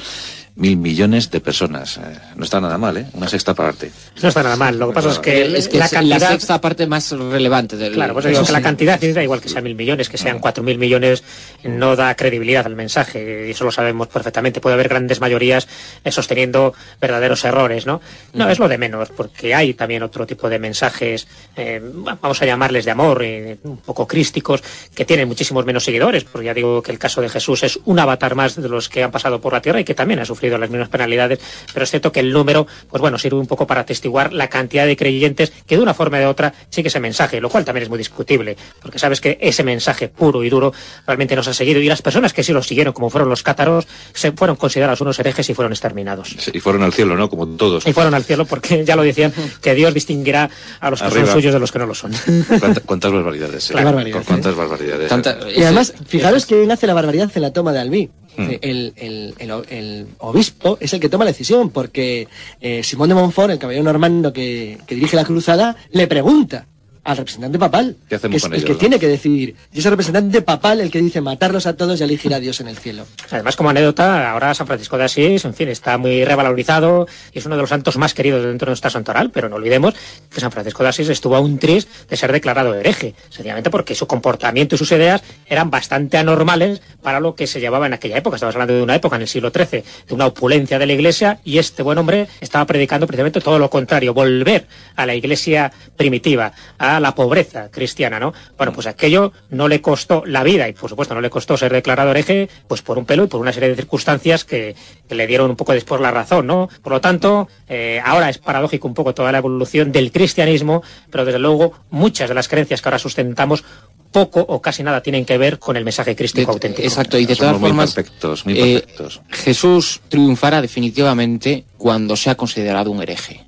Mil millones de personas. Eh, no está nada mal, ¿eh? Una sexta parte. No está nada mal. Lo que pasa es que, es que la es cantidad... la sexta parte más relevante del Claro, pues digo que la cantidad da igual que sean mil millones, que sean cuatro mil millones, no da credibilidad al mensaje, y eso lo sabemos perfectamente. Puede haber grandes mayorías eh, sosteniendo verdaderos errores, ¿no? No, es lo de menos, porque hay también otro tipo de mensajes, eh, vamos a llamarles de amor, eh, un poco crísticos, que tienen muchísimos menos seguidores, porque ya digo que el caso de Jesús es un avatar más de los que han pasado por la tierra y que también ha sufrido las mismas penalidades, pero es cierto que el número, pues bueno, sirve un poco para atestiguar la cantidad de creyentes que de una forma o de otra sigue ese mensaje, lo cual también es muy discutible, porque sabes que ese mensaje puro y duro realmente nos ha seguido y las personas que sí lo siguieron, como fueron los cátaros, se fueron considerados unos herejes y fueron exterminados. Y fueron al cielo, ¿no? Como todos. Y fueron al cielo porque ya lo decían que Dios distinguirá a los que. Son suyos de los que no lo son. ¿Cuánta- ¿Cuántas barbaridades? eh? Barbaridad, Cu- ¿Cuántas barbaridades? Tanta- Y además, fijaros quién hace la barbaridad en la toma de Albi. Hmm. El, el- el o- el obispo es el que toma la decisión, porque eh, Simón de Montfort, el caballero normando que, que dirige la cruzada, le pregunta al representante papal, ¿Qué hacemos que es con el que no? tiene que decidir. Y es el representante papal el que dice matarlos a todos y elegir a Dios en el cielo. Además, como anécdota, ahora San Francisco de Asís, en fin, está muy revalorizado y es uno de los santos más queridos dentro de nuestra santoral, pero no olvidemos que San Francisco de Asís estuvo a un tris de ser declarado hereje, sencillamente porque su comportamiento y sus ideas eran bastante anormales para lo que se llevaba en aquella época. Estamos hablando de una época en el siglo XIII, de una opulencia de la iglesia y este buen hombre estaba predicando precisamente todo lo contrario, volver a la iglesia primitiva, a la pobreza cristiana, ¿no? Bueno, pues aquello no le costó la vida y por supuesto no le costó ser declarado hereje, pues por un pelo y por una serie de circunstancias que, que le dieron un poco después la razón, ¿no? Por lo tanto, eh, ahora es paradójico un poco toda la evolución del cristianismo, pero desde luego muchas de las creencias que ahora sustentamos poco o casi nada tienen que ver con el mensaje crístico De- auténtico. Exacto, y de Somos todas muy formas, perfectos, muy eh. Jesús triunfará definitivamente cuando sea considerado un hereje.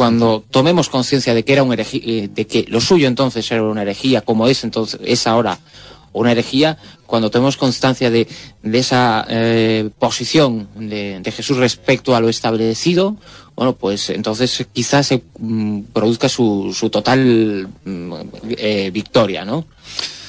Cuando tomemos conciencia de que era un herejí- eh, de que lo suyo entonces era una herejía, como es entonces es ahora una herejía, cuando tomemos constancia de, de esa eh, posición de, de Jesús respecto a lo establecido, bueno, pues entonces quizás se mm, produzca su, su total mm, eh, victoria, ¿no?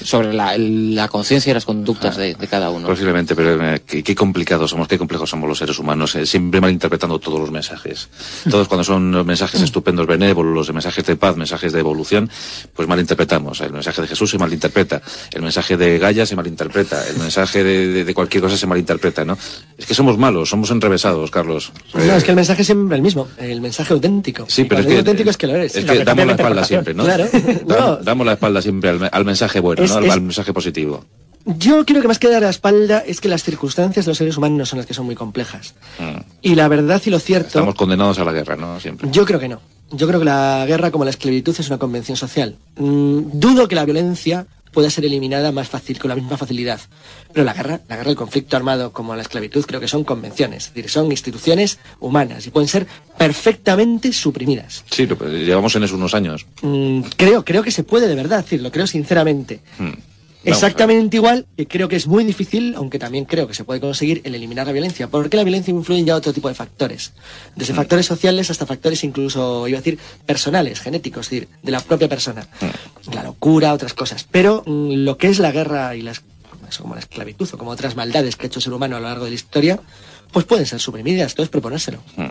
Sobre la, la conciencia y las conductas de, de cada uno. Posiblemente, pero eh, qué, qué complicados somos, qué complejos somos los seres humanos, siempre malinterpretando todos los mensajes. Todos cuando son mensajes estupendos, benévolos, mensajes de paz, mensajes de evolución, pues malinterpretamos. El mensaje de Jesús se malinterpreta, el mensaje de Gaia se malinterpreta, el mensaje de, de- de cualquier cosa se malinterpreta, ¿no? Es que somos malos, somos enrevesados, Carlos. No, Eh, es que el mensaje es siempre el mismo, el mensaje auténtico. Sí, Y pero es que, auténtico es que lo eres. es que damos la espalda siempre, ¿no? Claro. No. Damos la espalda siempre al, me- al mensaje bueno, Es- ¿no? Al, es- al mensaje positivo. Yo creo que más que dar la espalda es que las circunstancias de los seres humanos no son las que son muy complejas. Mm. Y la verdad y lo cierto... Estamos condenados a la guerra, ¿no? Siempre. Yo creo que no. Yo creo que la guerra, como la esclavitud, es una convención social. Mm, dudo que la violencia pueda ser eliminada más fácil, con la misma facilidad. Pero la guerra, la guerra, el conflicto armado como la esclavitud, creo que son convenciones, es decir, son instituciones humanas y pueden ser perfectamente suprimidas. Sí, lo- llevamos en eso unos años. Mm, creo, creo que se puede de verdad decirlo, creo sinceramente. Mm. Exactamente igual, que creo que es muy difícil, aunque también creo que se puede conseguir el eliminar la violencia, porque la violencia influye ya otro tipo de factores, Mm. desde factores sociales hasta factores incluso, iba a decir, personales, genéticos, es decir, de la propia persona, Mm. la locura, otras cosas. Pero mm, lo que es la guerra y las, como la esclavitud o como otras maldades que ha hecho el ser humano a lo largo de la historia, pues pueden ser suprimidas, todo es proponérselo. Mm.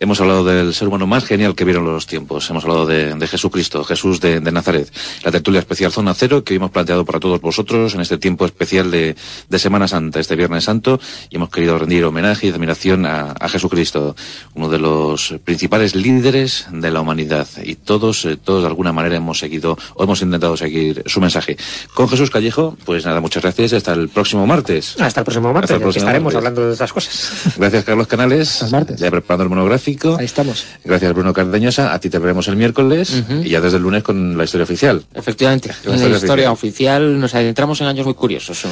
Hemos hablado del ser humano más genial que vieron los tiempos. Hemos hablado de, de Jesucristo, Jesús de, de Nazaret. La tertulia especial Zona Cero que hoy hemos planteado para todos vosotros en este tiempo especial de, de Semana Santa, este Viernes Santo, y hemos querido rendir homenaje y admiración a, a Jesucristo, uno de los principales líderes de la humanidad. Y todos, eh, todos de alguna manera hemos seguido o hemos intentado seguir su mensaje. Con Jesús Callejo, pues nada, muchas gracias. Hasta el próximo martes. Hasta el próximo martes, el próximo estaremos martes. hablando de estas cosas. Gracias, Carlos Canales. El martes. Ya preparando el monográfico. Ahí estamos. Gracias, Bruno Cardeñosa. A ti te veremos el miércoles y ya desde el lunes con la historia oficial. Efectivamente, La en la historia oficial nos adentramos en años muy curiosos.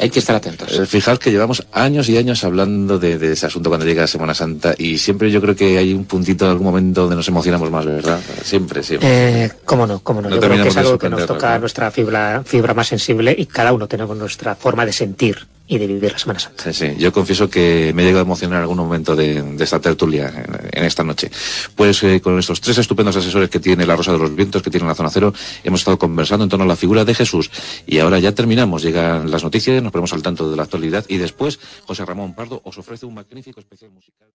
Hay que estar atentos. Eh, Fijaos que llevamos años y años hablando de, de ese asunto cuando llega Semana Santa y siempre yo creo que hay un puntito en algún momento donde nos emocionamos más, ¿verdad? Siempre, siempre. Eh, cómo no, cómo no. No Yo creo que es algo que nos toca nuestra fibra, fibra más sensible y cada uno tenemos nuestra forma de sentir y de vivir la Semana Santa. Sí, sí. Yo confieso que me he llegado a emocionar en algún momento de, esta tertulia en, en esta noche. Pues eh, con estos tres estupendos asesores que tiene la Rosa de los Vientos, que tiene la Zona Cero, hemos estado conversando en torno a la figura de Jesús. Y ahora ya terminamos. Llegan las noticias, nos ponemos al tanto de la actualidad y después José Ramón Pardo os ofrece un magnífico especial musical.